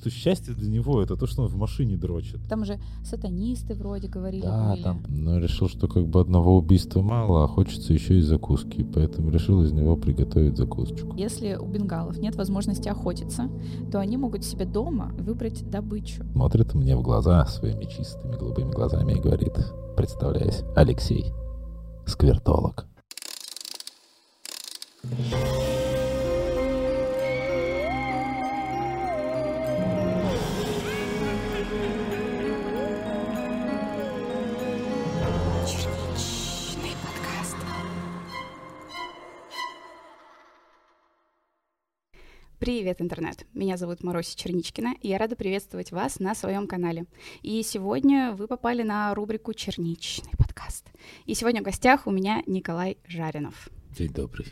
что счастье для него это то, что он в машине дрочит. Там же сатанисты вроде говорили. Да, были. там, но решил, что как бы одного убийства мало, а хочется еще и закуски, поэтому решил из него приготовить закусочку. Если у бенгалов нет возможности охотиться, то они могут себе дома выбрать добычу. Смотрит мне в глаза своими чистыми голубыми глазами и говорит, представляясь, Алексей, сквертолог. Черничный Привет, интернет! Меня зовут Маруся Черничкина, и я рада приветствовать вас на своем канале. И сегодня вы попали на рубрику «Черничный подкаст». И сегодня в гостях у меня Николай Жаринов. День добрый.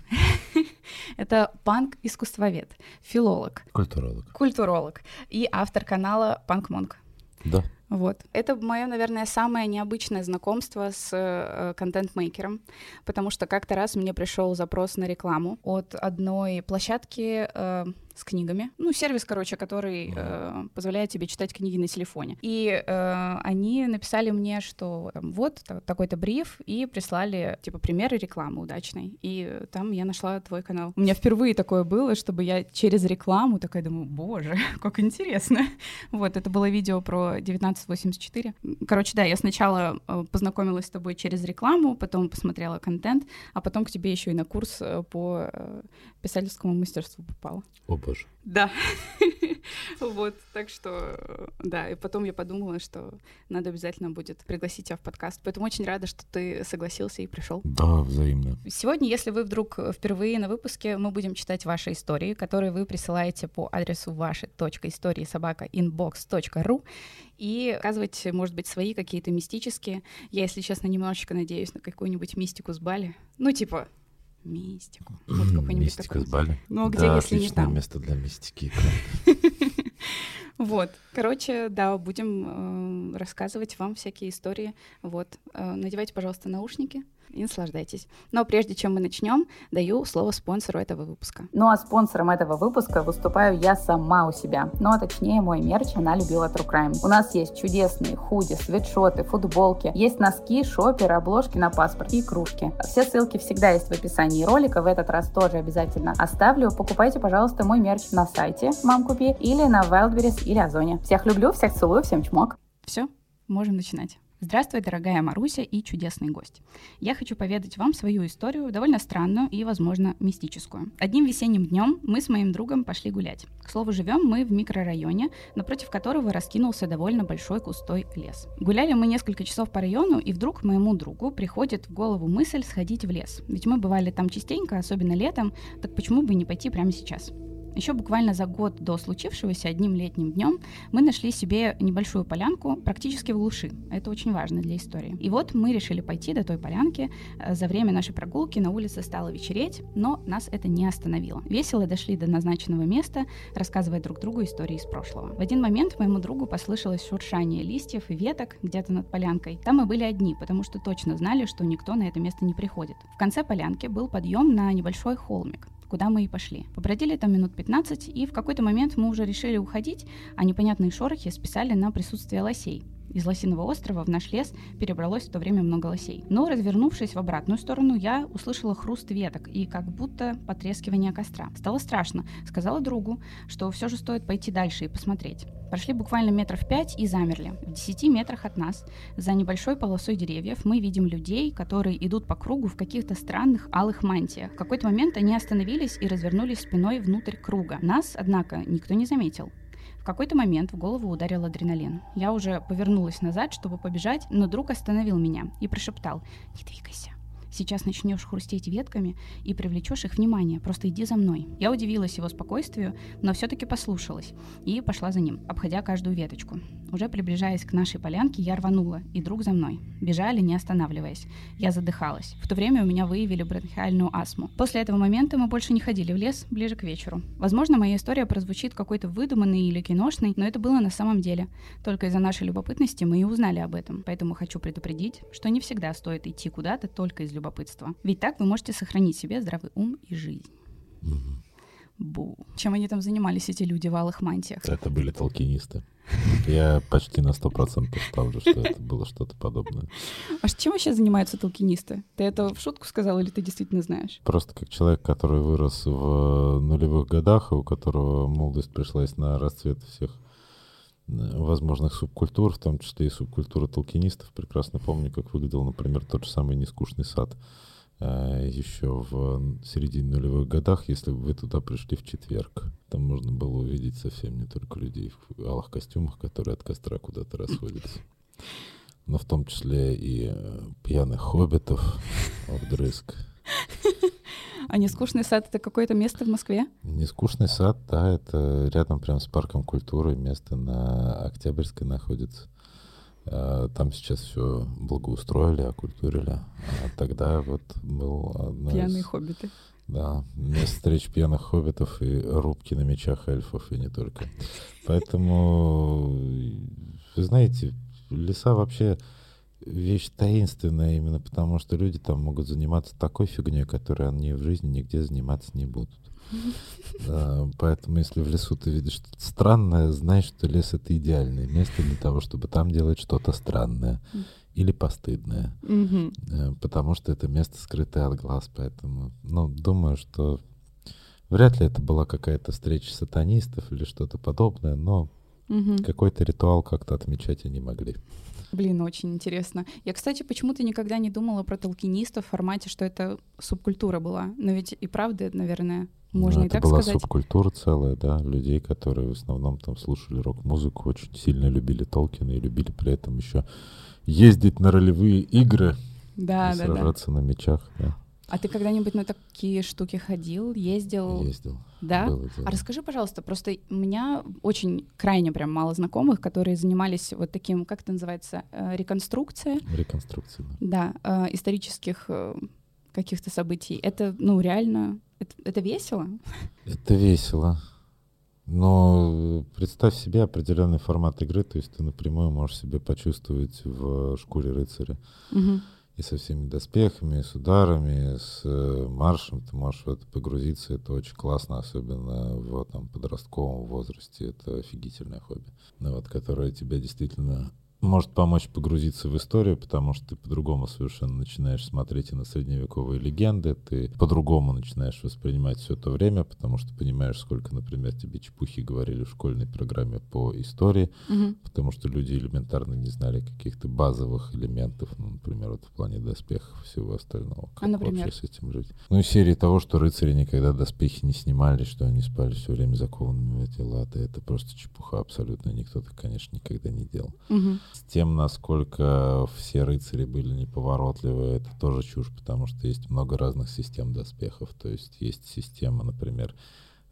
Это панк-искусствовед, филолог, Культуролог. культуролог и автор канала Панк Монк. Да. Вот. Это мое, наверное, самое необычное знакомство с э, контент-мейкером, потому что как-то раз мне пришел запрос на рекламу от одной площадки э, с книгами. Ну, сервис, короче, который э, позволяет тебе читать книги на телефоне. И э, они написали мне, что там, вот та- такой-то бриф, и прислали, типа, примеры рекламы удачной. И там я нашла твой канал. У меня впервые такое было, чтобы я через рекламу такая думаю, боже, как интересно. Вот, это было видео про 1984. Короче, да, я сначала э, познакомилась с тобой через рекламу, потом посмотрела контент, а потом к тебе еще и на курс э, по э, писательскому мастерству попала. О боже. Да. Вот, так что, да, и потом я подумала, что надо обязательно будет пригласить тебя в подкаст. Поэтому очень рада, что ты согласился и пришел. Да, взаимно. Сегодня, если вы вдруг впервые на выпуске, мы будем читать ваши истории, которые вы присылаете по адресу ваши.истории собака inbox.ru и оказывать, может быть, свои какие-то мистические. Я, если честно, немножечко надеюсь на какую-нибудь мистику с Бали. Ну, типа, мистику. Вот какой-нибудь Мистика такой. с Бали. Ну, а где, да, если не там? место для мистики. Вот, короче, да, будем э, рассказывать вам всякие истории. Вот, Э, надевайте, пожалуйста, наушники и наслаждайтесь. Но прежде чем мы начнем, даю слово спонсору этого выпуска. Ну а спонсором этого выпуска выступаю я сама у себя. Ну а точнее мой мерч она любила True Crime. У нас есть чудесные худи, свитшоты, футболки, есть носки, шоперы, обложки на паспорт и кружки. Все ссылки всегда есть в описании ролика, в этот раз тоже обязательно оставлю. Покупайте, пожалуйста, мой мерч на сайте «Мам, купи» или на Wildberries или Озоне. Всех люблю, всех целую, всем чмок. Все, можем начинать. Здравствуй, дорогая Маруся и чудесный гость. Я хочу поведать вам свою историю, довольно странную и, возможно, мистическую. Одним весенним днем мы с моим другом пошли гулять. К слову, живем мы в микрорайоне, напротив которого раскинулся довольно большой густой лес. Гуляли мы несколько часов по району, и вдруг моему другу приходит в голову мысль сходить в лес. Ведь мы бывали там частенько, особенно летом, так почему бы не пойти прямо сейчас? Еще буквально за год до случившегося одним летним днем мы нашли себе небольшую полянку практически в глуши. Это очень важно для истории. И вот мы решили пойти до той полянки. Э, За время нашей прогулки на улице стало вечереть, но нас это не остановило. Весело дошли до назначенного места, рассказывая друг другу истории из прошлого. В один момент моему другу послышалось шуршание листьев и веток где-то над полянкой. Там мы были одни, потому что точно знали, что никто на это место не приходит. В конце полянки был подъем на небольшой холмик куда мы и пошли. Побродили там минут 15, и в какой-то момент мы уже решили уходить, а непонятные шорохи списали на присутствие лосей. Из Лосиного острова в наш лес перебралось в то время много лосей. Но, развернувшись в обратную сторону, я услышала хруст веток и как будто потрескивание костра. Стало страшно. Сказала другу, что все же стоит пойти дальше и посмотреть. Прошли буквально метров пять и замерли. В десяти метрах от нас, за небольшой полосой деревьев, мы видим людей, которые идут по кругу в каких-то странных алых мантиях. В какой-то момент они остановились и развернулись спиной внутрь круга. Нас, однако, никто не заметил. Какой-то момент в голову ударил адреналин. Я уже повернулась назад, чтобы побежать, но друг остановил меня и прошептал «Не двигайся». Сейчас начнешь хрустеть ветками и привлечешь их внимание. Просто иди за мной. Я удивилась его спокойствию, но все-таки послушалась и пошла за ним, обходя каждую веточку. Уже приближаясь к нашей полянке, я рванула, и друг за мной. Бежали, не останавливаясь. Я задыхалась. В то время у меня выявили бронхиальную астму. После этого момента мы больше не ходили в лес ближе к вечеру. Возможно, моя история прозвучит какой-то выдуманной или киношной, но это было на самом деле. Только из-за нашей любопытности мы и узнали об этом. Поэтому хочу предупредить, что не всегда стоит идти куда-то только из любопытства. Ведь так вы можете сохранить себе здравый ум и жизнь. Бу. Чем они там занимались, эти люди в алых мантиях? Это были толкинисты. Я почти на сто процентов ставлю, что это было что-то подобное. А чем вообще занимаются толкинисты? Ты это в шутку сказал или ты действительно знаешь? Просто как человек, который вырос в нулевых годах, и у которого молодость пришлась на расцвет всех э, возможных субкультур, в том числе и субкультуры толкинистов. Прекрасно помню, как выглядел, например, тот же самый нескучный сад э, еще в середине нулевых годах, если бы вы туда пришли в четверг. Там можно было увидеть совсем не только людей в алых костюмах, которые от костра куда-то расходятся, но в том числе и э, пьяных хоббитов вдрызг. А нескучный сад — это какое-то место в Москве? Нескучный сад, да, это рядом прям с парком культуры, место на Октябрьской находится. А, Там сейчас все благоустроили, окультурили. А тогда вот был одно Пьяные из- хоббиты. Да, место встреч пьяных хоббитов и рубки на мечах эльфов, и не только. Поэтому, вы знаете, леса вообще вещь таинственная именно потому, что люди там могут заниматься такой фигней, которой они в жизни нигде заниматься не будут. Поэтому, если в лесу ты видишь что-то странное, знай, что лес — это идеальное место для того, чтобы там делать что-то странное или постыдное. Э, потому что это место скрытое от глаз, поэтому, ну, думаю, что вряд ли это была какая-то встреча сатанистов или что-то подобное, но какой-то ритуал как-то отмечать они могли. Блин, очень интересно. Я, кстати, почему-то никогда не думала про толкинистов в формате, что это субкультура была. Но ведь и правда, наверное, можно Ну, и это так была сказать. субкультура целая, да, людей, которые в основном там слушали рок-музыку, очень сильно любили Толкина и любили при этом еще ездить на ролевые игры Да, и да, да. сражаться на мечах, да. А ты когда-нибудь на такие штуки ходил, ездил? Ездил. Да? было. А расскажи, пожалуйста, просто у меня очень крайне прям мало знакомых, которые занимались вот таким, как это называется, э, реконструкция, да. да, э, исторических э, каких-то событий. Это, ну, реально, это, это весело? Это весело. Но представь себе определенный формат игры, то есть ты напрямую можешь себя почувствовать в шкуре рыцаря. Мгм. И со всеми доспехами, с ударами, с э, маршем ты можешь в это погрузиться. Это очень классно, особенно в там, подростковом возрасте. Это офигительное хобби, ну, вот, которое тебя действительно может помочь погрузиться в историю, потому что ты по-другому совершенно начинаешь смотреть и на средневековые легенды, ты по-другому начинаешь воспринимать все то время, потому что понимаешь, сколько, например, тебе чепухи говорили в школьной программе по истории, Мгм. потому что люди элементарно не знали каких-то базовых элементов, ну, например, вот в плане доспехов и всего остального. Как А, например? вообще с этим жить? Ну, из серии того, что рыцари никогда доспехи не снимали, что они спали все время закованными в эти латы, это просто чепуха абсолютно. Никто так, конечно, никогда не делал. Мгм. С тем, насколько все рыцари были неповоротливы, это тоже чушь, потому что есть много разных систем доспехов. То есть есть система, например,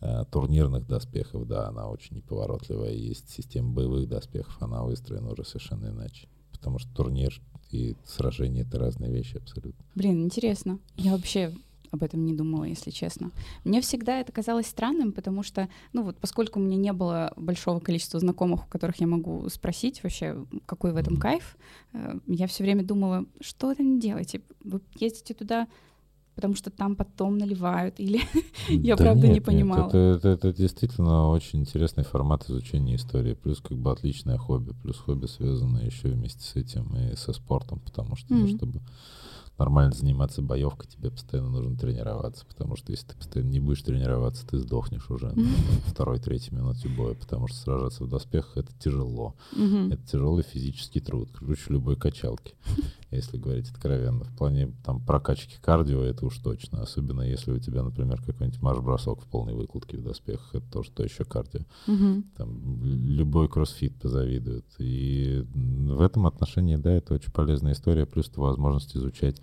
э, турнирных доспехов, да, она очень неповоротливая. Есть система боевых доспехов, она выстроена уже совершенно иначе. Потому что турнир и сражение — это разные вещи абсолютно. Блин, интересно. Я вообще об этом не думала, если честно. Мне всегда это казалось странным, потому что, ну вот, поскольку у меня не было большого количества знакомых, у которых я могу спросить вообще, какой в этом кайф, э, я все время думала, что там делаете? Вы ездите туда, потому что там потом наливают, или Я Да правда не нет, нет, понимала. Это, это, это действительно очень интересный формат изучения истории. Плюс как бы отличное хобби. Плюс хобби связано еще вместе с этим и со спортом. Потому что, ну, Мгм. чтобы нормально заниматься боевкой, тебе постоянно нужно тренироваться. Потому что если ты постоянно не будешь тренироваться, ты сдохнешь уже на второй-третьей минуте боя. Потому что сражаться в доспехах это тяжело. Это тяжелый физический труд, круче любой качалки, если говорить откровенно. В плане там прокачки кардио это уж точно. Особенно если у тебя, например, какой-нибудь марш-бросок в полной выкладке в доспехах, это тоже то еще кардио. Мгм. Там любой кроссфит позавидует. И в этом отношении, да, это очень полезная история, плюс возможность изучать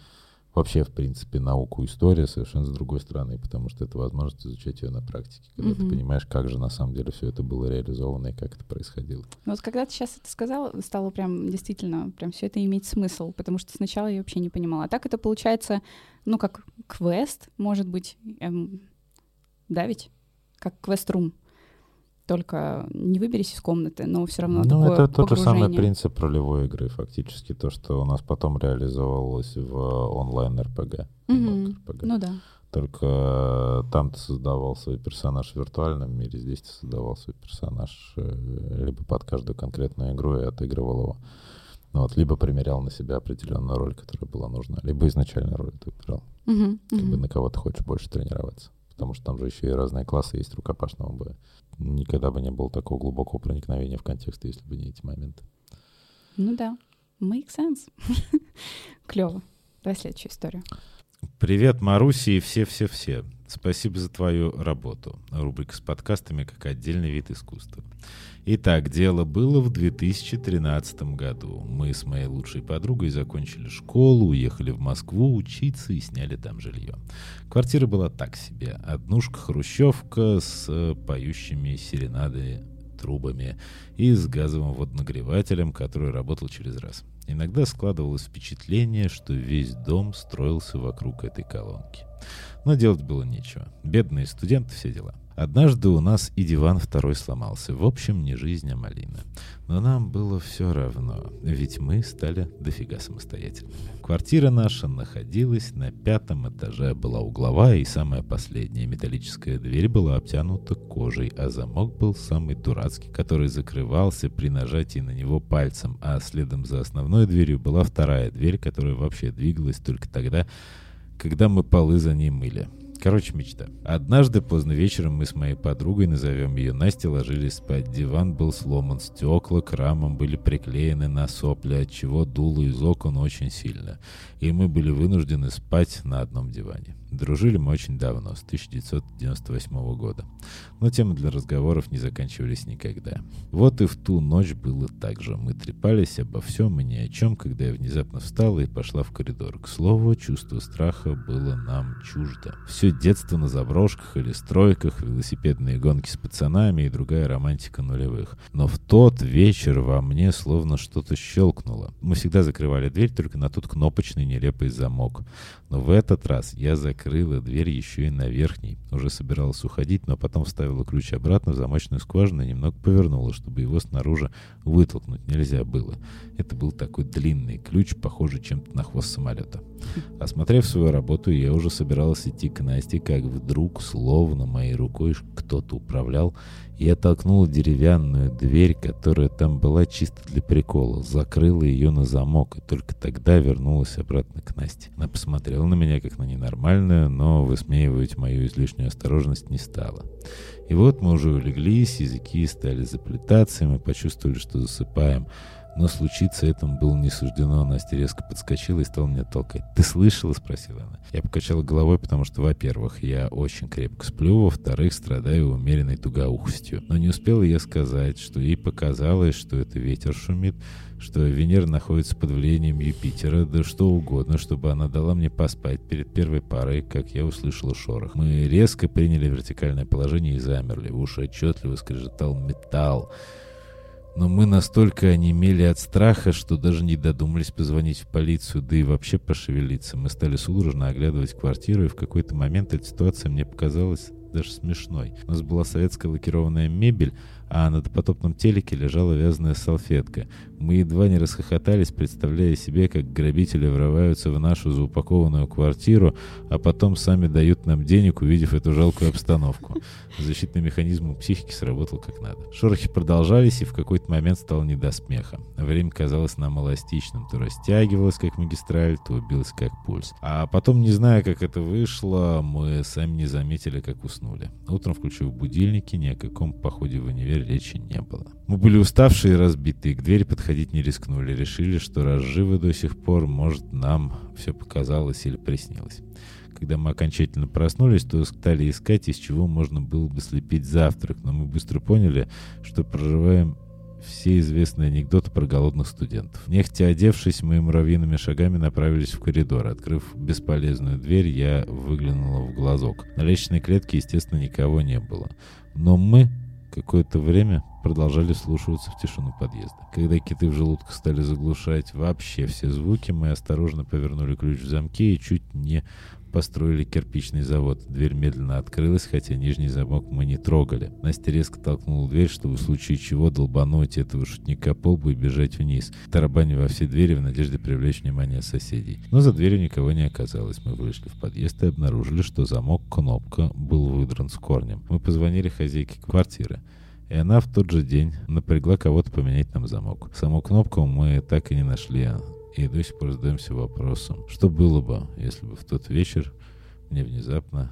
вообще, в принципе, науку история совершенно с другой стороны, потому что это возможность изучать ее на практике, когда ты Мгм. понимаешь, как же на самом деле все это было реализовано и как это происходило. Ну вот когда ты сейчас это сказала, стало прям действительно, прям все это иметь смысл, потому что сначала я вообще не понимала. А так это получается, ну, как квест, может быть, эм, да ведь? Как квест-рум. Только не выберись из комнаты, но все равно Ну, такое это тот же самый принцип ролевой игры, фактически то, что у нас потом реализовывалось в онлайн-РПГ. РПГ. Ну да. Только там ты создавал свой персонаж в виртуальном мире, здесь ты создавал свой персонаж э, либо под каждую конкретную игру и отыгрывал его. Ну, вот, либо примерял на себя определенную роль, которая была нужна, либо изначально роль ты выбирал. Бы мгм. на кого ты хочешь больше тренироваться. Потому что там же еще и разные классы есть рукопашного боя. Никогда бы не было такого глубокого проникновения в контекст, если бы не эти моменты. Ну да, make sense. Клево. Давай следующую историю. Привет, Маруси и все-все-все. Спасибо за твою работу. Рубрика с подкастами как отдельный вид искусства. Итак, дело было в 2013 году. Мы с моей лучшей подругой закончили школу, уехали в Москву учиться и сняли там жилье. Квартира была так себе. Однушка-хрущевка с поющими серенады трубами и с газовым водонагревателем, который работал через раз. Иногда складывалось впечатление, что весь дом строился вокруг этой колонки. Но делать было нечего. Бедные студенты, все дела. Однажды у нас и диван второй сломался. В общем, не жизнь, а малина. Но нам было все равно, ведь мы стали дофига самостоятельными. Квартира наша находилась на пятом этаже, была угловая и самая последняя. Металлическая дверь была обтянута кожей, а замок был самый дурацкий, который закрывался при нажатии на него пальцем, а следом за основной дверью была вторая дверь, которая вообще двигалась только тогда, когда мы полы за ней мыли. Короче, мечта. Однажды поздно вечером мы с моей подругой, назовем ее Настя, ложились спать. Диван был сломан, стекла к рамам были приклеены на сопли, отчего дуло из окон очень сильно. И мы были вынуждены спать на одном диване. Дружили мы очень давно, с 1998 года. Но темы для разговоров не заканчивались никогда. Вот и в ту ночь было так же. Мы трепались обо всем и ни о чем, когда я внезапно встала и пошла в коридор. К слову, чувство страха было нам чуждо. Все детство на заброшках или стройках, велосипедные гонки с пацанами и другая романтика нулевых. Но в тот вечер во мне словно что-то щелкнуло. Мы всегда закрывали дверь только на тот кнопочный нелепый замок. Но в этот раз я закрыла дверь еще и на верхней. Уже собиралась уходить, но потом вставила ключ обратно в замочную скважину и немного повернула, чтобы его снаружи вытолкнуть нельзя было. Это был такой длинный ключ, похожий чем-то на хвост самолета. Осмотрев свою работу, я уже собиралась идти к Насте, как вдруг, словно моей рукой кто-то управлял, я толкнула деревянную дверь, которая там была чисто для прикола, закрыла ее на замок и только тогда вернулась обратно к Насте. Она посмотрела на меня как на ненормальную, но высмеивать мою излишнюю осторожность не стала. И вот мы уже улеглись, языки стали заплетаться, и мы почувствовали, что засыпаем. Но случиться этому было не суждено. Настя резко подскочила и стала меня толкать. «Ты слышала?» — спросила она. Я покачала головой, потому что, во-первых, я очень крепко сплю, во-вторых, страдаю умеренной тугоухостью. Но не успела я сказать, что ей показалось, что это ветер шумит, что Венера находится под влиянием Юпитера, да что угодно, чтобы она дала мне поспать перед первой парой, как я услышала шорох. Мы резко приняли вертикальное положение и замерли. В уши отчетливо скрежетал металл. Но мы настолько онемели от страха, что даже не додумались позвонить в полицию, да и вообще пошевелиться. Мы стали судорожно оглядывать квартиру, и в какой-то момент эта ситуация мне показалась даже смешной. У нас была советская лакированная мебель, а на допотопном телеке лежала вязаная салфетка. Мы едва не расхохотались, представляя себе, как грабители врываются в нашу заупакованную квартиру, а потом сами дают нам денег, увидев эту жалкую обстановку. Защитный механизм у психики сработал как надо. Шорохи продолжались, и в какой-то момент стало не до смеха. Время казалось нам эластичным, то растягивалось, как магистраль, то убилось, как пульс. А потом, не зная, как это вышло, мы сами не заметили, как уснули. Утром, включив будильники, ни о каком походе в универ речи не было. Мы были уставшие и разбитые, к двери подходить не рискнули. Решили, что раз живы до сих пор, может, нам все показалось или приснилось. Когда мы окончательно проснулись, то стали искать, из чего можно было бы слепить завтрак, но мы быстро поняли, что проживаем все известные анекдоты про голодных студентов. Нехтя одевшись, мы муравьиными шагами направились в коридор. Открыв бесполезную дверь, я выглянула в глазок. На лестничной клетке, естественно, никого не было. Но мы какое-то время продолжали слушаться в тишину подъезда. Когда киты в желудках стали заглушать вообще все звуки, мы осторожно повернули ключ в замке и чуть не построили кирпичный завод. Дверь медленно открылась, хотя нижний замок мы не трогали. Настя резко толкнула дверь, чтобы в случае чего долбануть этого шутника по лбу и бежать вниз, тарабанив во все двери в надежде привлечь внимание соседей. Но за дверью никого не оказалось. Мы вышли в подъезд и обнаружили, что замок-кнопка был выдран с корнем. Мы позвонили хозяйке квартиры. И она в тот же день напрягла кого-то поменять нам замок. Саму кнопку мы так и не нашли и до сих пор задаемся вопросом, что было бы, если бы в тот вечер мне внезапно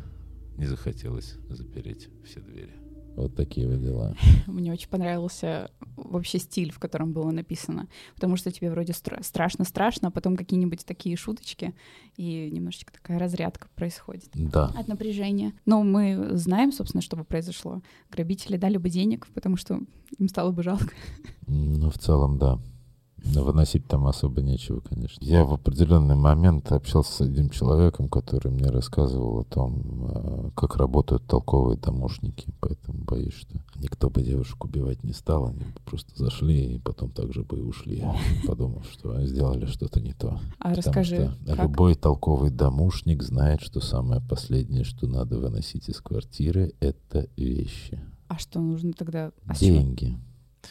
не захотелось запереть все двери. Вот такие вот дела. Мне очень понравился вообще стиль, в котором было написано. Потому что тебе вроде страшно-страшно, а потом какие-нибудь такие шуточки, и немножечко такая разрядка происходит. Да. От напряжения. Но мы знаем, собственно, что бы произошло. Грабители дали бы денег, потому что им стало бы жалко. Ну, в целом, да. Но выносить там особо нечего, конечно. Я в определенный момент общался с одним человеком, который мне рассказывал о том, э, как работают толковые домушники. Поэтому боюсь, что никто бы девушек убивать не стал. Они бы просто зашли и потом так же бы и ушли, подумав, что сделали что-то не то. А расскажи, что любой толковый домушник знает, что самое последнее, что надо выносить из квартиры, это вещи. А что нужно тогда? А Деньги.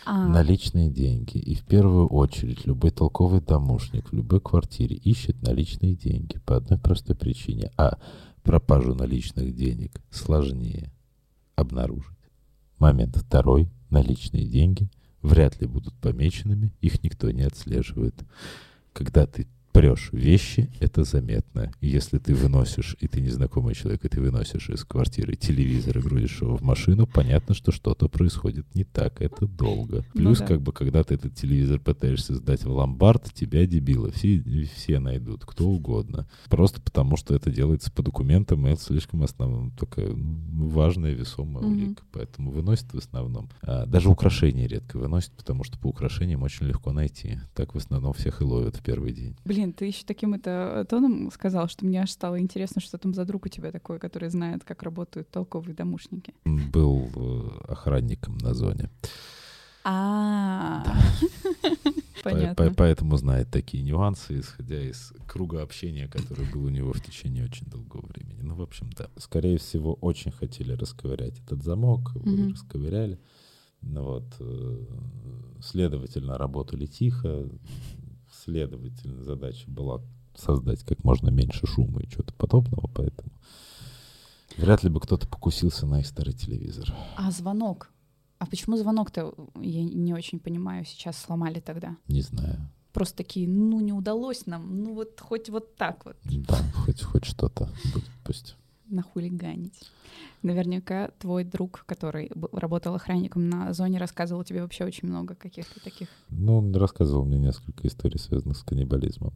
А. Наличные деньги. И в первую очередь любой толковый домушник в любой квартире ищет наличные деньги по одной простой причине. А пропажу наличных денег сложнее обнаружить. Момент второй. Наличные деньги вряд ли будут помеченными, их никто не отслеживает. Когда ты прешь вещи, это заметно. Если ты выносишь, и ты незнакомый человек, и ты выносишь из квартиры телевизор и грузишь его в машину, понятно, что что-то происходит не так. Это долго. Ну Плюс, ну, да. как бы, когда ты этот телевизор пытаешься сдать в ломбард, тебя дебилы все, все найдут, кто угодно. Просто потому, что это делается по документам, и это слишком основном, такая ну, важная, весомая mm-hmm. улика. Поэтому выносят в основном. А, даже украшения редко выносят, потому что по украшениям очень легко найти. Так в основном всех и ловят в первый день. Блин, Блин, ты еще таким это тоном сказал, что мне аж стало интересно, что там за друг у тебя такой, который знает, как работают толковые домушники. Был э, охранником на зоне. А, понятно. Поэтому знает такие нюансы, исходя из круга общения, который был у него в течение очень долгого времени. Ну, в общем, да. Скорее всего, очень хотели расковырять этот замок, вы расковыряли. Ну вот, э, следовательно, работали тихо, Следовательно, задача была создать как можно меньше шума и чего-то подобного, поэтому вряд ли бы кто-то покусился на их старый телевизор. А звонок? А почему звонок-то, я не очень понимаю, сейчас сломали тогда? Не знаю. Просто такие, ну не удалось нам, ну вот хоть вот так вот. Да, хоть, хоть что-то будет, пусть. Нахулиганить. Наверняка твой друг, который работал охранником на зоне, рассказывал тебе вообще очень много каких-то таких. Ну, он рассказывал мне несколько историй, связанных с каннибализмом.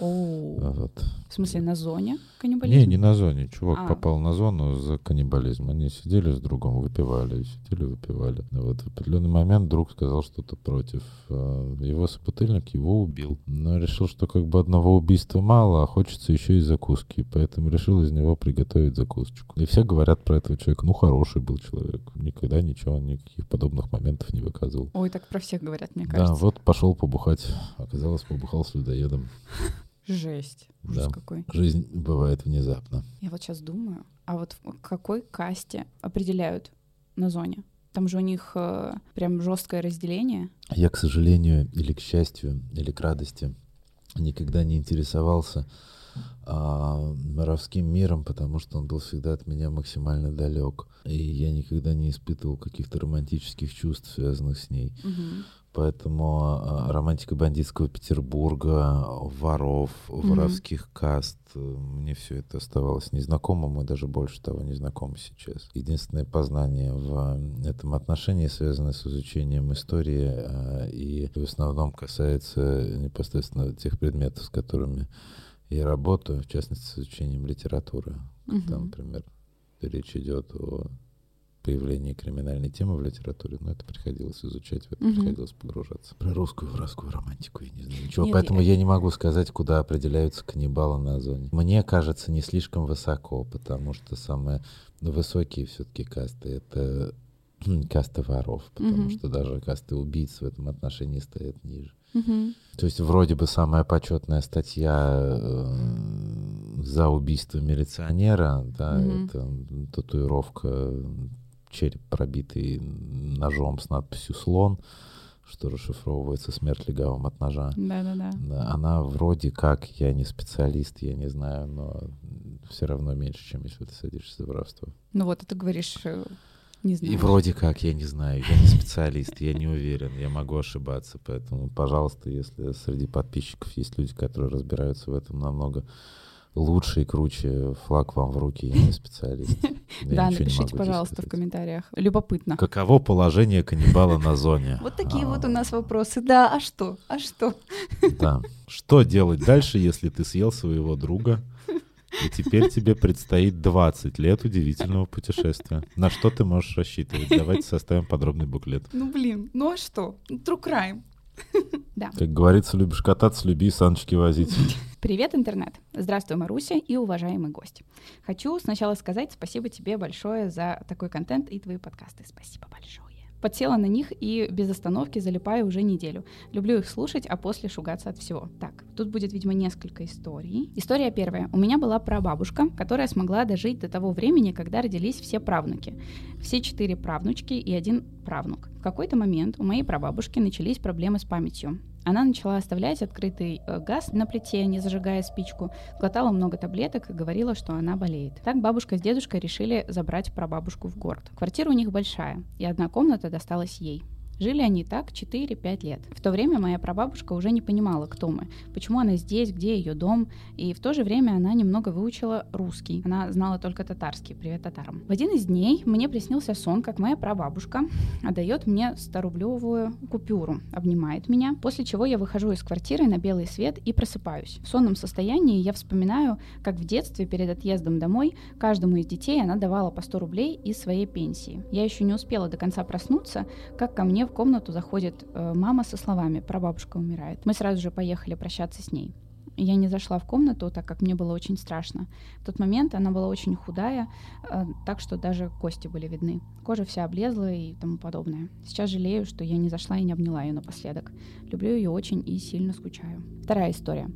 Вот. В смысле, на зоне каннибализм? Не, не на зоне. Чувак а. попал на зону за каннибализм. Они сидели с другом, выпивали, сидели, выпивали. Вот в определенный момент друг сказал что-то против. А, его собутыльник его убил. Но решил, что как бы одного убийства мало, а хочется еще и закуски. Поэтому решил из него приготовить закусочку. И все говорят про этого человека. Ну, хороший был человек. Никогда ничего, никаких подобных моментов не выказывал. Ой, так про всех говорят, мне кажется. Да, вот пошел побухать. Оказалось, побухал с людоедом. Жесть. Ужас да. какой. Жизнь бывает внезапно. Я вот сейчас думаю, а вот в какой касте определяют на зоне? Там же у них э, прям жесткое разделение. Я, к сожалению, или к счастью, или к радости, никогда не интересовался а, моровским миром, потому что он был всегда от меня максимально далек. И я никогда не испытывал каких-то романтических чувств, связанных с ней. Угу. Поэтому а, романтика бандитского Петербурга, воров, mm-hmm. воровских каст, мне все это оставалось незнакомым и даже больше того незнакомо сейчас. Единственное познание в этом отношении связано с изучением истории а, и в основном касается непосредственно тех предметов, с которыми я работаю, в частности, с изучением литературы. Mm-hmm. Там, например, речь идет о появление криминальной темы в литературе, но это приходилось изучать, в это угу. приходилось погружаться. Про русскую воровскую романтику я не знаю ничего, Нет, поэтому я... я не могу сказать, куда определяются каннибалы на зоне. Мне кажется, не слишком высоко, потому что самые высокие все-таки касты — это касты воров, потому Мгм. что даже касты убийц в этом отношении стоят ниже. Мгм. То есть вроде бы самая почетная статья э, за убийство милиционера, да, Мгм. это татуировка, череп пробитый ножом с надписью «слон», что расшифровывается «смерть легавым от ножа». Да-да-да. Да, Она вроде как, я не специалист, я не знаю, но все равно меньше, чем если ты садишься за воровство. Ну вот, а ты говоришь, э, не знаю. И вроде как, я не знаю, я не специалист, я не уверен, я могу ошибаться, поэтому, пожалуйста, если среди подписчиков есть люди, которые разбираются в этом намного лучше и круче, флаг вам в руки, я не специалист. Я Да, напишите, пожалуйста, в комментариях. Любопытно. Каково положение каннибала на зоне? Вот такие вот у А. нас вопросы. Да, а что? А что? Да. Что делать дальше, если ты съел своего друга, и теперь тебе предстоит 20 лет удивительного путешествия? На что ты можешь рассчитывать? Давайте составим подробный буклет. Ну блин, ну а что? True crime. Как говорится, любишь кататься, люби саночки возить. Привет, интернет! Здравствуй, Маруся и уважаемый гость. Хочу сначала сказать спасибо тебе большое за такой контент и твои подкасты. Спасибо большое. Подсела на них и без остановки залипаю уже неделю. Люблю их слушать, а после шугаться от всего. Так, тут будет, видимо, несколько историй. История первая. У меня была прабабушка, которая смогла дожить до того времени, когда родились все правнуки. Все четыре правнучки и один правнук. В какой-то момент у моей прабабушки начались проблемы с памятью. Она начала оставлять открытый э, газ на плите, не зажигая спичку, глотала много таблеток и говорила, что она болеет. Так бабушка с дедушкой решили забрать прабабушку в город. Квартира у них большая, и одна комната досталась ей. Жили они так 4-5 лет. В то время моя прабабушка уже не понимала, кто мы, почему она здесь, где ее дом, и в то же время она немного выучила русский. Она знала только татарский. Привет татарам. В один из дней мне приснился сон, как моя прабабушка отдает мне 100-рублевую купюру, обнимает меня, после чего я выхожу из квартиры на белый свет и просыпаюсь. В сонном состоянии я вспоминаю, как в детстве перед отъездом домой каждому из детей она давала по 100 рублей из своей пенсии. Я еще не успела до конца проснуться, как ко мне в комнату заходит э, мама со словами «прабабушка умирает». Мы сразу же поехали прощаться с ней. Я не зашла в комнату, так как мне было очень страшно. В тот момент она была очень худая, э, так что даже кости были видны. Кожа вся облезла и тому подобное. Сейчас жалею, что я не зашла и не обняла ее напоследок. Люблю ее очень и сильно скучаю. Вторая история.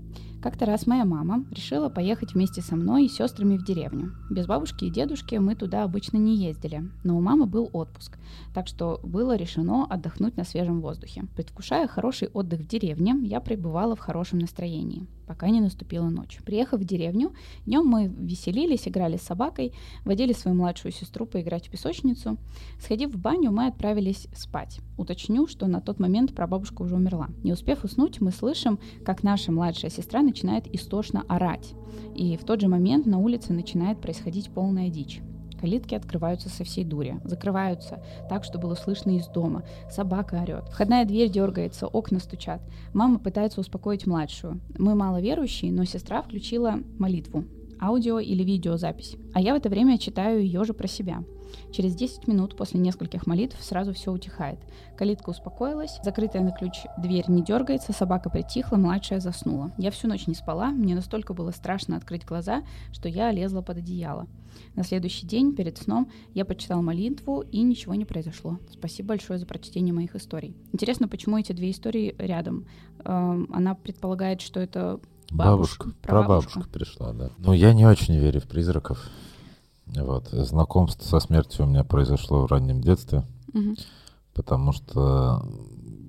Как-то раз моя мама решила поехать вместе со мной и сестрами в деревню. Без бабушки и дедушки мы туда обычно не ездили, но у мамы был отпуск, так что было решено отдохнуть на свежем воздухе. Предвкушая хороший отдых в деревне, я пребывала в хорошем настроении, пока не наступила ночь. Приехав в деревню, днем мы веселились, играли с собакой, водили свою младшую сестру поиграть в песочницу. Сходив в баню, мы отправились спать. Уточню, что на тот момент прабабушка уже умерла. Не успев уснуть, мы слышим, как наша младшая сестра начинает истошно орать. И в тот же момент на улице начинает происходить полная дичь. Калитки открываются со всей дури, закрываются так, что было слышно из дома. Собака орет. Входная дверь дергается, окна стучат. Мама пытается успокоить младшую. Мы маловерующие, но сестра включила молитву, аудио или видеозапись. А я в это время читаю ее же про себя. Через 10 минут после нескольких молитв сразу все утихает. Калитка успокоилась, закрытая на ключ дверь не дергается, собака притихла, младшая заснула. Я всю ночь не спала, мне настолько было страшно открыть глаза, что я лезла под одеяло. На следующий день, перед сном, я почитала молитву, и ничего не произошло. Спасибо большое за прочтение моих историй. Интересно, почему эти две истории рядом? Эм, Она предполагает, что это Бабушка, Бабушка, прабабушка. пришла, да. Ну, я не очень верю в призраков. Вот. Знакомство со смертью у меня произошло в раннем детстве, Мгм. потому что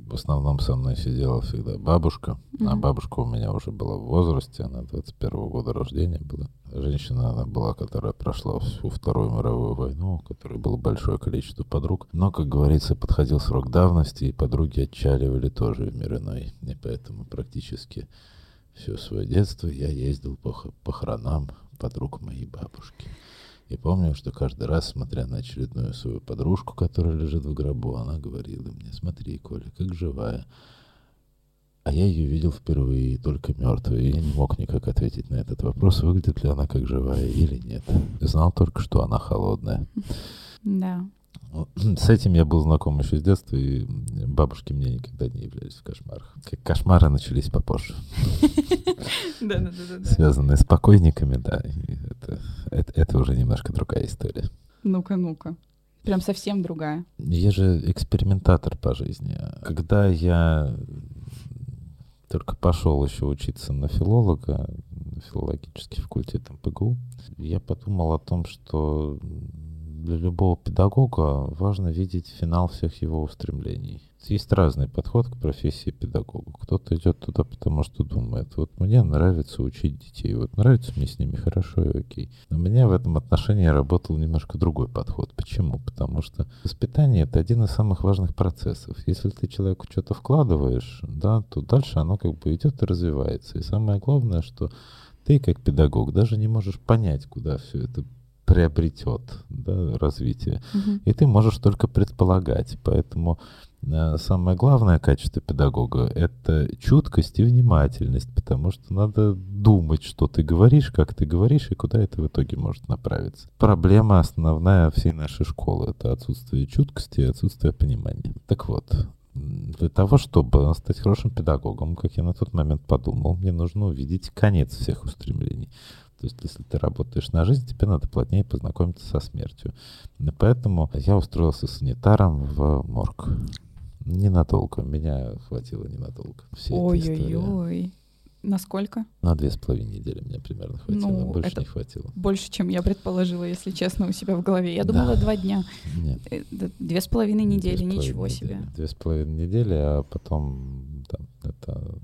в основном со мной сидела всегда бабушка, а Мгм. бабушка у меня уже была в возрасте, она 21 года рождения была. Женщина она была, которая прошла всю Вторую мировую войну, у которой было большое количество подруг. Но, как говорится, подходил срок давности, и подруги отчаливали тоже в мир иной. И поэтому практически все свое детство я ездил по похоронам подруг моей бабушки. И помню, что каждый раз, смотря на очередную свою подружку, которая лежит в гробу, она говорила мне, смотри, Коля, как живая. А я ее видел впервые, только мертвой, и я не мог никак ответить на этот вопрос, выглядит ли она как живая или нет. Знал только, что она холодная. Да. Ну, С этим я был знаком еще с детства, и бабушки мне никогда не являлись в кошмарах. Как Кошмары начались попозже, Да, да, да, да. связанные с покойниками, да. это уже немножко другая история. Ну-ка, ну-ка. Прям совсем другая. Я же экспериментатор по жизни. Когда я только пошел еще учиться на филолога, на филологический факультет МПГУ, я подумал о том, что для любого педагога важно видеть финал всех его устремлений. Есть разный подход к профессии педагога. Кто-то идет туда, потому что думает, вот мне нравится учить детей, вот нравится мне с ними хорошо и окей. Но у меня в этом отношении работал немножко другой подход. Почему? Потому что воспитание — это один из самых важных процессов. Если ты человеку что-то вкладываешь, да, то дальше оно как бы идет и развивается. И самое главное, что ты как педагог даже не можешь понять, куда все это приобретет да, развитие. Мгм. И ты можешь только предполагать. Поэтому э, самое главное качество педагога — это чуткость и внимательность, потому что надо думать, что ты говоришь, как ты говоришь, и куда это в итоге может направиться. Проблема основная всей нашей школы — это отсутствие чуткости и отсутствие понимания. Так вот, для того, чтобы стать хорошим педагогом, как я на тот момент подумал, мне нужно увидеть конец всех устремлений. То есть, если ты работаешь на жизнь, тебе надо плотнее познакомиться со смертью. Поэтому я устроился санитаром в морг. Ненадолго. Меня хватило ненадолго. Ой-ой-ой. Насколько? На две с половиной недели меня примерно хватило. Ну, Больше это- не хватило. Больше, чем я предположила, если честно, у себя в голове. Я Да. думала два дня. Нет. Э, Две с половиной две недели, с половиной ничего недели. себе. Две с половиной недели, а потом там, это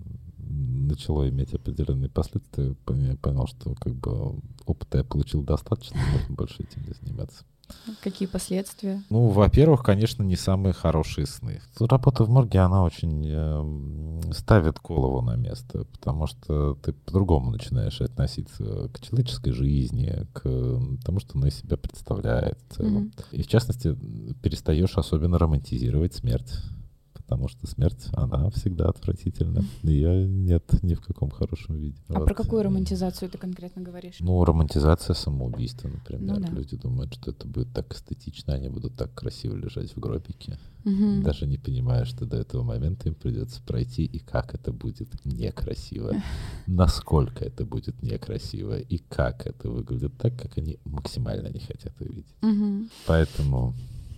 начало иметь определенные последствия. Я понял, что как бы опыта я получил достаточно, можно больше этим не заниматься. Какие последствия? Ну, во-первых, конечно, не самые хорошие сны. Работа в морге, она очень эм, ставит голову на место, потому что ты по-другому начинаешь относиться к человеческой жизни, к тому, что она из себя представляет в целом. Мгм. И в частности, перестаешь особенно романтизировать смерть. Потому что смерть, она всегда отвратительна. Ее нет ни в каком хорошем виде. А Вот. про какую романтизацию ты конкретно говоришь? Ну, романтизация самоубийства, например. Ну да. Люди думают, что это будет так эстетично, они будут так красиво лежать в гробике Мгм. даже не понимая, что до этого момента им придется пройти, и как это будет некрасиво, насколько это будет некрасиво, и как это выглядит так, как они максимально не хотят увидеть. Мгм. Поэтому,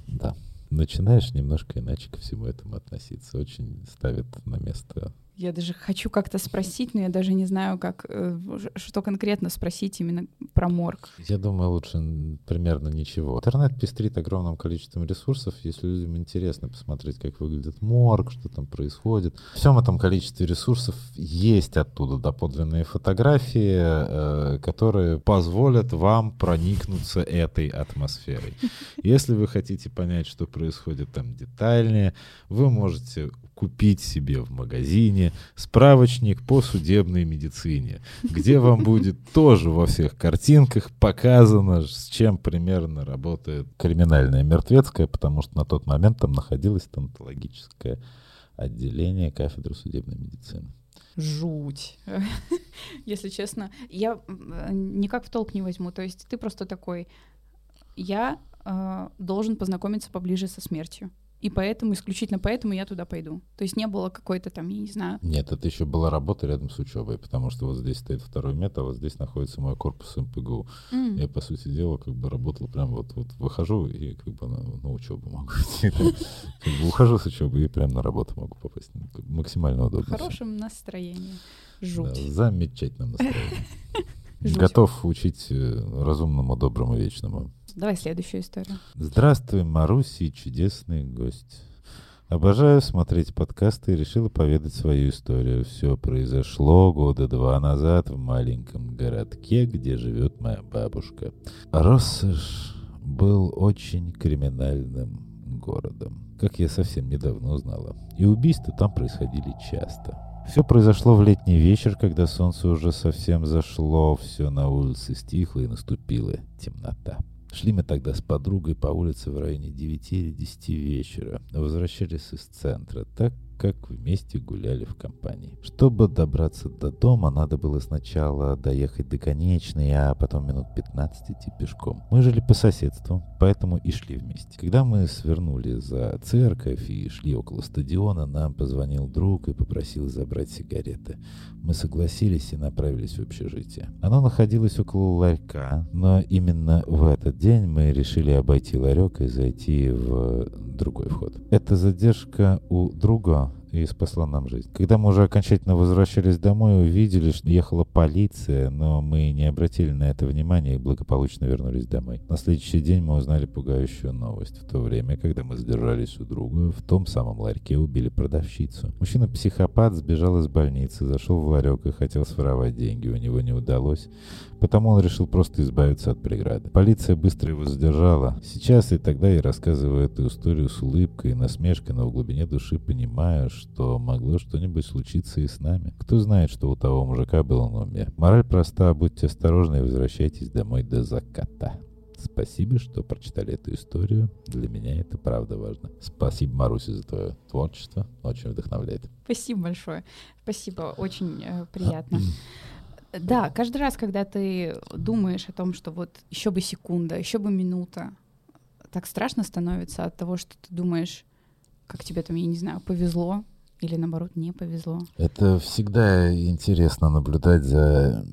да, начинаешь немножко иначе ко всему этому относиться. Очень ставит на место. Я даже хочу как-то спросить, но я даже не знаю, как, э, что конкретно спросить именно про морг. Я думаю, лучше примерно ничего. Интернет пестрит огромным количеством ресурсов. Если людям интересно посмотреть, как выглядит морг, что там происходит. В всем этом количестве ресурсов есть оттуда доподлинные фотографии, э, которые Позволят вам проникнуться этой атмосферой. Если вы хотите понять, что происходит там детальнее, вы можете купить себе в магазине справочник по судебной медицине, где вам будет тоже во всех картинках показано, с чем примерно работает криминальная мертвецкая, потому что на тот момент там находилось стоматологическое отделение кафедры судебной медицины. Жуть. Если честно, я м, никак в толк не возьму. То есть ты просто такой, я э, должен познакомиться поближе со смертью. И поэтому, исключительно поэтому я туда пойду. То есть не было какой-то там, я не знаю, Нет, это еще была работа рядом с учебой, потому что вот здесь стоит второй мет, а вот здесь находится мой корпус МПГУ. м, Я, по сути дела, как бы работал прям вот, вот выхожу и как бы на, на учебу могу идти. Как бы ухожу с учебы и прям на работу могу попасть. Ну, Максимально в удобно. всё. хорошем настроении. Да, Жуть. замечательном настроении. Готов учить э, разумному, доброму, вечному. Давай следующую историю. Здравствуй, Маруси, чудесный гость. Обожаю смотреть подкасты и решила поведать свою историю. Все произошло года два назад в маленьком городке, где живет моя бабушка. Россош был очень криминальным городом, как я совсем недавно узнала. И убийства там происходили часто. Все произошло в летний вечер, когда солнце уже совсем зашло, все на улице стихло и наступила темнота. Шли мы тогда с подругой по улице в районе 9 или 10 вечера. Возвращались из центра. Так как вместе гуляли в компании. Чтобы добраться до дома, надо было сначала доехать до конечной, а потом минут 15 идти пешком. Мы жили по соседству, поэтому и шли вместе. Когда мы свернули за церковь и шли около стадиона, нам позвонил друг и попросил забрать сигареты. Мы согласились и направились в общежитие. Оно находилось около ларька, но именно в этот день мы решили обойти ларек и зайти в другой вход. Эта задержка у друга и спасла нам жизнь. Когда мы уже окончательно возвращались домой, увидели, что ехала полиция, но мы не обратили на это внимания и благополучно вернулись домой. На следующий день мы узнали пугающую новость. В то время, когда мы задержались у друга, в том самом ларьке убили продавщицу. Мужчина-психопат сбежал из больницы, зашел в ларек и хотел своровать деньги. У него не удалось, потому он решил просто избавиться от преграды. Полиция быстро его задержала. Сейчас и тогда я рассказываю эту историю с улыбкой и насмешкой, но в глубине души понимаю, что могло что-нибудь случиться и с нами. Кто знает, что у того мужика было на уме. Мораль проста, будьте осторожны и возвращайтесь домой до заката. Спасибо, что прочитали эту историю. Для меня это правда важно. Спасибо, Маруся, за твое творчество. Очень вдохновляет. Спасибо большое. Спасибо, очень э, приятно. Да, каждый раз, когда ты думаешь о том, что вот еще бы секунда, еще бы минута, так страшно становится от того, что ты думаешь, как тебе там, я не знаю, повезло, или наоборот не повезло. Это всегда интересно наблюдать за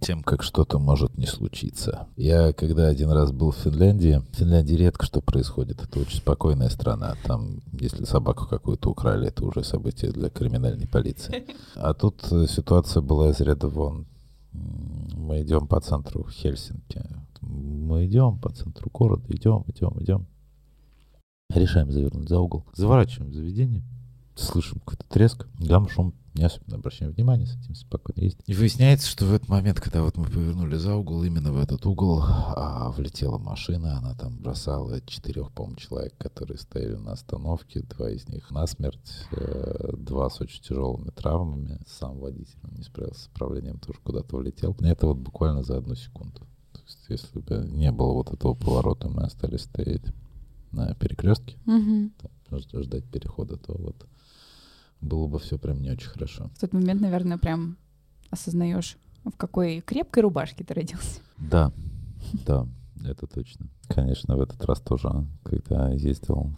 тем, как что-то может не случиться. Я когда один раз был в Финляндии, в Финляндии редко что происходит. Это очень спокойная страна. Там, если собаку какую-то украли, это уже событие для криминальной полиции. А тут ситуация была из ряда вон. Мы идем по центру Хельсинки. Мы идем по центру города, идем, идем, идем. Решаем завернуть за угол. Заворачиваем в заведение слышим какой-то треск, гам, шум, не особенно обращаем внимания, с этим спокойно есть. И выясняется, что в этот момент, когда вот мы повернули за угол, именно в этот угол а, влетела машина, она там бросала четырех, по-моему, человек, которые стояли на остановке, два из них насмерть, э, два с очень тяжелыми травмами, сам водитель не справился с управлением, тоже куда-то влетел. И это вот буквально за одну секунду. То есть, если бы не было вот этого поворота, мы остались стоять на перекрестке, Мгм. ждать перехода, то вот было бы все прям не очень хорошо. В тот момент, наверное, прям осознаешь, в какой крепкой рубашке ты родился. Да, да, это точно. Конечно, в этот раз тоже, когда ездил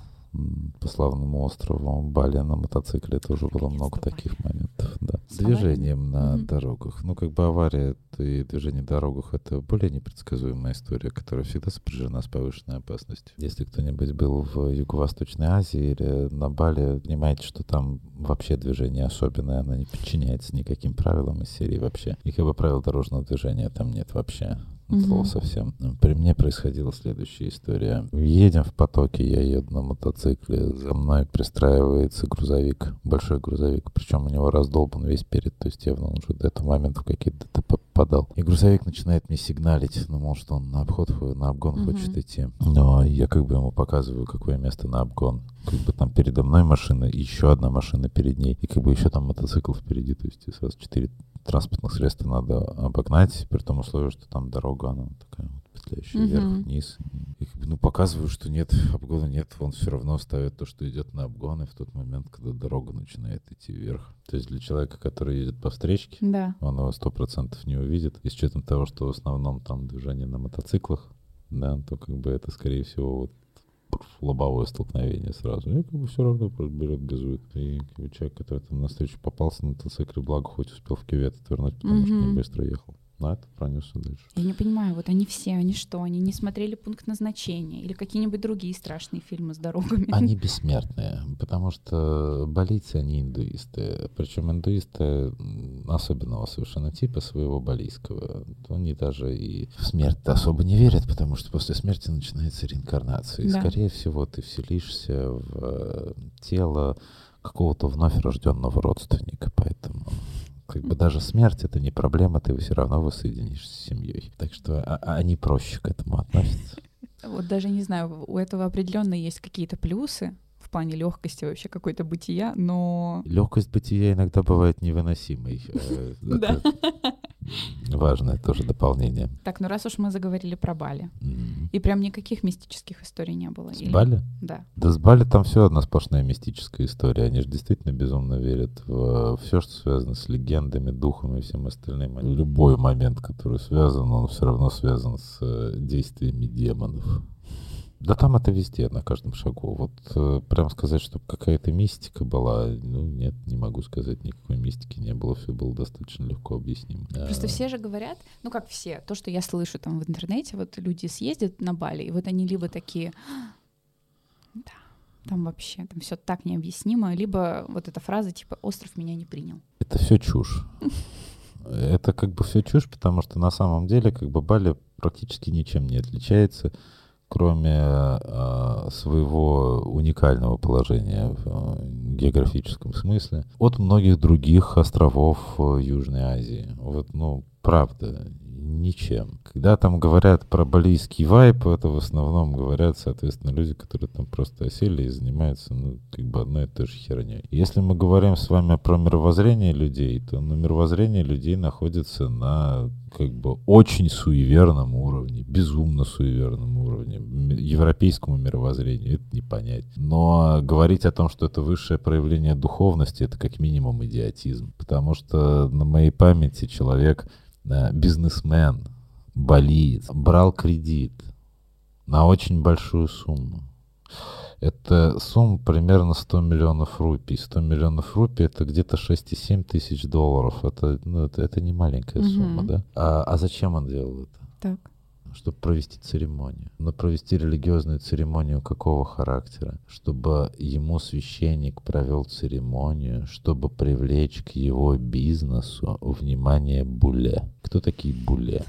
по славному острову Бали на мотоцикле, тоже было много таких моментов, да. Движением на Мгм. дорогах. Ну, как бы авария и движение на дорогах — это более непредсказуемая история, которая всегда сопряжена с повышенной опасностью. Если кто-нибудь был в Юго-Восточной Азии или на Бали, понимаете, что там вообще движение особенное, оно не подчиняется никаким правилам из серии вообще. И как бы правил дорожного движения там нет вообще. Мгм. совсем. При мне происходила следующая история. Едем в потоке, я еду на мотоцикле, за мной пристраивается грузовик, большой грузовик, причем у него раздолбан весь перед, то есть явно он уже до этого момента в какие-то ДТП попадал. И грузовик начинает мне сигналить, ну, может, он на обход, хо- на обгон Мгм. хочет идти. Но я как бы ему показываю, какое место на обгон. Как бы там передо мной машина, еще одна машина перед ней, и как бы еще там мотоцикл впереди, то есть сразу четыре транспортных средства надо обогнать, при том условии, что там дорога, она такая вот петляющая Мгм. вверх-вниз. И как бы, ну, показываю, что нет, обгона нет, он все равно ставит то, что идет на обгон, и в тот момент, когда дорога начинает идти вверх. То есть для человека, который едет по встречке, Да. он его сто процентов не увидит. И с учетом того, что в основном там движение на мотоциклах, да, то как бы это, скорее всего, вот лобовое столкновение сразу. И как бы все равно берет, газует. И как бы, человек, который там навстречу попался на мотоцикле, благо хоть успел в кювет отвернуть, потому что не быстро ехал. На это пронесся дальше. Я не понимаю, вот они все, они что, они не смотрели пункт назначения или какие-нибудь другие страшные фильмы с дорогами? Они бессмертные, потому что балийцы, они индуисты. Причем индуисты особенного совершенно типа своего балийского. Они даже и в смерть особо не верят, потому что после смерти начинается реинкарнация. И, Да. скорее всего, ты вселишься в э, тело какого-то вновь рожденного родственника. Поэтому как бы даже смерть это не проблема, ты все равно воссоединишься с семьей. Так что а- а они проще к этому относятся. Вот даже не знаю, у этого определенно есть какие-то плюсы плане легкости вообще какой-то бытия, но Легкость бытия иногда бывает невыносимой. Э, Да. Важное тоже дополнение. Так, ну раз уж мы заговорили про Бали, и прям никаких мистических историй не было. С Бали? Да. Да с Бали там все одна сплошная мистическая история. Они же действительно безумно верят в все, что связано с легендами, духами и всем остальным. Они- Любой момент, который связан, он все равно связан с э, действиями демонов. Да там это везде, на каждом шагу. Вот э, прям сказать, чтобы какая-то мистика была, ну нет, не могу сказать, никакой мистики не было, все было достаточно легко объяснимо. Просто А, все же говорят, ну как все, то, что я слышу там в интернете, вот люди съездят на Бали, и вот они либо такие, да, там вообще, там все так необъяснимо, либо вот эта фраза типа «остров меня не принял». Это все чушь. Это как бы все чушь, потому что на самом деле как бы Бали практически ничем не отличается, кроме э, своего уникального положения в э, географическом смысле от многих других островов э, Южной Азии. Вот, ну, правда, ничем. Когда там говорят про балийский вайп, это в основном говорят, соответственно, люди, которые там просто осели и занимаются, ну, как бы одной и той же херней. Если мы говорим с вами про мировоззрение людей, то ну, мировоззрение людей находится на как бы очень суеверном уровне, безумно суеверном уровне, европейскому мировоззрению, это не понять. Но говорить о том, что это высшее проявление духовности, это как минимум идиотизм. Потому что на моей памяти человек, бизнесмен, болеет, брал кредит на очень большую сумму. Это сумма примерно 100 миллионов рупий. 100 миллионов рупий это где-то 6,7 тысяч долларов. Это, ну, это, это не маленькая Мгм. сумма, да? А, а зачем он делал это? Так. Чтобы провести церемонию. Но провести религиозную церемонию какого характера? Чтобы ему священник провел церемонию, чтобы привлечь к его бизнесу внимание буле. Кто такие буле?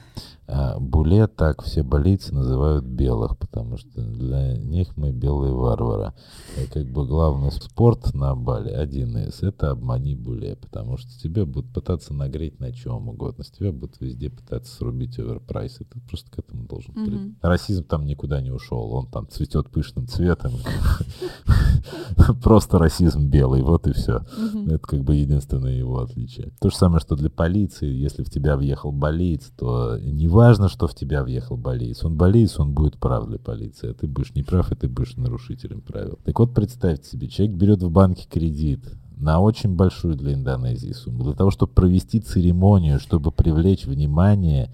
А, буле так все болицы называют белых, потому что для них мы белые варвары. И как бы главный спорт на Бали, один из, это обмани буле, потому что тебя будут пытаться нагреть на чем угодно, с тебя будут везде пытаться срубить оверпрайс, и ты просто к этому должен при- Расизм там никуда не ушел, он там цветет пышным цветом. Просто расизм белый, вот и все. Это как бы единственное его отличие. То же самое, что для полиции, если в тебя въехал болеец, то не важно, что в тебя въехал болеец. Он болеец, он будет прав для полиции, а ты будешь неправ, и ты будешь нарушителем правил. Так вот, представьте себе, человек берет в банке кредит на очень большую для Индонезии сумму, для того, чтобы провести церемонию, чтобы привлечь внимание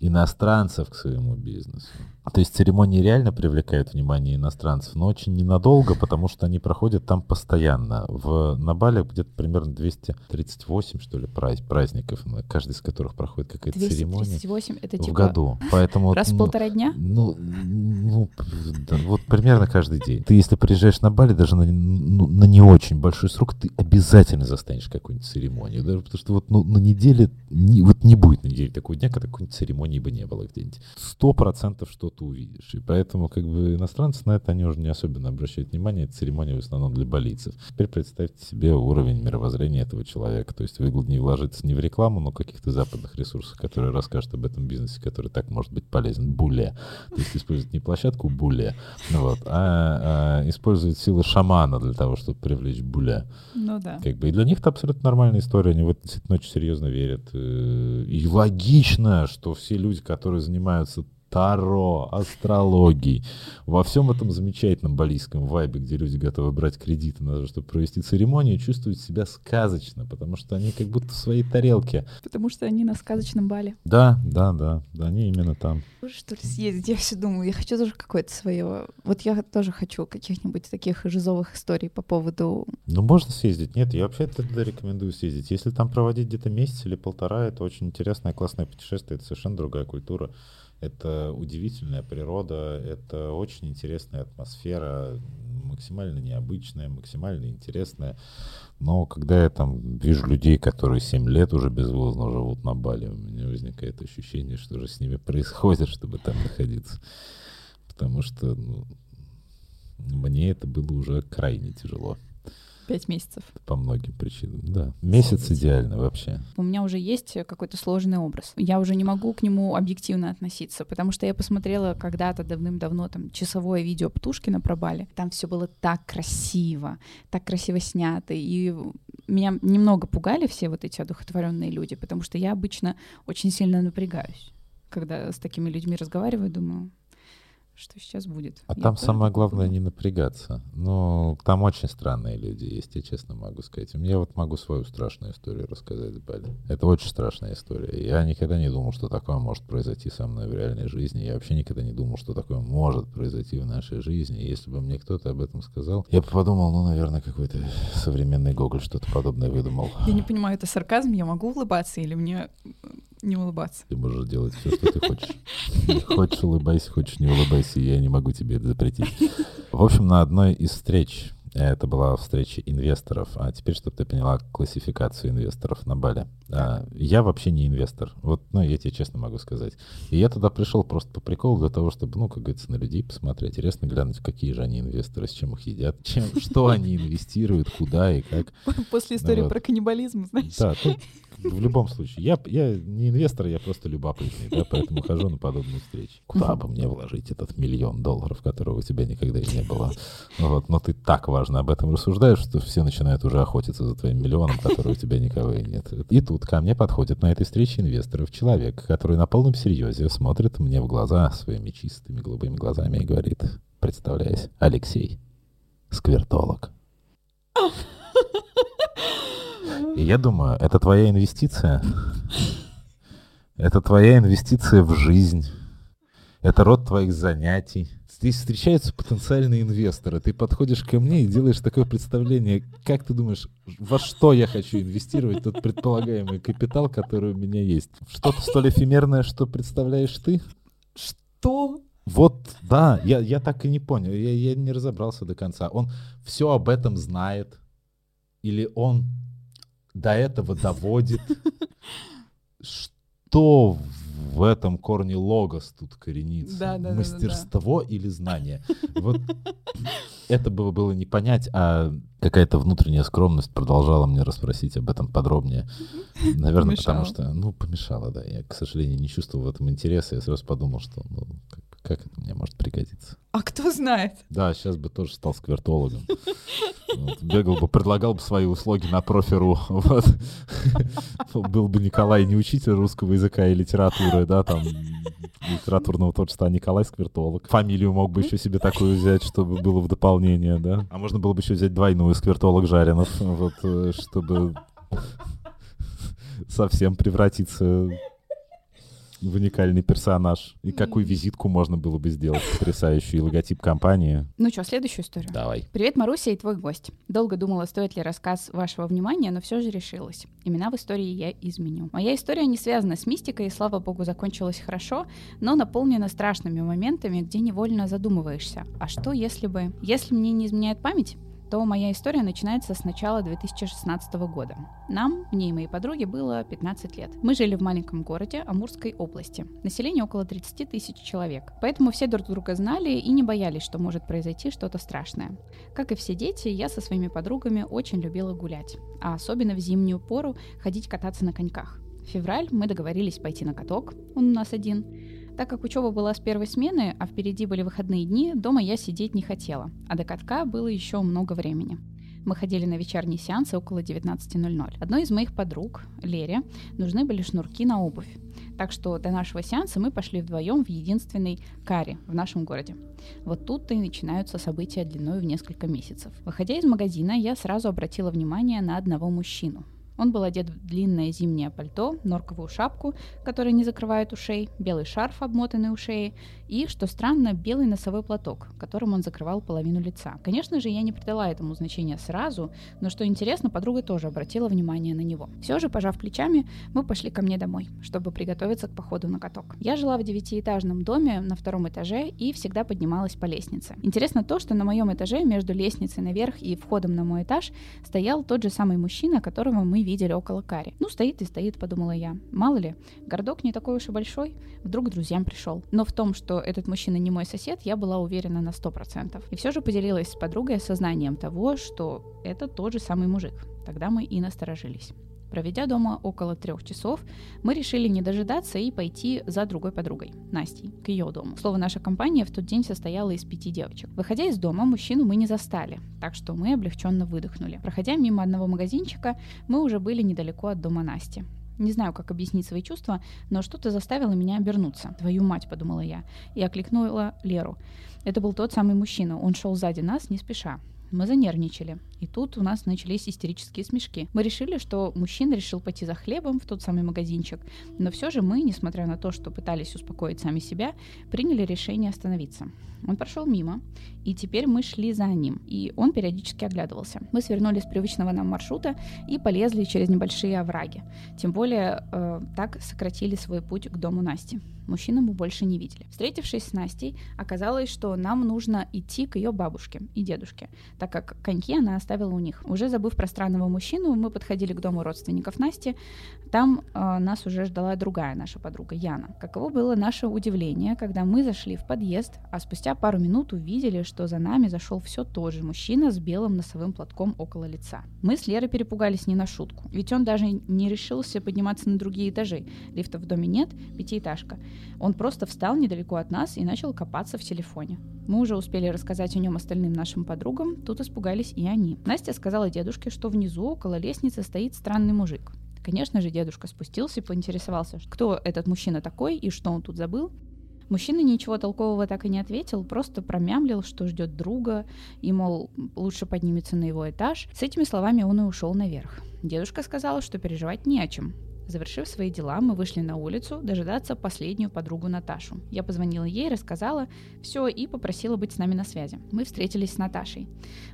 иностранцев к своему бизнесу. То есть церемонии реально привлекают внимание иностранцев, но очень ненадолго, потому что они проходят там постоянно. В, на Бали где-то примерно 238, что ли, праз- праздников, каждый из которых проходит какая-то церемония 238 это в типа году. Поэтому, раз в ну, полтора дня? ну, ну, да, вот примерно каждый день. Ты, если приезжаешь на Бали, даже на, ну, на не очень большой срок, ты обязательно застанешь какую-нибудь церемонию. Даже потому что вот ну, на неделе, не, вот не будет на неделе такого дня, когда какой-нибудь церемонии бы не было где-нибудь. Сто процентов что-то увидишь. И поэтому как бы иностранцы на это, они уже не особенно обращают внимание. Это церемония в основном для болийцев. Теперь представьте себе уровень мировоззрения этого человека. То есть вы не вложиться не в рекламу, но каких-то западных ресурсах, которые расскажут об этом бизнесе, который так может быть полезен. Буле. То есть использовать не площадку буле, ну вот, а, а использовать силы шамана для того, чтобы привлечь буле. Ну да. Как бы. И для них это абсолютно нормальная история, они в это действительно очень серьезно верят. Э, И логично, что все люди, которые занимаются Таро, астрологией, во всем этом замечательном балийском вайбе, где люди готовы брать кредиты, на то, чтобы провести церемонию, чувствуют себя сказочно, потому что они как будто в своей тарелке. Потому что они на сказочном бале. Да, да, да, да, они именно там. Тоже, что ли, съездить? Я все думаю, я хочу тоже какое-то свое. Вот я тоже хочу каких-нибудь таких жизовых историй по поводу... Ну, можно съездить. Нет, я вообще тогда рекомендую съездить. Если там проводить где-то месяц или полтора, это очень интересное, классное путешествие, это совершенно другая культура. Это удивительная природа, это очень интересная атмосфера, максимально необычная, максимально интересная. Но когда я там вижу людей, которые 7 лет уже безвозно живут на Бали, у меня возникает ощущение, что же с ними происходит, чтобы там находиться. Потому что ну, мне это было уже крайне тяжело. Пять месяцев. По многим причинам, да. Месяц идеально вообще. У меня уже есть какой-то сложный образ. Я уже не могу к нему объективно относиться, потому что я посмотрела когда-то давным-давно там часовое видео Птушкина про Бали. Там все было так красиво, так красиво снято, и меня немного пугали все вот эти одухотворенные люди, потому что я обычно очень сильно напрягаюсь, когда с такими людьми разговариваю, думаю, что сейчас будет. А Я там самое главное буду. не напрягаться. Ну, там очень странные люди есть, я честно могу сказать. Я вот могу свою страшную историю рассказать с Бали. Это очень страшная история. Я никогда не думал, что такое может произойти со мной в реальной жизни. Я вообще никогда не думал, что такое может произойти в нашей жизни. Если бы мне кто-то об этом сказал, я бы подумал, ну, наверное, какой-то современный Гоголь что-то подобное выдумал. Я не понимаю, это сарказм, я могу улыбаться или мне э, не улыбаться? Ты можешь делать все, что ты хочешь. Хочешь улыбайся, хочешь не улыбайся, я не могу тебе это запретить. В общем, на одной из встреч, это была встреча инвесторов, а теперь, чтобы ты поняла классификацию инвесторов на Бали. А, Я вообще не инвестор, вот, ну, я тебе честно могу сказать. И я туда пришел просто по приколу для того, чтобы, ну, как говорится, на людей посмотреть. Интересно глянуть, какие же они инвесторы, с чем их едят, чем, что они инвестируют, куда и как. После истории вот. про каннибализм, знаешь. Да, тут в любом случае. Я, я не инвестор, я просто любопытный, да, поэтому хожу на подобные встречи. Куда бы мне вложить этот миллион долларов, которого у тебя никогда и не было? Вот, но ты так важно об этом рассуждаешь, что все начинают уже охотиться за твоим миллионом, который у тебя никого и нет. И тут ко мне подходит на этой встрече инвесторов человек, который на полном серьезе смотрит мне в глаза своими чистыми голубыми глазами и говорит, представляясь, Алексей, сквертолог. И я думаю, это твоя инвестиция. Это твоя инвестиция в жизнь. Это род твоих занятий. Здесь встречаются потенциальные инвесторы. Ты подходишь ко мне и делаешь такое представление. Как ты думаешь, во что я хочу инвестировать тот предполагаемый капитал, который у меня есть? Что-то столь эфемерное, что представляешь ты? Что? Вот, да, я, я так и не понял. Я, я не разобрался до конца. Он все об этом знает? Или он до этого доводит? Что в этом корне логос тут коренится? Да, да, да, да, да. Мастерство или знание? Вот это было, было не понять, а какая-то внутренняя скромность продолжала мне расспросить об этом подробнее. Наверное, потому Помешала. что, ну, помешало, да. Я, к сожалению, не чувствовал в этом интереса. Я сразу подумал, что, ну, как, это мне может пригодиться. А кто знает? Да, сейчас бы тоже стал сквертологом. Вот, бегал бы, предлагал бы свои услуги на профи.ру. Вот. Был бы Николай не учитель русского языка и литературы, да, там, литературного творчества, а Николай сквертолог. Фамилию мог бы еще себе такую взять, чтобы было в дополнение, да. А можно было бы еще взять двойную сквертолог Жаринов, вот, э, чтобы совсем превратиться в уникальный персонаж. И какую визитку можно было бы сделать потрясающий логотип компании. Ну что, следующую историю? Давай. Привет, Маруся и твой гость. Долго думала, стоит ли рассказ вашего внимания, но все же решилась. Имена в истории я изменю. Моя история не связана с мистикой и, слава богу, закончилась хорошо, но наполнена страшными моментами, где невольно задумываешься. А что если бы... Если мне не изменяет память, то моя история начинается с начала 2016 года. Нам, мне и моей подруге, было 15 лет. Мы жили в маленьком городе Амурской области. Население около 30 тысяч человек. Поэтому все друг друга знали и не боялись, что может произойти что-то страшное. Как и все дети, я со своими подругами очень любила гулять, а особенно в зимнюю пору ходить кататься на коньках. В февраль мы договорились пойти на каток, он у нас один. Так как учеба была с первой смены, а впереди были выходные дни, дома я сидеть не хотела, а до катка было еще много времени. Мы ходили на вечерние сеансы около 19.00. Одной из моих подруг, Лере, нужны были шнурки на обувь. Так что до нашего сеанса мы пошли вдвоем в единственный кари в нашем городе. Вот тут-то и начинаются события длиной в несколько месяцев. Выходя из магазина, я сразу обратила внимание на одного мужчину. Он был одет в длинное зимнее пальто, норковую шапку, которая не закрывает ушей, белый шарф, обмотанный у шеи, и, что странно, белый носовой платок, которым он закрывал половину лица. Конечно же, я не придала этому значения сразу, но что интересно, подруга тоже обратила внимание на него. Все же, пожав плечами, мы пошли ко мне домой, чтобы приготовиться к походу на каток. Я жила в девятиэтажном доме на втором этаже и всегда поднималась по лестнице. Интересно то, что на моем этаже между лестницей наверх и входом на мой этаж стоял тот же самый мужчина, которого мы видели около Кари. Ну, стоит и стоит, подумала я. Мало ли, городок не такой уж и большой, вдруг к друзьям пришел. Но в том, что этот мужчина не мой сосед, я была уверена на сто процентов. И все же поделилась с подругой осознанием того, что это тот же самый мужик. Тогда мы и насторожились. Проведя дома около трех часов, мы решили не дожидаться и пойти за другой подругой, Настей, к ее дому. Слово, наша компания в тот день состояла из пяти девочек. Выходя из дома, мужчину мы не застали, так что мы облегченно выдохнули. Проходя мимо одного магазинчика, мы уже были недалеко от дома Насти. Не знаю, как объяснить свои чувства, но что-то заставило меня обернуться. «Твою мать», — подумала я, и окликнула Леру. Это был тот самый мужчина, он шел сзади нас не спеша. Мы занервничали. И тут у нас начались истерические смешки. Мы решили, что мужчина решил пойти за хлебом в тот самый магазинчик, но все же мы, несмотря на то, что пытались успокоить сами себя, приняли решение остановиться. Он прошел мимо, и теперь мы шли за ним, и он периодически оглядывался. Мы свернули с привычного нам маршрута и полезли через небольшие овраги. Тем более э, так сократили свой путь к дому Насти. Мужчину мы больше не видели. Встретившись с Настей, оказалось, что нам нужно идти к ее бабушке и дедушке, так как коньки она оставила у них. Уже забыв про странного мужчину, мы подходили к дому родственников Насти. Там э, нас уже ждала другая наша подруга Яна. Каково было наше удивление, когда мы зашли в подъезд, а спустя пару минут увидели, что за нами зашел все тот же мужчина с белым носовым платком около лица. Мы с Лерой перепугались не на шутку, ведь он даже не решился подниматься на другие этажи. Лифта в доме нет, пятиэтажка. Он просто встал недалеко от нас и начал копаться в телефоне. Мы уже успели рассказать о нем остальным нашим подругам, тут испугались и они. Настя сказала дедушке, что внизу около лестницы стоит странный мужик. Конечно же, дедушка спустился и поинтересовался, кто этот мужчина такой и что он тут забыл. Мужчина ничего толкового так и не ответил, просто промямлил, что ждет друга, и, мол, лучше поднимется на его этаж. С этими словами он и ушел наверх. Дедушка сказал, что переживать не о чем. Завершив свои дела, мы вышли на улицу дожидаться последнюю подругу Наташу. Я позвонила ей, рассказала все и попросила быть с нами на связи. Мы встретились с Наташей.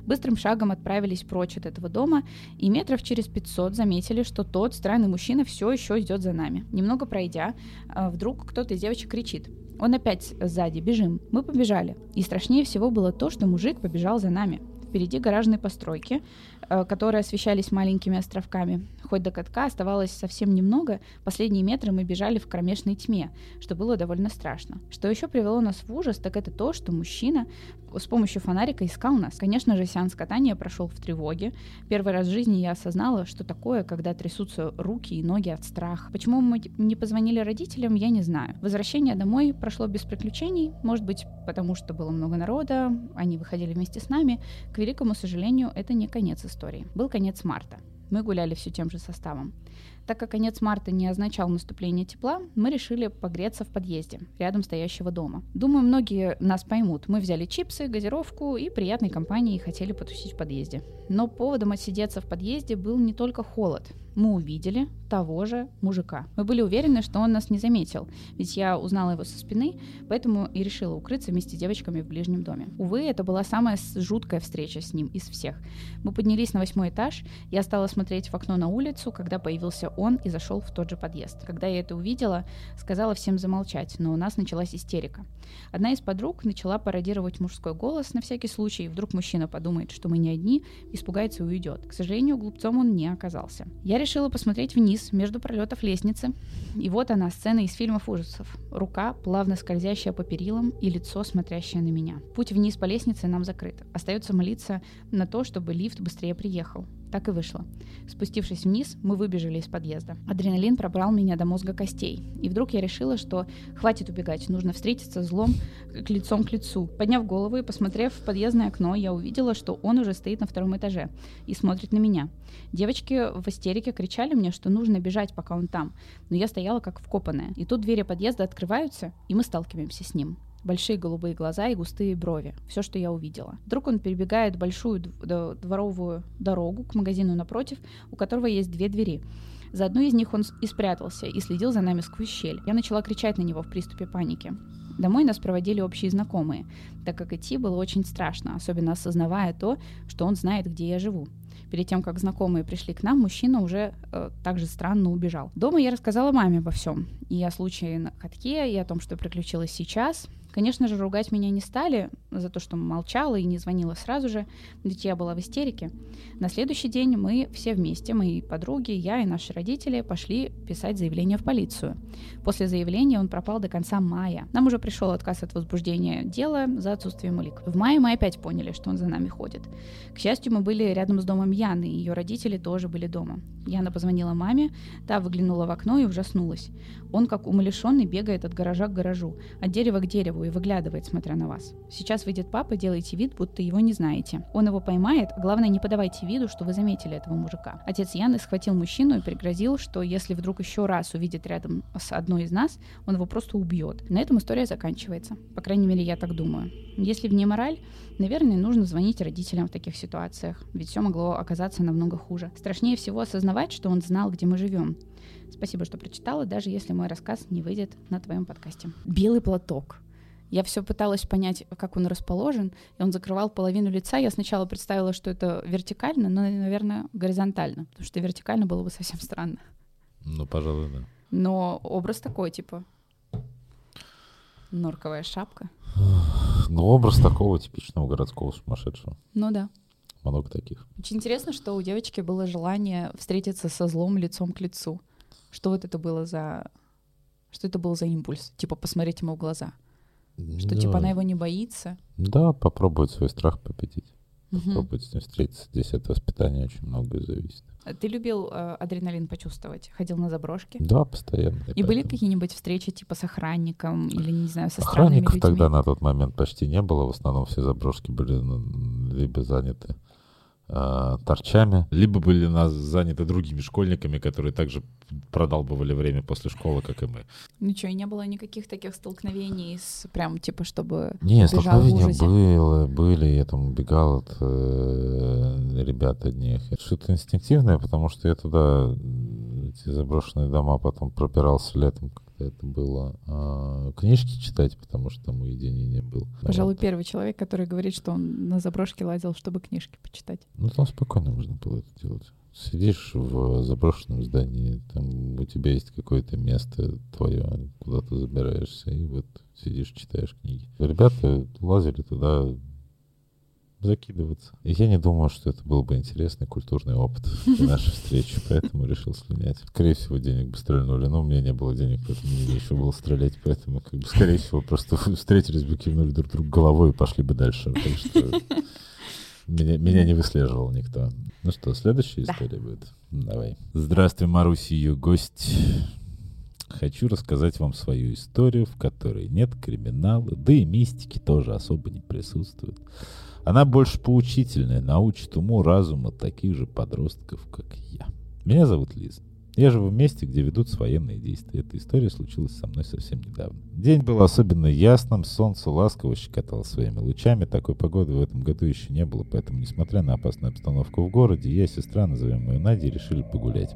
Быстрым шагом отправились прочь от этого дома, и метров через 500 заметили, что тот странный мужчина все еще идет за нами. Немного пройдя, а, вдруг кто-то из девочек кричит. Он опять сзади, бежим. Мы побежали. И страшнее всего было то, что мужик побежал за нами. Впереди гаражные постройки, которые освещались маленькими островками. Хоть до катка оставалось совсем немного, последние метры мы бежали в кромешной тьме, что было довольно страшно. Что еще привело нас в ужас, так это то, что мужчина с помощью фонарика искал нас. Конечно же, сеанс катания прошел в тревоге. Первый раз в жизни я осознала, что такое, когда трясутся руки и ноги от страха. Почему мы не позвонили родителям, я не знаю. Возвращение домой прошло без приключений, может быть, потому что было много народа, они выходили вместе с нами. К великому сожалению, это не конец истории. Был конец марта. Мы гуляли все тем же составом. Так как конец марта не означал наступление тепла, мы решили погреться в подъезде, рядом стоящего дома. Думаю, многие нас поймут. Мы взяли чипсы, газировку и приятной компанией хотели потусить в подъезде. Но поводом отсидеться в подъезде был не только холод мы увидели того же мужика. Мы были уверены, что он нас не заметил, ведь я узнала его со спины, поэтому и решила укрыться вместе с девочками в ближнем доме. Увы, это была самая жуткая встреча с ним из всех. Мы поднялись на восьмой этаж, я стала смотреть в окно на улицу, когда появился он и зашел в тот же подъезд. Когда я это увидела, сказала всем замолчать, но у нас началась истерика. Одна из подруг начала пародировать мужской голос на всякий случай, вдруг мужчина подумает, что мы не одни, испугается и уйдет. К сожалению, глупцом он не оказался. Я решила посмотреть вниз, между пролетов лестницы. И вот она, сцена из фильмов ужасов. Рука, плавно скользящая по перилам, и лицо, смотрящее на меня. Путь вниз по лестнице нам закрыт. Остается молиться на то, чтобы лифт быстрее приехал. Так и вышло. Спустившись вниз, мы выбежали из подъезда. Адреналин пробрал меня до мозга костей. И вдруг я решила, что хватит убегать, нужно встретиться злом к лицом к лицу. Подняв голову и посмотрев в подъездное окно, я увидела, что он уже стоит на втором этаже и смотрит на меня. Девочки в истерике кричали мне, что нужно бежать, пока он там. Но я стояла как вкопанная. И тут двери подъезда открываются, и мы сталкиваемся с ним большие голубые глаза и густые брови. Все, что я увидела. Вдруг он перебегает большую дворовую дорогу к магазину напротив, у которого есть две двери. За одну из них он и спрятался, и следил за нами сквозь щель. Я начала кричать на него в приступе паники. Домой нас проводили общие знакомые, так как идти было очень страшно, особенно осознавая то, что он знает, где я живу. Перед тем, как знакомые пришли к нам, мужчина уже э, также странно убежал. Дома я рассказала маме обо всем. И о случае на катке, и о том, что приключилось сейчас. Конечно же, ругать меня не стали за то, что молчала и не звонила сразу же, ведь я была в истерике. На следующий день мы все вместе, мои подруги, я и наши родители, пошли писать заявление в полицию. После заявления он пропал до конца мая. Нам уже пришел отказ от возбуждения дела за отсутствием улик. В мае мы опять поняли, что он за нами ходит. К счастью, мы были рядом с домом Яны, и ее родители тоже были дома. Яна позвонила маме, та выглянула в окно и ужаснулась. Он, как умалишенный, бегает от гаража к гаражу, от дерева к дереву и выглядывает, смотря на вас. Сейчас выйдет папа, делайте вид, будто его не знаете. Он его поймает, главное, не подавайте виду, что вы заметили этого мужика. Отец Яны схватил мужчину и пригрозил, что если вдруг еще раз увидит рядом с одной из нас, он его просто убьет. На этом история заканчивается. По крайней мере, я так думаю. Если вне мораль, наверное, нужно звонить родителям в таких ситуациях, ведь все могло оказаться намного хуже. Страшнее всего осознавать, что он знал, где мы живем. Спасибо, что прочитала, даже если мой рассказ не выйдет на твоем подкасте. Белый платок. Я все пыталась понять, как он расположен, и он закрывал половину лица. Я сначала представила, что это вертикально, но, наверное, горизонтально, потому что вертикально было бы совсем странно. Ну, пожалуй, да. Но образ такой, типа, норковая шапка. Ну, образ такого типичного городского сумасшедшего. Ну да. Много таких. Очень интересно, что у девочки было желание встретиться со злом лицом к лицу. Что вот это было за... Что это был за импульс? Типа посмотреть ему в глаза. Что Да. типа она его не боится. Да, попробовать свой страх победить. Мгм. Попробовать с ним встретиться. Здесь от воспитания очень многое зависит. А Ты любил э, адреналин почувствовать? Ходил на заброшки? Да, постоянно. И были поэтому- какие-нибудь встречи типа с охранником или, не знаю, со Охранников людьми? тогда на тот момент почти не было. В основном все заброшки были либо заняты торчами. Либо были нас заняты другими школьниками, которые также продалбывали время после школы, как и мы. Ничего, и не было никаких таких столкновений с прям типа, чтобы Не, столкновения было, были, я там убегал от э, ребят одних. Это Что-то инстинктивное, потому что я туда, эти заброшенные дома, потом пробирался летом, это было, а, книжки читать, потому что там уединение было. Пожалуй, Вот. первый человек, который говорит, что он на заброшке лазил, чтобы книжки почитать. Ну, там спокойно можно было это делать. Сидишь в заброшенном здании, там у тебя есть какое-то место твое, куда ты забираешься, и вот сидишь, читаешь книги. Ребята лазили туда закидываться. И я не думаю, что это был бы интересный культурный опыт нашей встречи, поэтому решил слинять. Скорее всего, денег бы стрельнули, но у меня не было денег, поэтому мне нечего было стрелять, поэтому, как бы, скорее всего, просто встретились бы, кивнули друг другу головой и пошли бы дальше. Так что меня, меня не выслеживал никто. Ну что, следующая Да. история будет? Давай. Здравствуй, Маруся, ее гость. Хочу рассказать вам свою историю, в которой нет криминала, да и мистики тоже особо не присутствует. Она больше поучительная, научит уму разума таких же подростков, как я. Меня зовут Лиза. Я живу в месте, где ведутся военные действия. Эта история случилась со мной совсем недавно. День был особенно ясным, солнце ласково щекотало своими лучами. Такой погоды в этом году еще не было, поэтому, несмотря на опасную обстановку в городе, я и сестра, назовем ее Надей, решили погулять.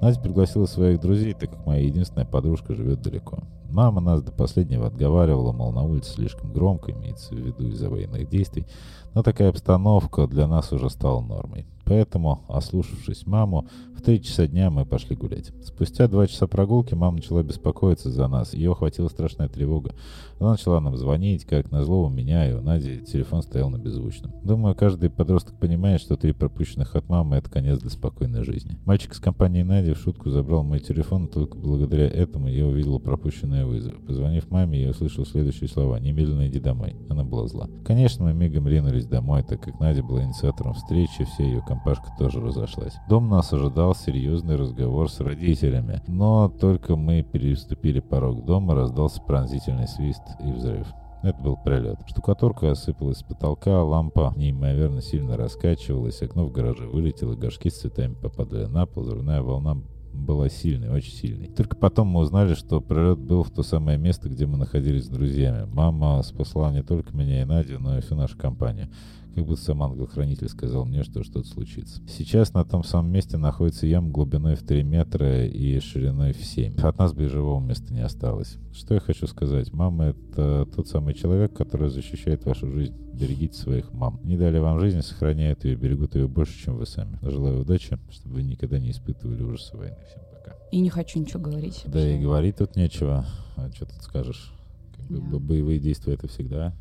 Надя пригласила своих друзей, так как моя единственная подружка живет далеко. Мама нас до последнего отговаривала, мол, на улице слишком громко, имеется в виду из-за военных действий, но такая обстановка для нас уже стала нормой. Поэтому, ослушавшись маму, в три часа дня мы пошли гулять. Спустя два часа прогулки мама начала беспокоиться за нас. Ее охватила страшная тревога. Она начала нам звонить, как назло у меня и у Нади телефон стоял на беззвучном. Думаю, каждый подросток понимает, что три пропущенных от мамы — это конец для спокойной жизни. Мальчик из компании Нади в шутку забрал мой телефон, только благодаря этому я увидел пропущенные вызовы. Позвонив маме, я услышал следующие слова. «Немедленно иди домой». Она была зла. Конечно, мы мигом ринулись домой, так как Надя была инициатором встречи, вся ее компашка тоже разошлась. Дом нас ожидал серьезный разговор с родителями. Но только мы переступили порог дома, раздался пронзительный свист и взрыв. Это был прилет. Штукатурка осыпалась с потолка, лампа неимоверно сильно раскачивалась, окно в гараже вылетело, горшки с цветами попадали на пол, взрывная волна была сильной, очень сильной. Только потом мы узнали, что прилет был в то самое место, где мы находились с друзьями. Мама спасла не только меня и Надю, но и всю нашу компанию. Как будто сам ангел-хранитель сказал мне, что что-то случится. Сейчас на том самом месте находится яма глубиной в 3 метра и шириной в 7. От нас бы живого места не осталось. Что я хочу сказать? Мама — это тот самый человек, который защищает вашу жизнь. Берегите своих мам. Не дали вам жизнь, сохраняют ее, берегут ее больше, чем вы сами. Желаю удачи, чтобы вы никогда не испытывали ужасы войны. Всем пока. И не хочу ничего говорить. Да и говорить тут нечего. А что тут скажешь? Как бы боевые действия это всегда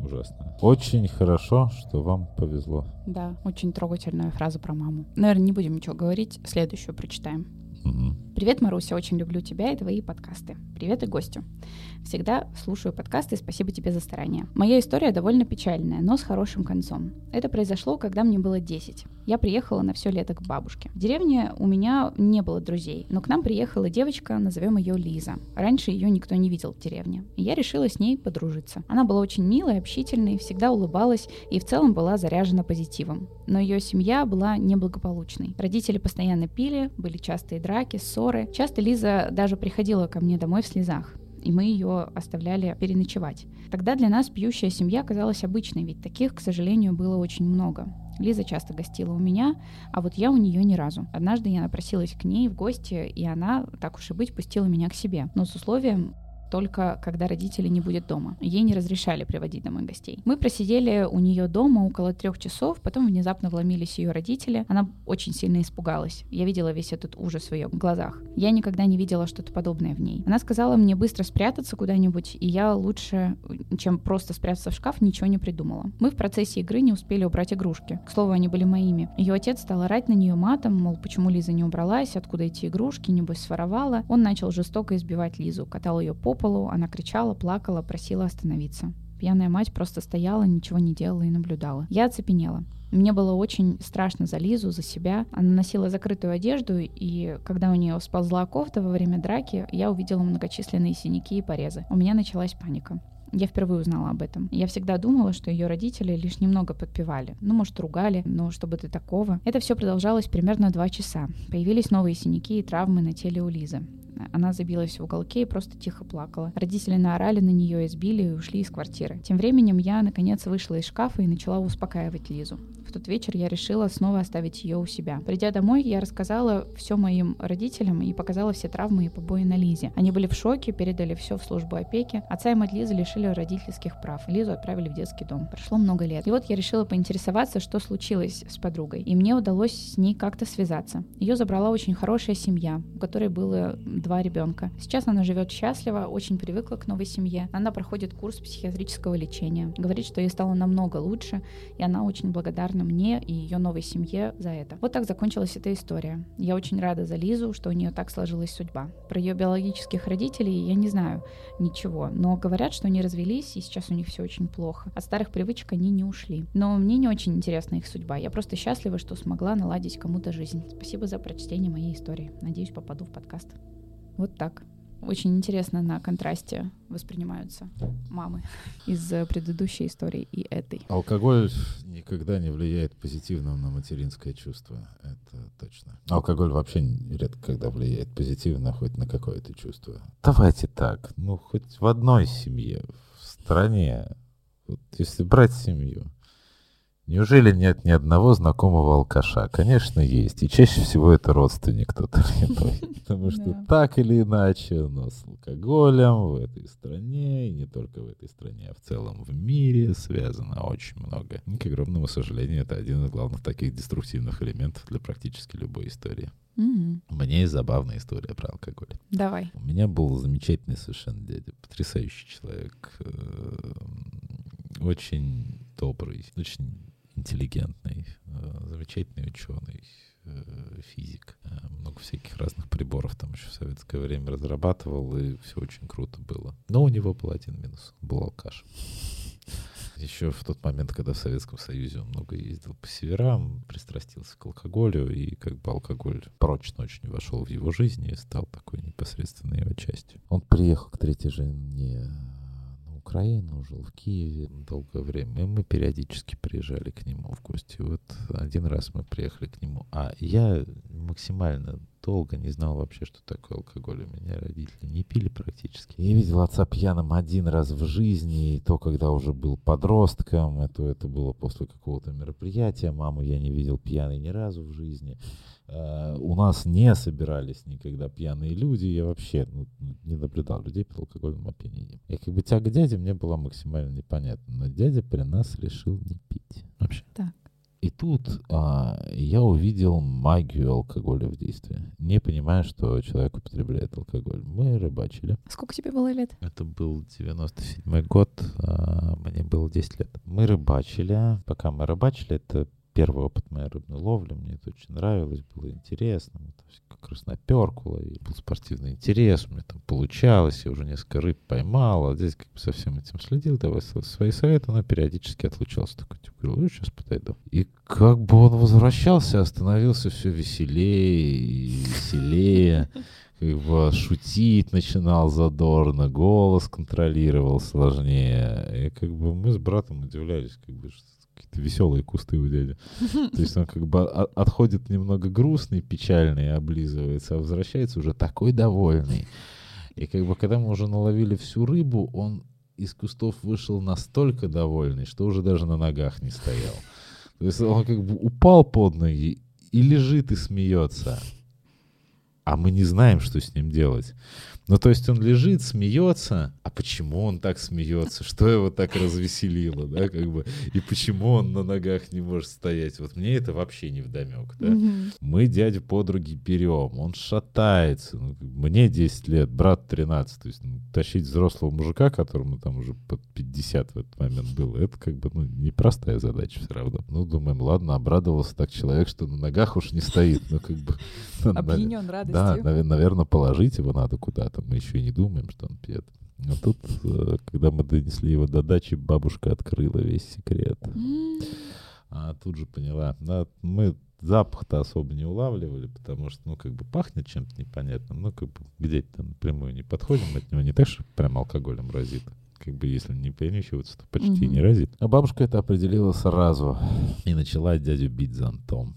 ужасно. Очень хорошо, что вам повезло. Да, очень трогательная фраза про маму. Наверное, не будем ничего говорить, следующую прочитаем. Мгм. Привет, Маруся, очень люблю тебя и твои подкасты. Привет и гостю. Всегда слушаю подкасты и спасибо тебе за старание. Моя история довольно печальная, но с хорошим концом. Это произошло, когда мне было 10. Я приехала на все лето к бабушке. В деревне у меня не было друзей, но к нам приехала девочка, назовем ее Лиза. Раньше ее никто не видел в деревне. И я решила с ней подружиться. Она была очень милой, общительной, всегда улыбалась и в целом была заряжена позитивом. Но ее семья была неблагополучной. Родители постоянно пили, были частые драки, ссоры. Часто Лиза даже приходила ко мне домой в слезах и мы ее оставляли переночевать. Тогда для нас пьющая семья казалась обычной, ведь таких, к сожалению, было очень много. Лиза часто гостила у меня, а вот я у нее ни разу. Однажды я напросилась к ней в гости, и она, так уж и быть, пустила меня к себе. Но с условием только когда родители не будет дома. Ей не разрешали приводить домой гостей. Мы просидели у нее дома около трех часов, потом внезапно вломились ее родители. Она очень сильно испугалась. Я видела весь этот ужас в ее глазах. Я никогда не видела что-то подобное в ней. Она сказала мне быстро спрятаться куда-нибудь, и я лучше, чем просто спрятаться в шкаф, ничего не придумала. Мы в процессе игры не успели убрать игрушки. К слову, они были моими. Ее отец стал орать на нее матом, мол, почему Лиза не убралась, откуда эти игрушки, небось своровала. Он начал жестоко избивать Лизу, катал ее по полу, она кричала, плакала, просила остановиться. Пьяная мать просто стояла, ничего не делала и наблюдала. Я оцепенела. Мне было очень страшно за Лизу, за себя. Она носила закрытую одежду, и когда у нее сползла кофта во время драки, я увидела многочисленные синяки и порезы. У меня началась паника. Я впервые узнала об этом. Я всегда думала, что ее родители лишь немного подпевали. Ну, может, ругали, но чтобы до такого. Это все продолжалось примерно два часа. Появились новые синяки и травмы на теле у Лизы. Она забилась в уголке и просто тихо плакала. Родители наорали на нее, избили и ушли из квартиры. Тем временем я, наконец, вышла из шкафа и начала успокаивать Лизу. Тот вечер я решила снова оставить ее у себя. Придя домой, я рассказала все моим родителям и показала все травмы и побои на Лизе. Они были в шоке, передали все в службу опеки. Отца и мать Лизы лишили родительских прав. Лизу отправили в детский дом. Прошло много лет. И вот я решила поинтересоваться, что случилось с подругой. И мне удалось с ней как-то связаться. Ее забрала очень хорошая семья, у которой было два ребенка. Сейчас она живет счастливо, очень привыкла к новой семье. Она проходит курс психиатрического лечения. Говорит, что ей стало намного лучше, и она очень благодарна мне и ее новой семье за это. Вот так закончилась эта история. Я очень рада за Лизу, что у нее так сложилась судьба. Про ее биологических родителей я не знаю ничего, но говорят, что они развелись, и сейчас у них все очень плохо. От старых привычек они не ушли. Но мне не очень интересна их судьба. Я просто счастлива, что смогла наладить кому-то жизнь. Спасибо за прочтение моей истории. Надеюсь, попаду в подкаст. Вот так. Очень интересно на контрасте воспринимаются мамы из э, предыдущей истории и этой. Алкоголь никогда не влияет позитивно на материнское чувство. Это точно. Алкоголь вообще редко когда влияет позитивно хоть на какое-то чувство. Давайте так, ну хоть в одной семье, в стране, вот если брать семью, неужели нет ни одного знакомого алкаша? Конечно, есть. И чаще всего это родственник кто-то иной. Потому что Да. так или иначе нас с алкоголем в этой стране, и не только в этой стране, а в целом в мире связано очень много. И, к огромному сожалению, это один из главных таких деструктивных элементов для практически любой истории. Мгм. У меня есть забавная история про алкоголь. Давай. У меня был замечательный совершенно дядя, потрясающий человек, э, очень добрый, очень интеллигентный, э, замечательный ученый, э, физик. Э, Много всяких разных приборов там еще в советское время разрабатывал, и все очень круто было. Но у него был один минус. Был алкаш. Еще в тот момент, когда в Советском Союзе он много ездил по северам, пристрастился к алкоголю, и как бы алкоголь прочно очень вошел в его жизнь и стал такой непосредственной его частью. Он приехал к третьей жене на Украину, жил в Киеве долгое время, и мы периодически приезжали к нему в гости. Вот один раз мы приехали к нему, а я максимально долго не знал вообще, что такое алкоголь. У меня родители не пили практически. Я видел отца пьяным один раз в жизни, и то, когда уже был подростком, это, это было после какого-то мероприятия. Маму я не видел пьяной ни разу в жизни. Э, у нас не собирались никогда пьяные люди. Я вообще ну, не наблюдал людей под алкогольным опьянением. И как бы тяга дяди мне была максимально непонятна. Но дядя при нас решил не пить. Вообще. Так. И тут а, я увидел магию алкоголя в действии, не понимая, что человек употребляет алкоголь. Мы рыбачили. Сколько тебе было лет? Это был 97 год, а, мне было 10 лет. Мы рыбачили. Пока мы рыбачили, это первый опыт моей рыбной ловли. Мне это очень нравилось, было интересно. Мы там как раз наперкула, и был спортивный интерес, у меня там получалось, я уже несколько рыб поймал, а здесь как бы со всем этим следил, давай свои советы, но периодически отлучался. Такой, типа, говорю, ну, сейчас подойду. И как бы он возвращался, становился все веселее и веселее как бы шутить начинал задорно, голос контролировал сложнее. И как бы мы с братом удивлялись, как бы, что какие-то веселые кусты у дяди. То есть он как бы отходит немного грустный, печальный, облизывается, а возвращается уже такой довольный. И как бы когда мы уже наловили всю рыбу, он из кустов вышел настолько довольный, что уже даже на ногах не стоял. То есть он как бы упал под ноги и лежит и смеется. А мы не знаем, что с ним делать. Ну, то есть он лежит, смеется, а почему он так смеется? Что его так развеселило, да, как бы? И почему он на ногах не может стоять? Вот мне это вообще не вдомек, да? Мы дядю подруги берем, он шатается. Ну, мне 10 лет, брат 13. То есть ну, тащить взрослого мужика, которому там уже под 50 в этот момент было, это как бы, ну, непростая задача все равно. Ну, думаем, ладно, обрадовался так человек, что на ногах уж не стоит. Ну, как бы... Опьянен радостью. Да, наверное, положить его надо куда-то там мы еще и не думаем, что он пьет. А тут, э, когда мы донесли его до дачи, бабушка открыла весь секрет. А тут же поняла. Да, мы запах-то особо не улавливали, потому что, ну, как бы пахнет чем-то непонятным. Ну, как бы где-то напрямую не подходим от него. Не так, что прям алкоголем разит. Как бы если не перенюхиваться, то почти mm-hmm. не разит. А бабушка это определила сразу и начала дядю бить зонтом.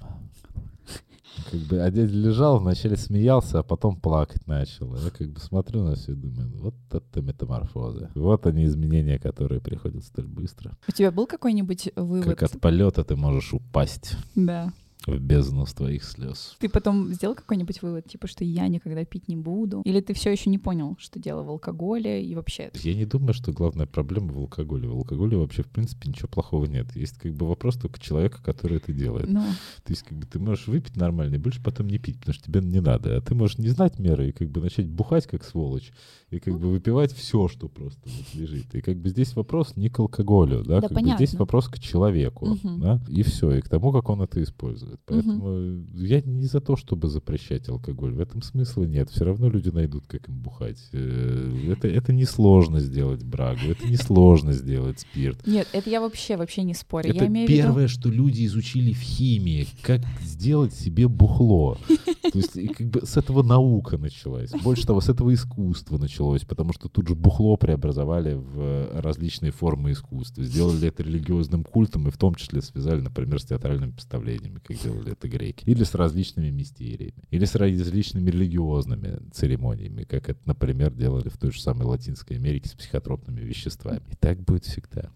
Как бы, а дядя лежал, вначале смеялся, а потом плакать начал. Я как бы смотрю на все и думаю, вот это метаморфозы. Вот они изменения, которые приходят столь быстро. У тебя был какой-нибудь вывод? Как от полета ты можешь упасть. Да в бездну твоих слез. Ты потом сделал какой-нибудь вывод, типа, что я никогда пить не буду? Или ты все еще не понял, что дело в алкоголе и вообще? Я не думаю, что главная проблема в алкоголе. В алкоголе вообще, в принципе, ничего плохого нет. Есть как бы вопрос только человека, который это делает. Но... Ну. То есть как бы ты можешь выпить нормально и больше потом не пить, потому что тебе не надо. А ты можешь не знать меры и как бы начать бухать как сволочь и как бы выпивать все, что просто вот лежит. И как бы здесь вопрос не к алкоголю, да, да как бы здесь вопрос к человеку, угу. да, и все, и к тому, как он это использует. Поэтому угу. я не за то, чтобы запрещать алкоголь. В этом смысла нет. Все равно люди найдут, как им бухать. Э, это, это не сложно сделать брагу, это не сложно сделать спирт. Нет, это я вообще, вообще не спорю. Это я первое, виду... что люди изучили в химии, как сделать себе бухло. То есть как бы с этого наука началась. Больше того, с этого искусство началось началось, потому что тут же бухло преобразовали в э, различные формы искусства. Сделали это религиозным культом и в том числе связали, например, с театральными представлениями, как делали это греки. Или с различными мистериями. Или с различными религиозными церемониями, как это, например, делали в той же самой Латинской Америке с психотропными веществами. И так будет всегда.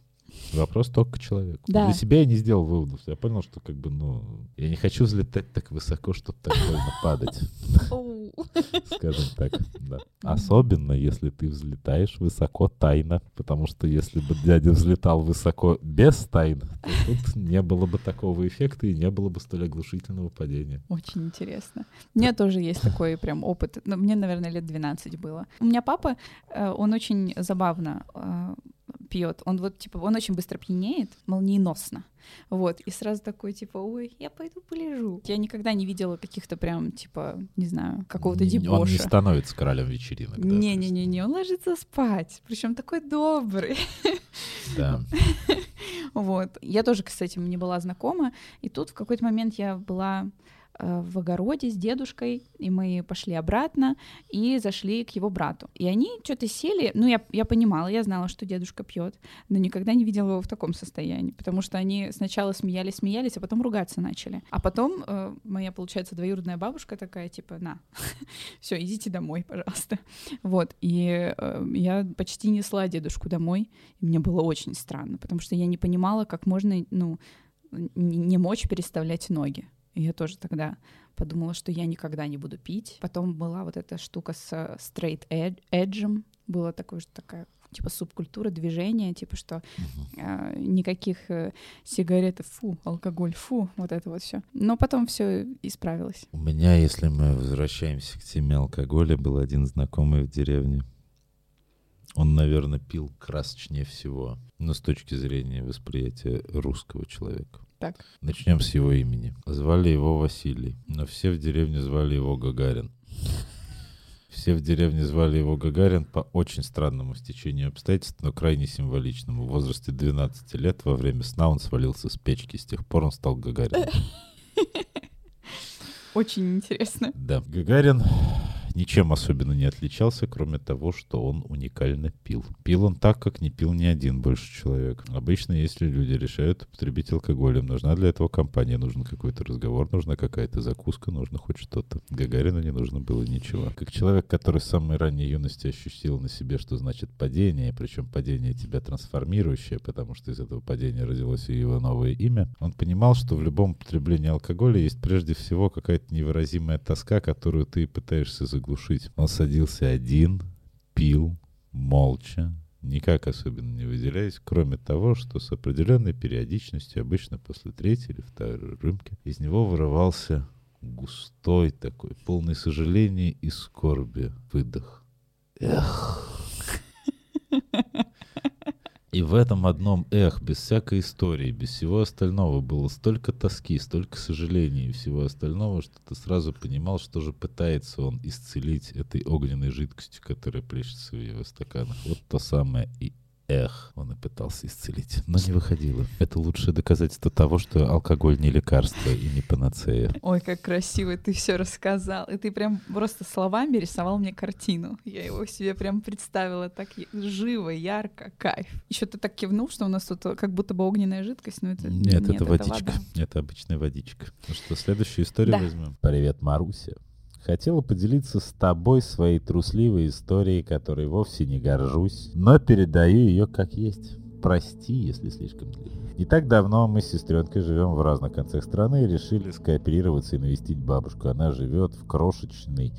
Вопрос только к человеку. Да. Для себя я не сделал выводов. Я понял, что как бы, ну, я не хочу взлетать так высоко, чтобы так больно падать. Скажем так, да. Особенно, если ты взлетаешь высоко тайно, потому что если бы дядя взлетал высоко без тайн, то тут не было бы такого эффекта и не было бы столь оглушительного падения. Очень интересно. У меня тоже есть такой прям опыт. Но ну, мне, наверное, лет 12 было. У меня папа, э, он очень забавно э, пьет, он вот, типа, он очень быстро пьянеет, молниеносно. Вот, и сразу такой, типа, ой, я пойду полежу. Я никогда не видела каких-то прям, типа, не знаю, какого-то дебоша. Он не становится королем вечеринок. Не-не-не, он ложится спать, причем такой добрый. Да. Вот. Я тоже, этим не была знакома, и тут в какой-то момент я была в огороде с дедушкой, и мы пошли обратно и зашли к его брату. И они что-то сели, ну, я, я понимала, я знала, что дедушка пьет, но никогда не видела его в таком состоянии, потому что они сначала смеялись, смеялись, а потом ругаться начали. А потом э, моя, получается, двоюродная бабушка такая, типа, на, все, идите домой, пожалуйста. Вот, и э, я почти несла дедушку домой, и мне было очень странно, потому что я не понимала, как можно, ну, не мочь переставлять ноги. И я тоже тогда подумала, что я никогда не буду пить. Потом была вот эта штука с straight edge, было такое же такая типа субкультура движения, типа что э, никаких э, сигарет, фу, алкоголь, фу, вот это вот все. Но потом все исправилось. У меня, если мы возвращаемся к теме алкоголя, был один знакомый в деревне. Он, наверное, пил красочнее всего, но с точки зрения восприятия русского человека. Так. Начнем с его имени. Звали его Василий, но все в деревне звали его Гагарин. Все в деревне звали его Гагарин по очень странному стечению обстоятельств, но крайне символичному. В возрасте 12 лет во время сна он свалился с печки. С тех пор он стал Гагарином. Очень интересно. Да. Гагарин ничем особенно не отличался, кроме того, что он уникально пил. Пил он так, как не пил ни один больше человек. Обычно, если люди решают употребить алкоголь, им нужна для этого компания, нужен какой-то разговор, нужна какая-то закуска, нужно хоть что-то. Гагарину не нужно было ничего. Как человек, который с самой ранней юности ощутил на себе, что значит падение, причем падение тебя трансформирующее, потому что из этого падения родилось и его новое имя, он понимал, что в любом употреблении алкоголя есть прежде всего какая-то невыразимая тоска, которую ты пытаешься заглушить. Он садился один, пил, молча, никак особенно не выделяясь, кроме того, что с определенной периодичностью, обычно после третьей или второй рюмки, из него вырывался густой такой, полный сожаления и скорби выдох. Эх. И в этом одном эх, без всякой истории, без всего остального было столько тоски, столько сожалений и всего остального, что ты сразу понимал, что же пытается он исцелить этой огненной жидкостью, которая плещется в его стаканах. Вот то самое и эх, он и пытался исцелить, но не выходило. Это лучшее доказательство того, что алкоголь не лекарство и не панацея. Ой, как красиво ты все рассказал. И ты прям просто словами рисовал мне картину. Я его себе прям представила так живо, ярко, кайф. Еще ты так кивнул, что у нас тут э, как будто бы огненная жидкость, но это Нет, это водичка. вода. Это обычная водичка. Ну что, следующую историю Да. возьмем. Привет, Маруся. Хотела поделиться с тобой своей трусливой историей, которой вовсе не горжусь, но передаю ее как есть. Прости, если слишком длинно. Не так давно мы с сестренкой живем в разных концах страны и решили скооперироваться и навестить бабушку. Она живет в крошечной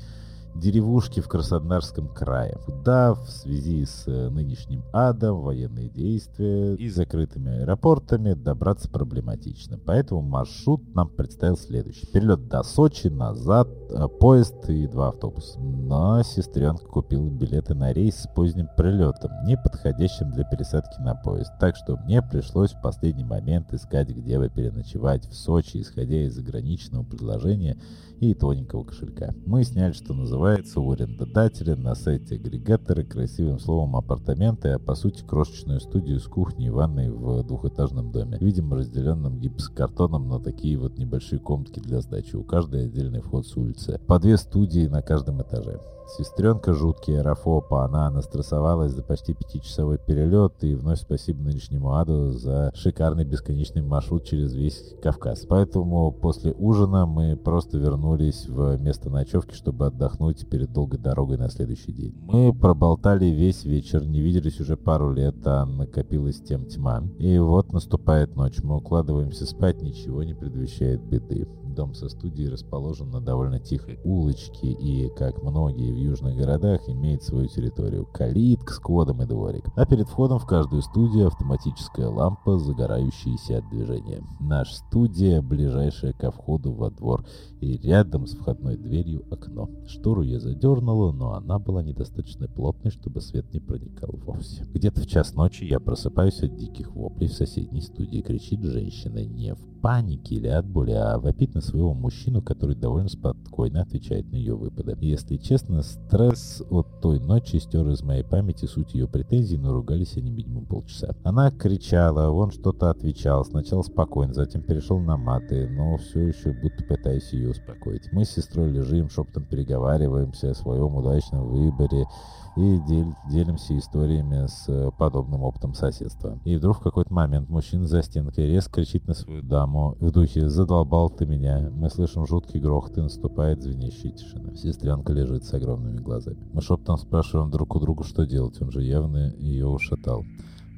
деревушке в Краснодарском крае, куда в связи с э, нынешним адом, военные действия и закрытыми аэропортами добраться проблематично. Поэтому маршрут нам представил следующий. Перелет до Сочи, назад, э, поезд и два автобуса. Но сестренка купила билеты на рейс с поздним прилетом, не подходящим для пересадки на поезд. Так что мне пришлось в последний момент искать, где бы переночевать в Сочи, исходя из заграничного предложения и тоненького кошелька. Мы сняли, что называется, у арендодателя на сайте агрегатора красивым словом апартаменты, а по сути крошечную студию с кухней и ванной в двухэтажном доме. Видимо, разделенным гипсокартоном на такие вот небольшие комнатки для сдачи. У каждой отдельный вход с улицы. По две студии на каждом этаже. Сестренка жуткий аэрофоб, а она настрессовалась за почти пятичасовой перелет, и вновь спасибо нынешнему аду за шикарный бесконечный маршрут через весь Кавказ. Поэтому после ужина мы просто вернулись в место ночевки, чтобы отдохнуть перед долгой дорогой на следующий день. Мы проболтали весь вечер, не виделись уже пару лет, а накопилась тем тьма. И вот наступает ночь, мы укладываемся спать, ничего не предвещает беды. Дом со студией расположен на довольно тихой улочке и, как многие в южных городах, имеет свою территорию. Калитка с кодом и дворик. А перед входом в каждую студию автоматическая лампа, загорающаяся от движения. Наша студия ближайшая ко входу во двор и рядом с входной дверью окно. Штору я задернула, но она была недостаточно плотной, чтобы свет не проникал вовсе. Где-то в час ночи я просыпаюсь от диких воплей в соседней студии. Кричит женщина не в панике или от боли, а вопит на своего мужчину, который довольно спокойно отвечает на ее выпады. Если честно, стресс от той ночи стер из моей памяти суть ее претензий, но ругались они минимум полчаса. Она кричала, он что-то отвечал, сначала спокойно, затем перешел на маты, но все еще будто пытаясь ее успокоить. Мы с сестрой лежим, шептом переговариваемся о своем удачном выборе и дел- делимся историями с э, подобным опытом соседства. И вдруг в какой-то момент мужчина за стенкой резко кричит на свою даму в духе «Задолбал ты меня!». Мы слышим жуткий грохот и наступает звенящая тишина. Сестренка лежит с огромными глазами. Мы шептом спрашиваем друг у друга, что делать, он же явно ее ушатал.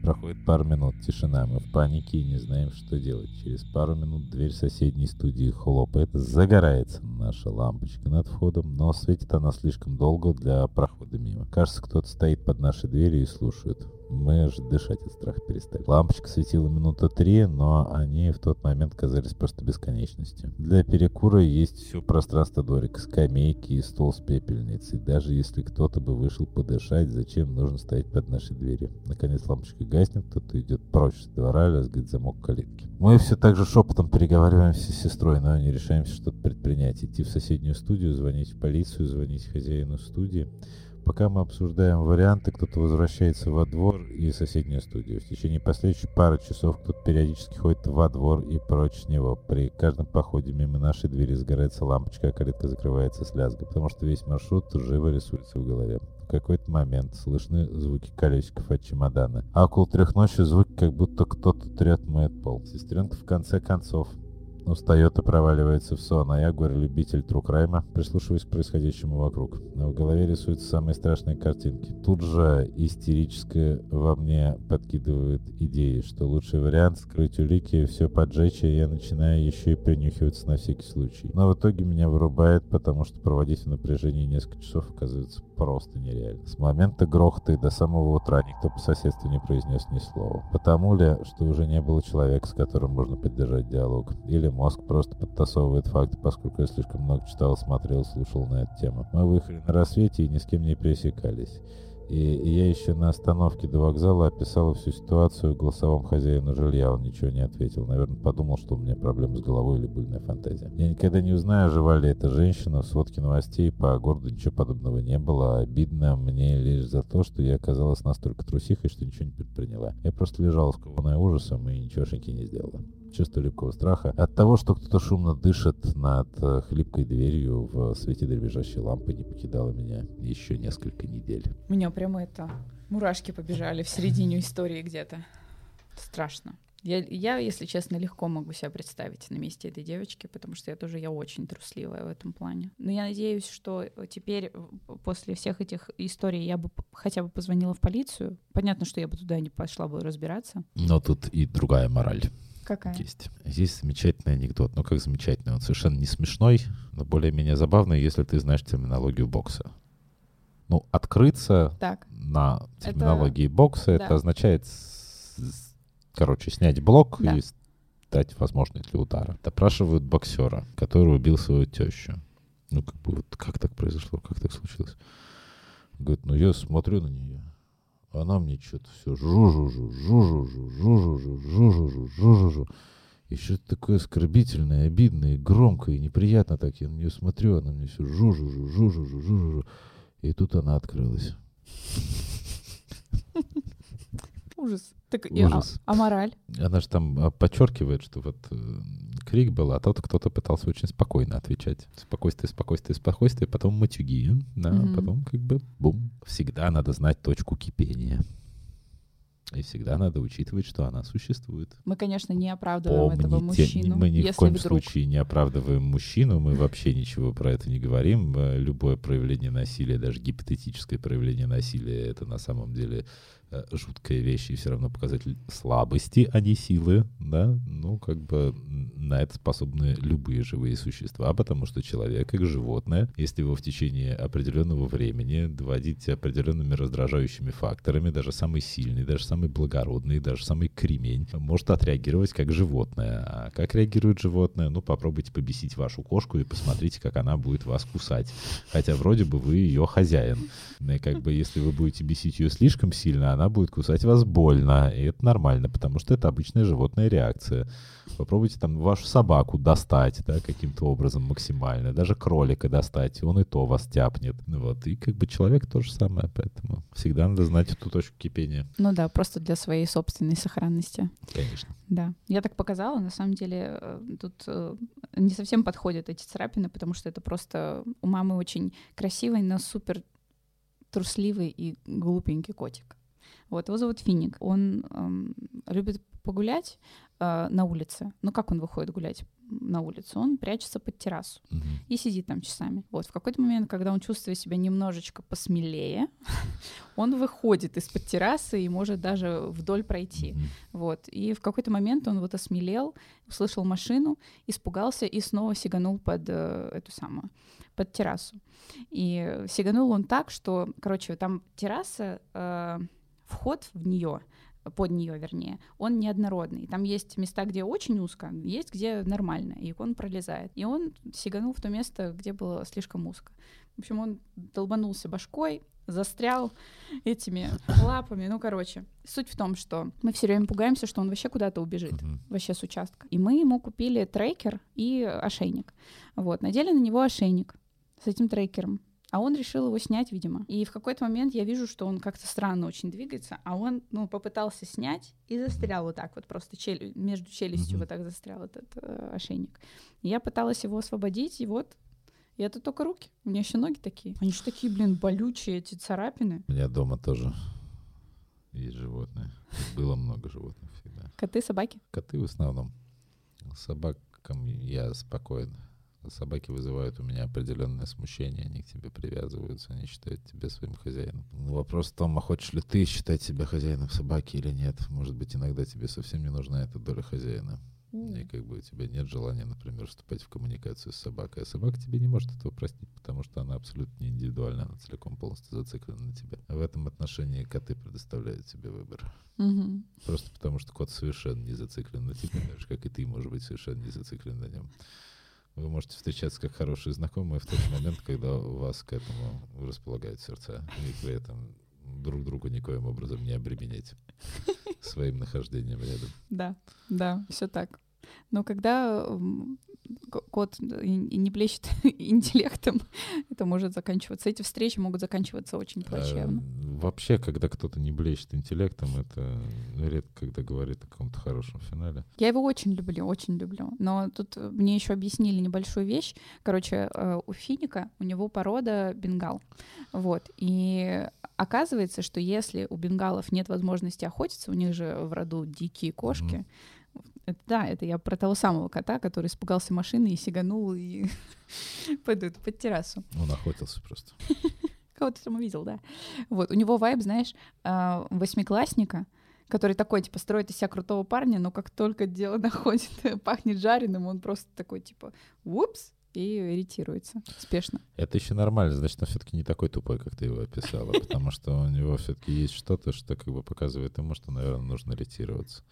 Проходит пару минут, тишина. Мы в панике и не знаем, что делать. Через пару минут дверь соседней студии хлопает. Загорается наша лампочка над входом, но светит она слишком долго для прохода мимо. Кажется, кто-то стоит под нашей дверью и слушает. Мы аж дышать от страха перестали. Лампочка светила минута три, но они в тот момент казались просто бесконечностью. Для перекура есть все пространство дворика, скамейки и стол с пепельницей. Даже если кто-то бы вышел подышать, зачем нужно стоять под нашей дверью? Наконец лампочка гаснет, кто-то идет прочь с двора, лязгает замок калитки. Мы все так же шепотом переговариваемся с сестрой, но не решаемся что-то предпринять. Идти в соседнюю студию, звонить в полицию, звонить хозяину студии. Пока мы обсуждаем варианты, кто-то возвращается во двор и соседнюю студию. В течение последующих пары часов кто-то периодически ходит во двор и прочь с него. При каждом походе мимо нашей двери сгорается лампочка, а калитка закрывается с лязгом, потому что весь маршрут живо рисуется в голове. В какой-то момент слышны звуки колесиков от чемодана. А около трех ночи звуки, как будто кто-то трет мой пол. Сестренка в конце концов Устает и проваливается в сон, а я, горе-любитель Трукрайма, прислушиваюсь к происходящему вокруг. В голове рисуются самые страшные картинки. Тут же истерическое во мне подкидывает идеи, что лучший вариант скрыть улики, все поджечь, и я начинаю еще и принюхиваться на всякий случай. Но в итоге меня вырубает, потому что проводить в напряжении несколько часов оказывается просто нереально. С момента грохота и до самого утра никто по соседству не произнес ни слова. Потому ли, что уже не было человека, с которым можно поддержать диалог, или Мозг просто подтасовывает факты, поскольку я слишком много читал, смотрел, слушал на эту тему. Мы выехали на рассвете и ни с кем не пересекались. И, я еще на остановке до вокзала описал всю ситуацию голосовому хозяину жилья. Он ничего не ответил. Наверное, подумал, что у меня проблемы с головой или буйная фантазия. Я никогда не узнаю, жива ли эта женщина. В сводке новостей по городу ничего подобного не было. Обидно мне лишь за то, что я оказалась настолько трусихой, что ничего не предприняла. Я просто лежала скованная ужасом и ничегошеньки не сделала чувство легкого страха от того, что кто-то шумно дышит над э, хлипкой дверью в свете дребезжащей лампы, не покидало меня еще несколько недель. У меня прямо это мурашки побежали в середине истории где-то. Страшно. Я, я, если честно, легко могу себя представить на месте этой девочки, потому что я тоже я очень трусливая в этом плане. Но я надеюсь, что теперь после всех этих историй я бы хотя бы позвонила в полицию. Понятно, что я бы туда не пошла бы разбираться. Но тут и другая мораль. Какая? Есть. Есть замечательный анекдот. Ну, как замечательный. Он совершенно не смешной, но более-менее забавный, если ты знаешь терминологию бокса. Ну, открыться так. на терминологии это... бокса, да. это означает, короче, снять блок да. и стать возможной для удара. Допрашивают боксера, который убил свою тещу. Ну, как бы, вот как так произошло, как так случилось? Говорит, ну, я смотрю на нее. Она мне что-то все жу-жу-жу, жу-жу-жу, жу-жу-жу, жу-жу-жу, жу-жу-жу. И что-то такое оскорбительное, обидное, громкое, и неприятно так. Я на нее смотрю, она мне все жу-жу-жу, жу-жу-жу, жу-жу-жу. И тут она открылась. Ужас. Так, Ужас. И, а, а мораль? Она же там подчеркивает, что вот э, крик был, а тот кто-то пытался очень спокойно отвечать. Спокойствие, спокойствие, спокойствие, потом матюги, да, Мгм. потом как бы бум. Всегда надо знать точку кипения. И всегда надо учитывать, что она существует. Мы, конечно, не оправдываем этого Помните, мужчину, мы ни в коем вдруг. случае не оправдываем мужчину, мы вообще ничего про это не говорим. Э, Любое проявление насилия, даже гипотетическое проявление насилия, это на самом деле жуткая вещь и все равно показатель слабости, а не силы, да, ну, как бы на это способны любые живые существа, потому что человек, как животное, если его в течение определенного времени доводить определенными раздражающими факторами, даже самый сильный, даже самый благородный, даже самый кремень может отреагировать как животное. А как реагирует животное? Ну, попробуйте побесить вашу кошку и посмотрите, как она будет вас кусать. Хотя вроде бы вы ее хозяин. И как бы если вы будете бесить ее слишком сильно, она будет кусать вас больно. И это нормально, потому что это обычная животная реакция. Попробуйте там вашу собаку достать, да, каким-то образом максимально. Даже кролика достать, он и то вас тяпнет. Вот. И как бы человек то же самое, поэтому всегда надо знать эту точку кипения. Ну да, просто для своей собственной сохранности. Конечно. Да. Я так показала, на самом деле э, тут э, не совсем подходят эти царапины, потому что это просто у мамы очень красивый, но супер трусливый и глупенький котик. Вот, его зовут Финик. Он эм, любит погулять э, на улице. Ну, как он выходит гулять? на улицу, он прячется под террасу Мгм. и сидит там часами. Вот в какой-то момент, когда он чувствует себя немножечко посмелее, он выходит из-под террасы и может даже вдоль пройти. Мгм. Вот. И в какой-то момент он вот осмелел, услышал машину, испугался и снова сиганул под э, эту самую, под террасу. И сиганул он так, что, короче, там терраса, э, вход в нее, под нее, вернее, он неоднородный. Там есть места, где очень узко, есть где нормально, и он пролезает. И он сиганул в то место, где было слишком узко. В общем, он долбанулся башкой, застрял этими лапами. Ну, короче, суть в том, что мы все время пугаемся, что он вообще куда-то убежит Мгм. вообще с участка. И мы ему купили трекер и ошейник. Вот, надели на него ошейник с этим трекером. А он решил его снять, видимо. И в какой-то момент я вижу, что он как-то странно очень двигается, а он, ну, попытался снять и застрял вот так вот, просто челю- между челюстью Мгм. вот так застрял этот э, ошейник. И я пыталась его освободить, и вот, и это только руки. У меня еще ноги такие. Они же такие, блин, болючие, эти царапины. У меня дома тоже есть животные. Было много животных всегда. Коты, собаки. Коты в основном. Собакам я спокоен. Собаки вызывают у меня определенное смущение, они к тебе привязываются, они считают тебя своим хозяином. Ну, вопрос в том, а хочешь ли ты считать себя хозяином собаки или нет. Может быть, иногда тебе совсем не нужна эта доля хозяина. И как бы у тебя нет желания, например, вступать в коммуникацию с собакой. А собака тебе не может этого простить, потому что она абсолютно не индивидуальна, она целиком полностью зациклена на тебе. В этом отношении коты предоставляют тебе выбор. Мгм. Просто потому, что кот совершенно не зациклен на тебе, так же, как и ты, может быть, совершенно не зациклен на нем. Вы можете встречаться как хорошие знакомые в тот момент, когда у вас к этому располагают сердца, и при этом друг другу никоим образом не обременять своим нахождением рядом. Да, да, все так. Но когда кот не блещет интеллектом, это может заканчиваться. Эти встречи могут заканчиваться очень плачевно. А, вообще, когда кто-то не блещет интеллектом, это редко когда говорит о каком-то хорошем финале. Я его очень люблю, очень люблю. Но тут э, мне еще объяснили небольшую вещь. Короче, э, у финика у него порода бенгал. Вот. И оказывается, что если у бенгалов нет возможности охотиться, у них же в роду дикие кошки. Это, да, это я про того самого кота, который испугался машины и сиганул и под, эту- под террасу. Он охотился просто. Кого-то там увидел, да. Вот, у него вайб, знаешь, а, восьмиклассника, который такой, типа, строит из себя крутого парня, но как только дело доходит, пахнет жареным, он просто такой, типа, упс, и ретируется спешно. Это еще нормально, значит, он все-таки не такой тупой, как ты его описала, потому что у него все-таки есть что-то, что как бы показывает ему, что, наверное, нужно ретироваться.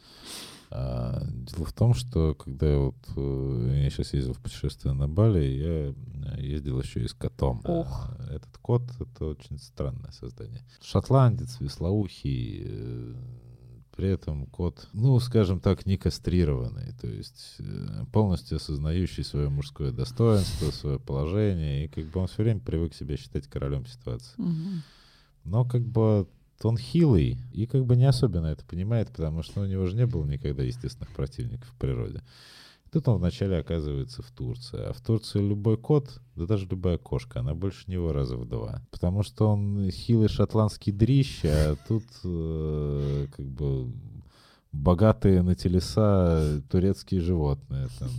А, дело в том, что когда я вот э, я сейчас ездил в путешествие на Бали, я э, ездил еще и с котом. Ох. А, Этот кот это очень странное создание. Шотландец, веслоухий, э, при этом кот, ну, скажем так, не кастрированный, то есть э, полностью осознающий свое мужское достоинство, свое положение, и как бы он все время привык себя считать королем ситуации. Но как бы он хилый и как бы не особенно это понимает, потому что у него же не было никогда естественных противников в природе. Тут он вначале оказывается в Турции. А в Турции любой кот, да даже любая кошка, она больше него раза в два. Потому что он хилый шотландский дрищ, а тут э, как бы богатые на телеса турецкие животные. Там,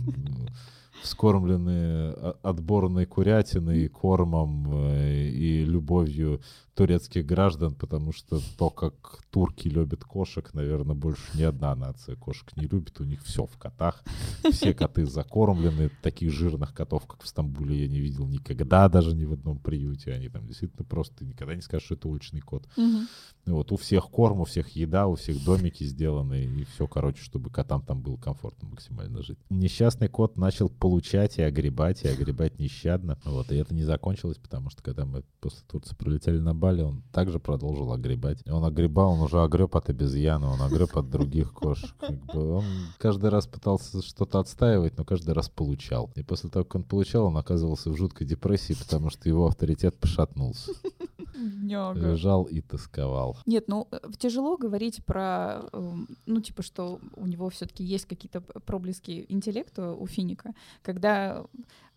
вскормленные отборной курятиной, кормом э, и любовью турецких граждан, потому что то, как турки любят кошек, наверное, больше ни одна нация кошек не любит. У них все в котах. Все коты закормлены. Таких жирных котов, как в Стамбуле, я не видел никогда, даже ни в одном приюте. Они там действительно просто никогда не скажешь, что это уличный кот. Вот, у всех корм, у всех еда, у всех домики сделаны, и все, короче, чтобы котам там было комфортно максимально жить. Несчастный кот начал получать и огребать, и огребать нещадно. Вот, и это не закончилось, потому что когда мы после Турции прилетели на Бали, он также продолжил огребать. Он огребал, он уже огреб от обезьяны, он огреб от других кошек. Как бы он каждый раз пытался что-то отстаивать, но каждый раз получал. И после того, как он получал, он оказывался в жуткой депрессии, потому что его авторитет пошатнулся. Лежал и тосковал. Нет, ну э, тяжело говорить про, эм, ну типа, что у него все-таки есть какие-то проблески интеллекта у Финика, когда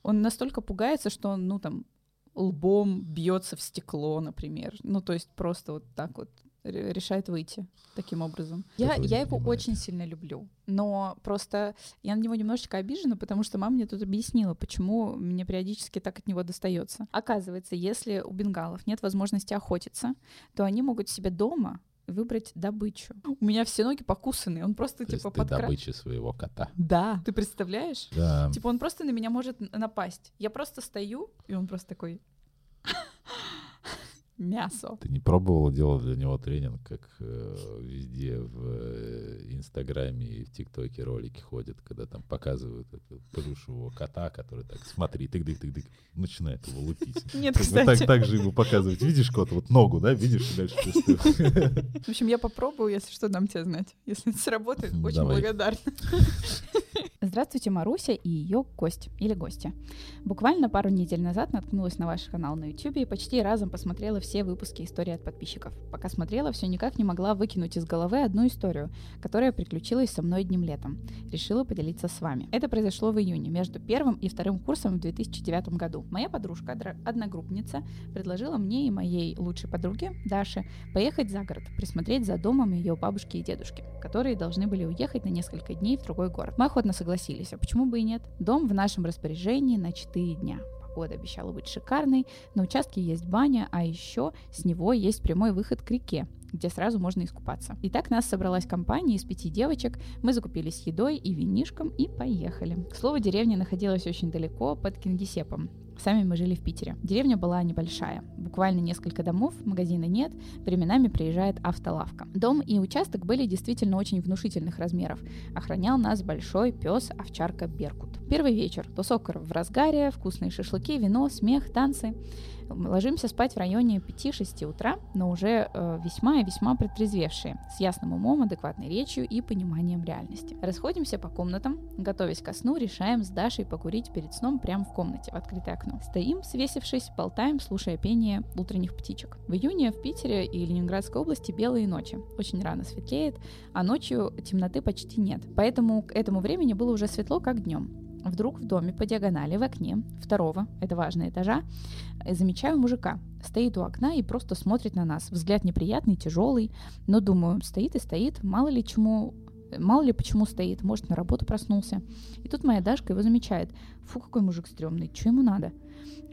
он настолько пугается, что он, ну там, лбом бьется в стекло, например. Ну то есть просто вот так вот ре- решает выйти таким образом. Я, не я его понимает. очень сильно люблю, но просто я на него немножечко обижена, потому что мама мне тут объяснила, почему мне периодически так от него достается. Оказывается, если у бенгалов нет возможности охотиться, то они могут себе дома выбрать добычу. У меня все ноги покусаны, он просто То типа ты подкра- добыча своего кота. Да, ты представляешь? Да. Типа он просто на меня может напасть. Я просто стою, и он просто такой... Мясо. Ты не пробовала делать для него тренинг, как э, везде в э, Инстаграме и в ТикТоке ролики ходят, когда там показывают этого плюшевого кота, который так, смотри, тык-дык-тык-дык, начинает его лупить. Нет, Как бы так, кстати. так же ему показывать. Видишь кот, вот ногу, да, видишь, и дальше просто- В общем, я попробую, если что, дам тебе знать. Если это сработает, очень Давай. благодарна. Здравствуйте, Маруся и ее гость или гостья. Буквально пару недель назад наткнулась на ваш канал на YouTube и почти разом посмотрела все выпуски истории от подписчиков. Пока смотрела, все никак не могла выкинуть из головы одну историю, которая приключилась со мной одним летом. Решила поделиться с вами. Это произошло в июне, между первым и вторым курсом в 2009 году. Моя подружка, одногруппница, предложила мне и моей лучшей подруге, Даше, поехать за город, присмотреть за домом ее бабушки и дедушки, которые должны были уехать на несколько дней в другой город. Мы охотно согласились, а почему бы и нет? Дом в нашем распоряжении на 4 дня. Погода обещала быть шикарной, на участке есть баня, а еще с него есть прямой выход к реке, где сразу можно искупаться. Итак, нас собралась компания из пяти девочек, мы закупились едой и винишком и поехали. К слову, деревня находилась очень далеко, под Кингисеппом. Сами мы жили в Питере. Деревня была небольшая, буквально несколько домов, магазина нет, временами приезжает автолавка. Дом и участок были действительно очень внушительных размеров. Охранял нас большой пес овчарка Беркут. Первый вечер. Тусовка в разгаре, вкусные шашлыки, вино, смех, танцы. Ложимся спать в районе 5-6 утра, но уже э, весьма и весьма протрезвевшие, с ясным умом, адекватной речью и пониманием реальности. Расходимся по комнатам, готовясь ко сну, решаем с Дашей покурить перед сном прямо в комнате, в открытое окно. Стоим, свесившись, болтаем, слушая пение утренних птичек. В июне в Питере и Ленинградской области белые ночи. Очень рано светлеет, а ночью темноты почти нет. Поэтому к этому времени было уже светло, как днем. Вдруг в доме по диагонали в окне второго, это важный этажа, э, замечаю мужика. Стоит у окна и просто смотрит на нас. Взгляд неприятный, тяжелый, но думаю, стоит и стоит, мало ли чему Мало ли почему стоит, может, на работу проснулся. И тут моя Дашка его замечает. Фу, какой мужик стрёмный, что ему надо?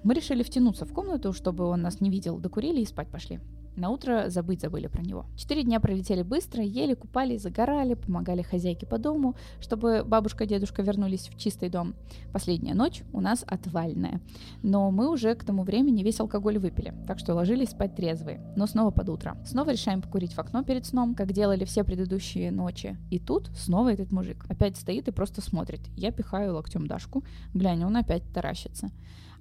Мы решили втянуться в комнату, чтобы он нас не видел, докурили и спать пошли. На утро забыть забыли про него. Четыре дня пролетели быстро, ели, купались, загорали, помогали хозяйке по дому, чтобы бабушка и дедушка вернулись в чистый дом. Последняя ночь у нас отвальная. Но мы уже к тому времени весь алкоголь выпили, так что ложились спать трезвые, но снова под утро. Снова решаем покурить в окно перед сном, как делали все предыдущие ночи. И тут снова этот мужик. Опять стоит и просто смотрит. Я пихаю локтем Дашку. Глянь, он опять таращится.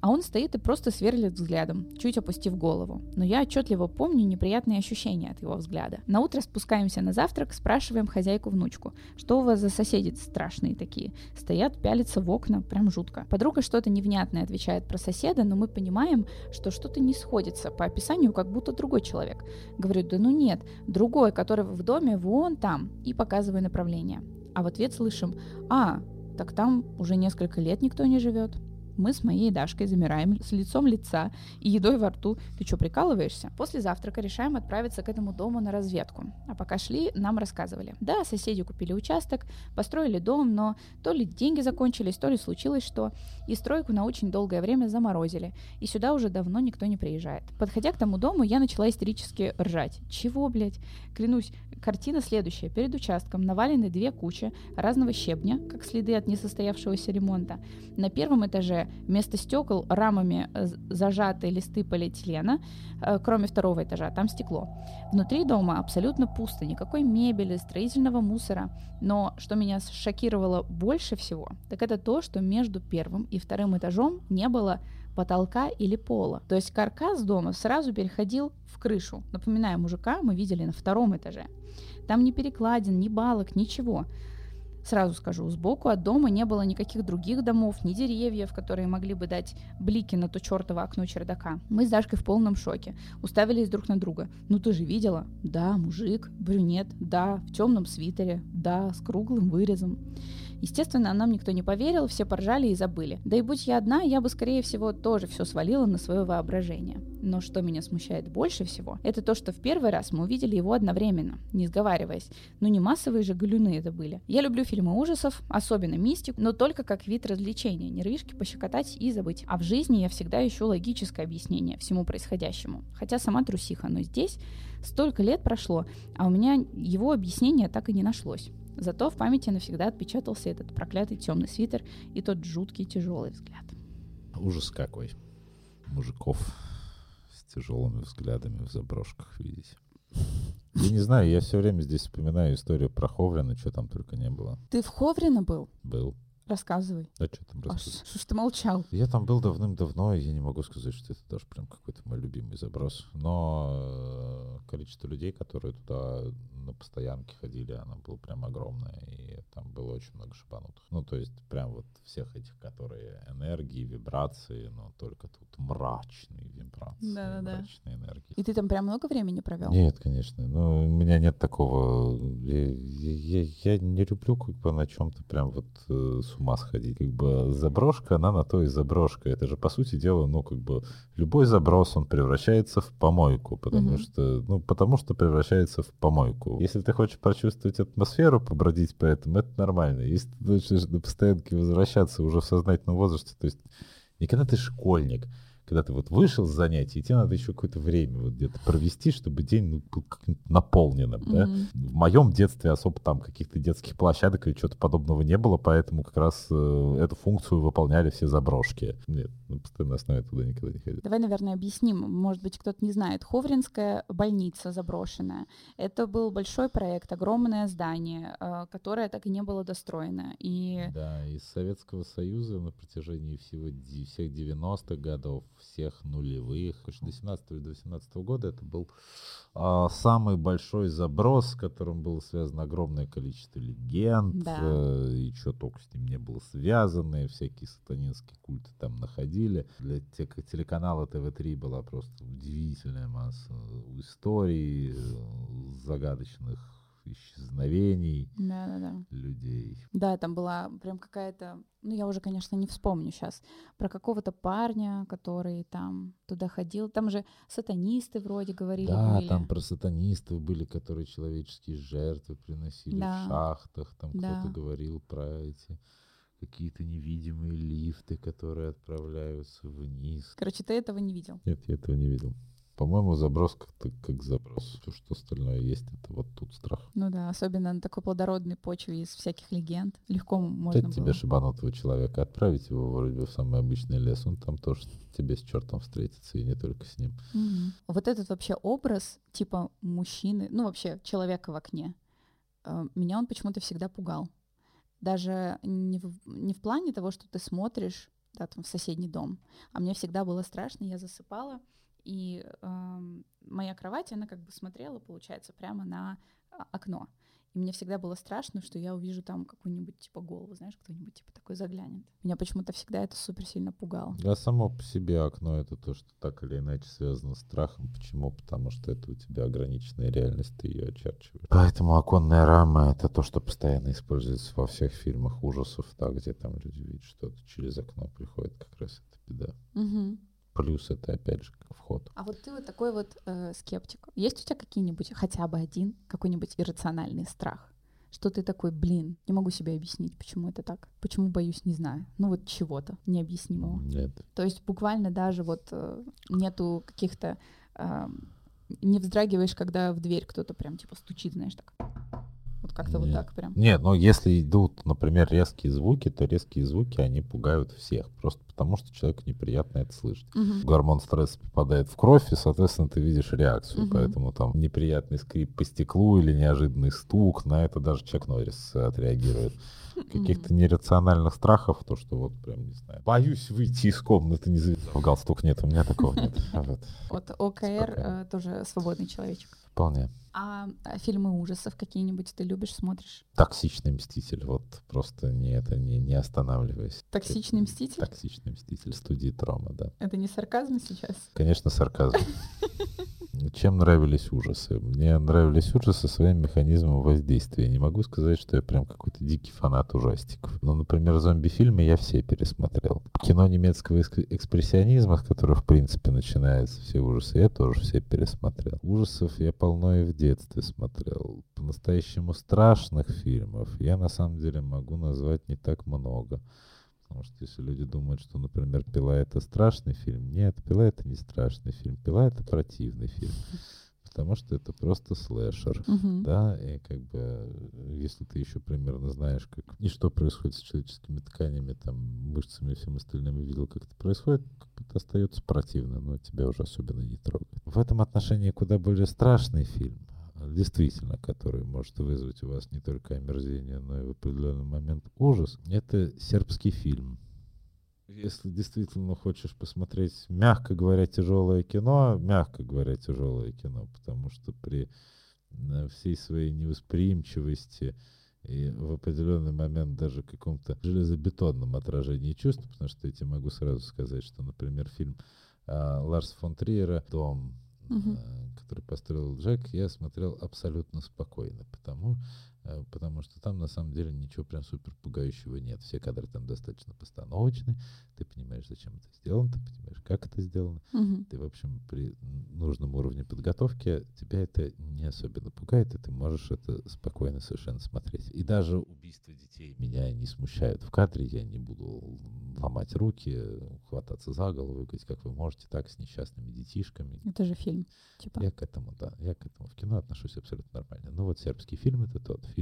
А он стоит и просто сверлит взглядом, чуть опустив голову. Но я отчетливо помню неприятные ощущения от его взгляда. На утро спускаемся на завтрак, спрашиваем хозяйку-внучку, что у вас за соседи страшные такие? Стоят, пялятся в окна, прям жутко. Подруга что-то невнятное отвечает про соседа, но мы понимаем, что что-то не сходится по описанию, как будто другой человек. Говорю, да ну нет, другой, который в доме вон там, и показываю направление. А в ответ слышим, а, так там уже несколько лет никто не живет. Мы с моей Дашкой замираем с лицом лица и едой во рту. Ты что, прикалываешься? После завтрака решаем отправиться к этому дому на разведку. А пока шли, нам рассказывали. Да, соседи купили участок, построили дом, но то ли деньги закончились, то ли случилось что. И стройку на очень долгое время заморозили. И сюда уже давно никто не приезжает. Подходя к тому дому, я начала истерически ржать. Чего, блядь? Клянусь, картина следующая. Перед участком навалены две кучи разного щебня, как следы от несостоявшегося ремонта. На первом этаже вместо стекол рамами э, зажаты листы полиэтилена, э, кроме второго этажа, там стекло. Внутри дома абсолютно пусто, никакой мебели, строительного мусора. Но что меня шокировало больше всего, так это то, что между первым и вторым этажом не было потолка или пола. То есть каркас дома сразу переходил в крышу. Напоминаю, мужика мы видели на втором этаже. Там ни перекладин, ни балок, ничего. Сразу скажу, сбоку от дома не было никаких других домов, ни деревьев, которые могли бы дать блики на то чертово окно чердака. Мы с Дашкой в полном шоке, уставились друг на друга. Ну ты же видела? Да, мужик, брюнет, да, в темном свитере, да, с круглым вырезом. Естественно, нам никто не поверил, все поржали и забыли. Да и будь я одна, я бы, скорее всего, тоже все свалила на свое воображение. Но что меня смущает больше всего, это то, что в первый раз мы увидели его одновременно, не сговариваясь. Ну не массовые же галюны это были. Я люблю фильмы ужасов, особенно мистику, но только как вид развлечения, нервишки пощекотать и забыть. А в жизни я всегда ищу логическое объяснение всему происходящему. Хотя сама трусиха, но здесь столько лет прошло, а у меня его объяснения так и не нашлось. Зато в памяти навсегда отпечатался этот проклятый темный свитер и тот жуткий тяжелый взгляд. Ужас какой. Мужиков с тяжелыми взглядами в заброшках видеть. Я не знаю, я все время здесь вспоминаю историю про Ховрина, что там только не было. Ты в Ховрино был? Был. Рассказывай. А что там рассказывать? что ж ты молчал? Я там был давным-давно, и я не могу сказать, что это даже прям какой-то мой любимый заброс. Но э, количество людей, которые туда на постоянке ходили, оно было прям огромное, и там было очень много шибанутых. Ну, то есть прям вот всех этих, которые энергии, вибрации, но только тут мрачные вибрации, Да-да-да. мрачные энергии. И ты там прям много времени провел? Нет, конечно. Но у меня нет такого. Я, я- я- не люблю как бы на чем-то прям вот э, с ума сходить. Как бы заброшка, она на то и заброшка. Это же по сути дела, ну как бы любой заброс он превращается в помойку, потому Мгм. что, ну потому что превращается в помойку. Если ты хочешь прочувствовать атмосферу, побродить по этому, это нормально. Если ты начнешь на постоянке возвращаться уже в сознательном возрасте, то есть не когда ты школьник, когда ты вот вышел с занятий, и тебе надо еще какое-то время вот где-то провести, чтобы день ну, был как-нибудь наполненным, да. Мгм. В моем детстве особо там каких-то детских площадок или чего-то подобного не было, поэтому как раз э, эту функцию выполняли все заброшки. Нет, на постоянной основе туда никогда не ходил. Давай, наверное, объясним. Может быть, кто-то не знает. Ховринская больница заброшенная. Это был большой проект, огромное здание, э, которое так и не было достроено. И Да, из Советского Союза на протяжении всего, всех 90-х годов, всех нулевых, до 17 или до 18 года это был а, самый большой заброс, с которым было связано огромное количество легенд, Да. э, и что только с ним не было связано, и всякие сатанинские культы там находили. Для те- телеканала ТВ-3 была просто удивительная масса историй, э, загадочных исчезновений да-да-да. людей. Да, там была прям какая-то, ну я уже, конечно, не вспомню сейчас, про какого-то парня, который там туда ходил. Там же сатанисты вроде говорили Да, были. там про сатанистов были, которые человеческие жертвы приносили Да. в шахтах. Там Да. кто-то говорил про эти какие-то невидимые лифты, которые отправляются вниз. Короче, ты этого не видел. Нет, я этого не видел. По-моему, заброс как-то как заброс. Все, что остальное есть, это вот тут страх. Ну да, особенно на такой плодородной почве из всяких легенд. Легко можно Дать тебе шибанутого человека, отправить его вроде бы в самый обычный лес, он там тоже тебе с чертом встретится, и не только с ним. Мгм. Вот этот вообще образ типа мужчины, ну вообще человека в окне, э, меня он почему-то всегда пугал. Даже не в, не в плане того, что ты смотришь да, там, в соседний дом, а мне всегда было страшно, я засыпала, и эм, моя кровать, она как бы смотрела, получается, прямо на а, окно. И мне всегда было страшно, что я увижу там какую-нибудь типа голову, знаешь, кто-нибудь типа такой заглянет. Меня почему-то всегда это супер сильно пугало. Да, само по себе окно это то, что так или иначе связано с страхом. Почему? Потому что это у тебя ограниченная реальность, ты ее очерчиваешь. Поэтому оконная рама это то, что постоянно используется во всех фильмах ужасов, да, где там люди видят что-то через окно приходит, как раз это беда. Мгм. Плюс это опять же как вход. А вот ты вот такой вот э, скептик. Есть у тебя какие-нибудь, хотя бы один, какой-нибудь иррациональный страх? Что ты такой, блин, не могу себе объяснить, почему это так. Почему боюсь, не знаю. Ну вот чего-то необъяснимого. Нет. То есть буквально даже вот э, нету каких-то... э, не вздрагиваешь, когда в дверь кто-то прям типа стучит, знаешь, так. Как-то вот так прям. Нет, но если идут, например, резкие звуки, то резкие звуки, они пугают всех. Просто потому, что человеку неприятно это слышать. Мгм. гормон стресса попадает в кровь, и, соответственно, ты видишь реакцию. Мгм. Поэтому там неприятный скрип по стеклу или неожиданный стук, на это даже Чак Норрис отреагирует. Каких-то нерациональных страхов, то, что вот прям, не знаю, боюсь выйти из комнаты, не завязав галстук, нет, у меня такого нет. Вот. ОКР э, тоже свободный человечек. Вполне. А, а фильмы ужасов какие-нибудь ты любишь, смотришь? Токсичный мститель, вот просто не это не, не останавливаясь. Токсичный мститель? Токсичный мститель студии Трома, да. Это не сарказм сейчас? Конечно, сарказм. Чем нравились ужасы? Мне нравились ужасы своим механизмом воздействия. Не могу сказать, что я прям какой-то дикий фанат ужастиков. Ну, например, зомби-фильмы я все пересмотрел. Кино немецкого экспрессионизма, с которого, в принципе, начинаются все ужасы, я тоже все пересмотрел. Ужасов я полно и в детстве смотрел. По-настоящему страшных фильмов я, на самом деле, могу назвать не так много. Потому что если люди думают, что, например, «Пила» — это страшный фильм, нет, «Пила» — это не страшный фильм, «Пила» — это противный фильм. Потому что это просто слэшер, Мгм. да, и как бы, э, если ты еще примерно знаешь, как и что происходит с человеческими тканями, там, мышцами и всем остальным, видел, как это происходит, как это остается противно, но тебя уже особенно не трогает. В этом отношении куда более страшный фильм, действительно, который может вызвать у вас не только омерзение, но и в определенный момент ужас, это сербский фильм. Если действительно хочешь посмотреть, мягко говоря, тяжелое кино, мягко говоря, тяжелое кино, потому что при э, всей своей невосприимчивости и в определенный момент даже каком-то железобетонном отражении чувств, потому что я тебе могу сразу сказать, что, например, фильм а, Ларс фон Триера «Дом», Э, который построил Джек, я смотрел абсолютно спокойно, потому, потому что там на самом деле ничего прям супер пугающего нет. Все кадры там достаточно постановочные, ты понимаешь, зачем это сделано, ты понимаешь, как это сделано. Мгм. Ты, в общем, при нужном уровне подготовки тебя это не особенно пугает, и ты можешь это спокойно совершенно смотреть. И даже убийства детей меня не смущают в кадре, я не буду ломать руки, хвататься за голову и говорить, как вы можете так с несчастными детишками. Это же фильм. Типа. Я к этому, да, я к этому в кино отношусь абсолютно нормально. Ну вот сербский фильм это тот фильм,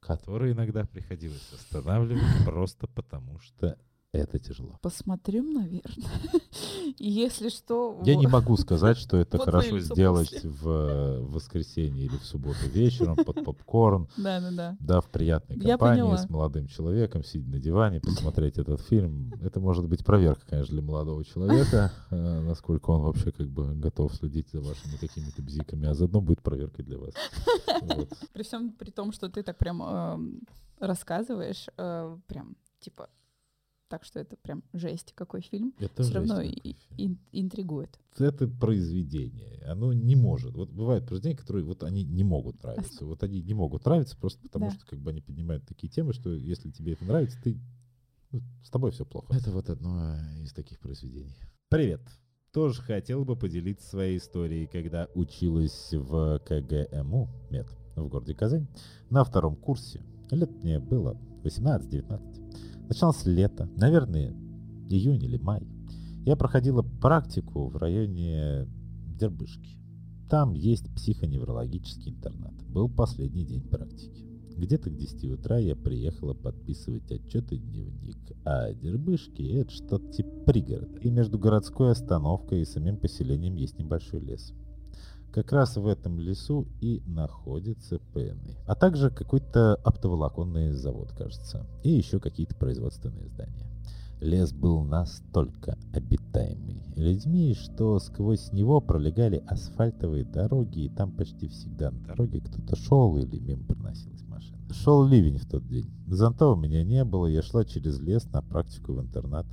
который иногда приходилось останавливать просто потому, что это тяжело. Посмотрим, наверное. Если что... Я не во- могу сказать, что это Вот хорошо сделать после. в э, воскресенье или в субботу вечером под попкорн, Да-да-да. да, в приятной компании с молодым человеком, сидя на диване, посмотреть этот фильм. Это может быть проверка, конечно, для молодого человека, э, насколько он вообще как бы готов следить за вашими какими-то бзиками, а заодно будет проверкой для вас. Вот. При всем при том, что ты так прям эм, рассказываешь, э, прям типа так что это прям жесть, какой фильм. Это Все равно и- ин- интригует. это произведение. Оно не может. Вот бывают произведения, которые вот они не могут нравиться. Вот они не могут нравиться просто потому, Да. что как бы они поднимают такие темы, что если тебе это нравится, ты ну, с тобой все плохо. Это вот одно из таких произведений. Привет. Тоже хотел бы поделиться своей историей, когда училась в КГМУ МЕД в городе Казань на втором курсе. Лет мне было 18-19. Началось лето, наверное, июнь или май. Я проходила практику в районе Дербышки. Там есть психоневрологический интернат. Был последний день практики. Где-то к 10 утра я приехала подписывать отчет и дневник. А Дербышки — это что-то типа пригорода. И между городской остановкой и самим поселением есть небольшой лес. Как раз в этом лесу и находится ПНИ. А также какой-то оптоволоконный завод, кажется. И еще какие-то производственные здания. Лес был настолько обитаемый людьми, что сквозь него пролегали асфальтовые дороги, и там почти всегда на дороге кто-то шел или мимо проносилась машина. Шел ливень в тот день. Зонта у меня не было, я шла через лес на практику в интернат.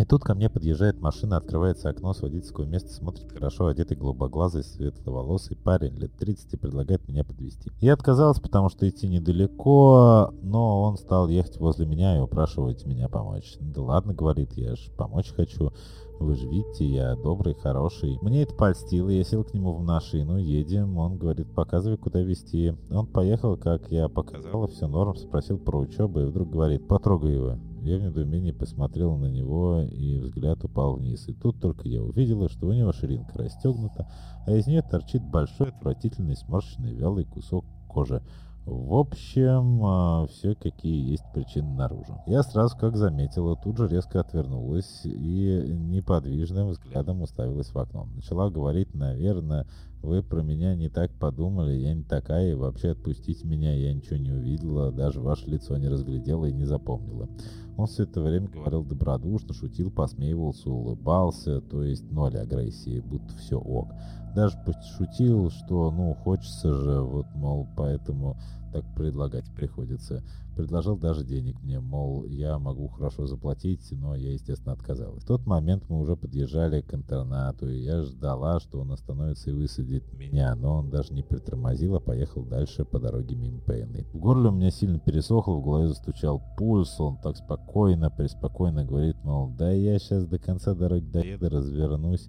И тут ко мне подъезжает машина, открывается окно с водительского места, смотрит хорошо одетый голубоглазый светловолосый парень лет 30 и предлагает меня подвезти. Я отказалась, потому что идти недалеко, но он стал ехать возле меня и упрашивать меня помочь. Да ладно, говорит, я ж помочь хочу. Вы же видите, я добрый, хороший. Мне это польстило, я сел к нему в машину, едем. Он говорит, показывай, куда везти. Он поехал, как я показала, все норм, спросил про учебу и вдруг говорит, потрогай его. Я в недоумении посмотрел на него, и взгляд упал вниз. И тут только я увидела, что у него ширинка расстегнута, а из нее торчит большой, отвратительный, сморщенный, вялый кусок кожи. В общем, все какие есть причины наружу. Я сразу как заметила, тут же резко отвернулась и неподвижным взглядом уставилась в окно. Начала говорить, наверное, вы про меня не так подумали, я не такая, и вообще отпустите меня, я ничего не увидела, даже ваше лицо не разглядела и не запомнила. Он все это время говорил добродушно, шутил, посмеивался, улыбался, то есть ноль агрессии, будто все ок. Даже пошутил, что, ну, хочется же, вот, мол, поэтому так предлагать приходится. Предложил даже денег мне, мол, я могу хорошо заплатить, но я, естественно, отказалась. В тот момент мы уже подъезжали к интернату, и я ждала, что он остановится и высадит меня, но он даже не притормозил, а поехал дальше по дороге мимо ПНИ. В горле у меня сильно пересохло, в голове застучал пульс, он так спокойно, преспокойно говорит, мол, да я сейчас до конца дороги доеду, развернусь,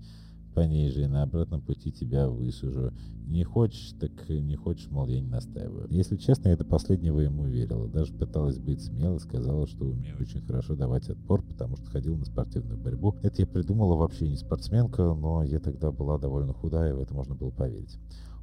пониже, и на обратном пути тебя высужу. Не хочешь, так не хочешь, мол, я не настаиваю. Если честно, я до последнего ему верила. Даже пыталась быть смелой, сказала, что умею очень хорошо давать отпор, потому что ходила на спортивную борьбу. Это я придумала вообще не спортсменка, но я тогда была довольно худая, в это можно было поверить.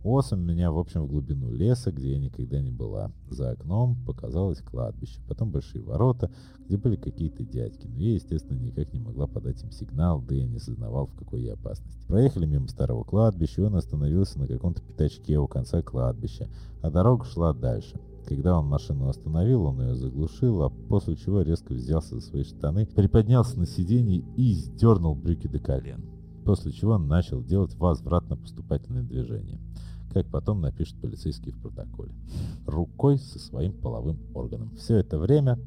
Осом меня, в общем, в глубину леса, где я никогда не была. За окном показалось кладбище, потом большие ворота, где были какие-то дядьки, но я, естественно, никак не могла подать им сигнал, да и не осознавал, в какой я опасности. Проехали мимо старого кладбища, и он остановился на каком-то пятачке у конца кладбища, а дорога шла дальше. Когда он машину остановил, он ее заглушил, а после чего резко взялся за свои штаны, приподнялся на сиденье и сдернул брюки до колен. После чего начал делать возвратно-поступательные движения как потом напишет полицейский в протоколе. Рукой со своим половым органом. Все это время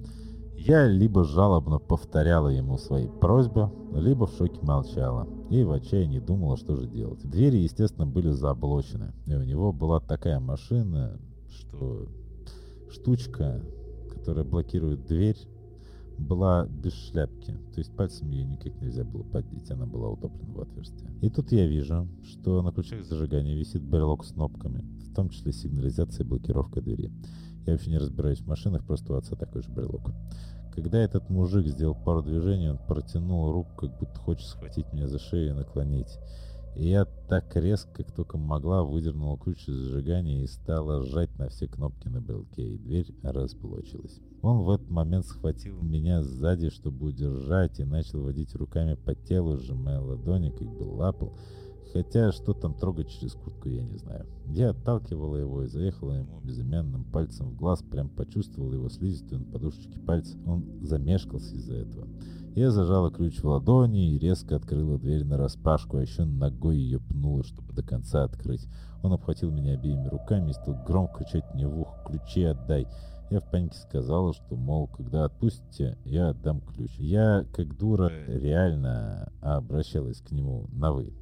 я либо жалобно повторяла ему свои просьбы, либо в шоке молчала и в отчаянии думала, что же делать. Двери, естественно, были заблочены, и у него была такая машина, что штучка, которая блокирует дверь, была без шляпки, то есть пальцем ее никак нельзя было поддеть, она была утоплена в отверстие. И тут я вижу, что на ключах зажигания висит брелок с кнопками, в том числе сигнализация и блокировка двери. Я вообще не разбираюсь в машинах, просто у отца такой же брелок. Когда этот мужик сделал пару движений, он протянул руку, как будто хочет схватить меня за шею и наклонить. И я так резко, как только могла, выдернула ключ из зажигания и стала сжать на все кнопки на брелке, и дверь расблочилась. Он в этот момент схватил меня сзади, чтобы удержать, и начал водить руками по телу, сжимая ладони, как бы лапал. Хотя, что там трогать через куртку, я не знаю. Я отталкивала его и заехала ему безымянным пальцем в глаз, прям почувствовал его слизистую на подушечке пальца. Он замешкался из-за этого. Я зажала ключ в ладони и резко открыла дверь на распашку, а еще ногой ее пнула, чтобы до конца открыть. Он обхватил меня обеими руками и стал громко кричать мне в ухо «Ключи отдай!» Я в панике сказала, что, мол, когда отпустите, я отдам ключ. Я, как дура, реально обращалась к нему на «вы».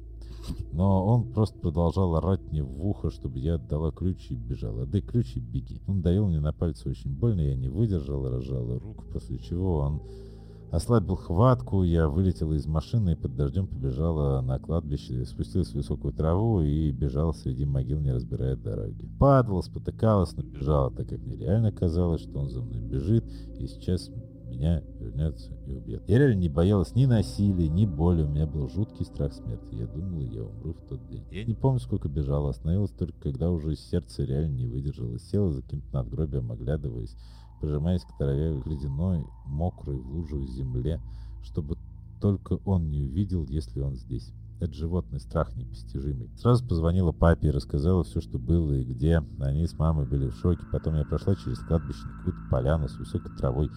Но он просто продолжал орать мне в ухо, чтобы я отдала ключ и бежала. Отдай ключ и беги. Он давил мне на пальцы очень больно, я не выдержала, разжала руку, после чего он Ослабил хватку, я вылетела из машины и под дождем побежала на кладбище, спустилась в высокую траву и бежала среди могил, не разбирая дороги. Падала, спотыкалась, но бежала, так как мне реально казалось, что он за мной бежит, и сейчас меня вернется и убьет. Я реально не боялась ни насилия, ни боли, у меня был жуткий страх смерти. Я думала, я умру в тот день. Я не помню, сколько бежала, остановилась только когда уже сердце реально не выдержало. Села за каким-то надгробием, оглядываясь прижимаясь к траве ледяной, мокрой в лужу земле, чтобы только он не увидел, если он здесь. Это животный страх непостижимый. Сразу позвонила папе и рассказала все, что было и где. Они с мамой были в шоке. Потом я прошла через кладбище на какую-то поляну с высокой травой.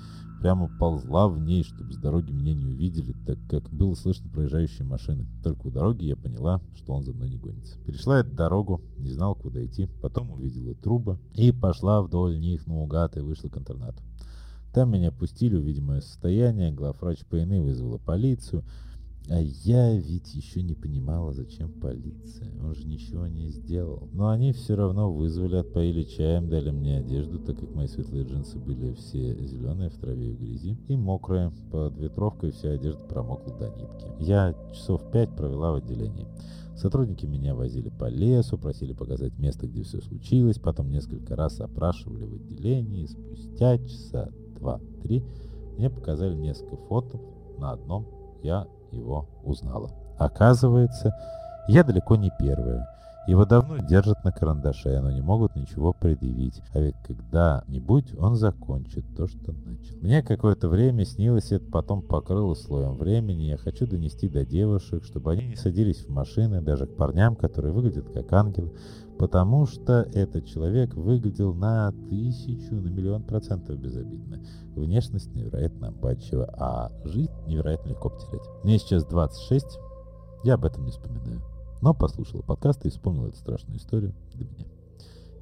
Прямо ползла в ней, чтобы с дороги меня не увидели, так как было слышно проезжающие машины. Только у дороги я поняла, что он за мной не гонится. Перешла эту дорогу, не знал, куда идти. Потом увидела трубы и пошла вдоль них наугад и вышла к интернату. Там меня пустили, увидя мое состояние. Главврач ПНИ вызвала полицию. А я ведь еще не понимала, зачем полиция. Он же ничего не сделал. Но они все равно вызвали, отпоили чаем, дали мне одежду, так как мои светлые джинсы были все зеленые в траве и грязи. И мокрые. Под ветровкой вся одежда промокла до нитки. Я часов пять провела в отделении. Сотрудники меня возили по лесу, просили показать место, где все случилось, потом несколько раз опрашивали в отделении. Спустя часа два-три мне показали несколько фото. На одном я его узнала. Оказывается, я далеко не первая. Его давно держат на карандаше, но не могут ничего предъявить. А ведь когда-нибудь он закончит то, что начал. Мне какое-то время снилось это, потом покрыло слоем времени. Я хочу донести до девушек, чтобы они не садились в машины, даже к парням, которые выглядят как ангелы, потому что этот человек выглядел на тысячу, на миллион процентов безобидно. Внешность невероятно обманчива, а жизнь невероятно легко потерять. Мне сейчас 26, я об этом не вспоминаю. Но послушала подкаст и вспомнила эту страшную историю для меня.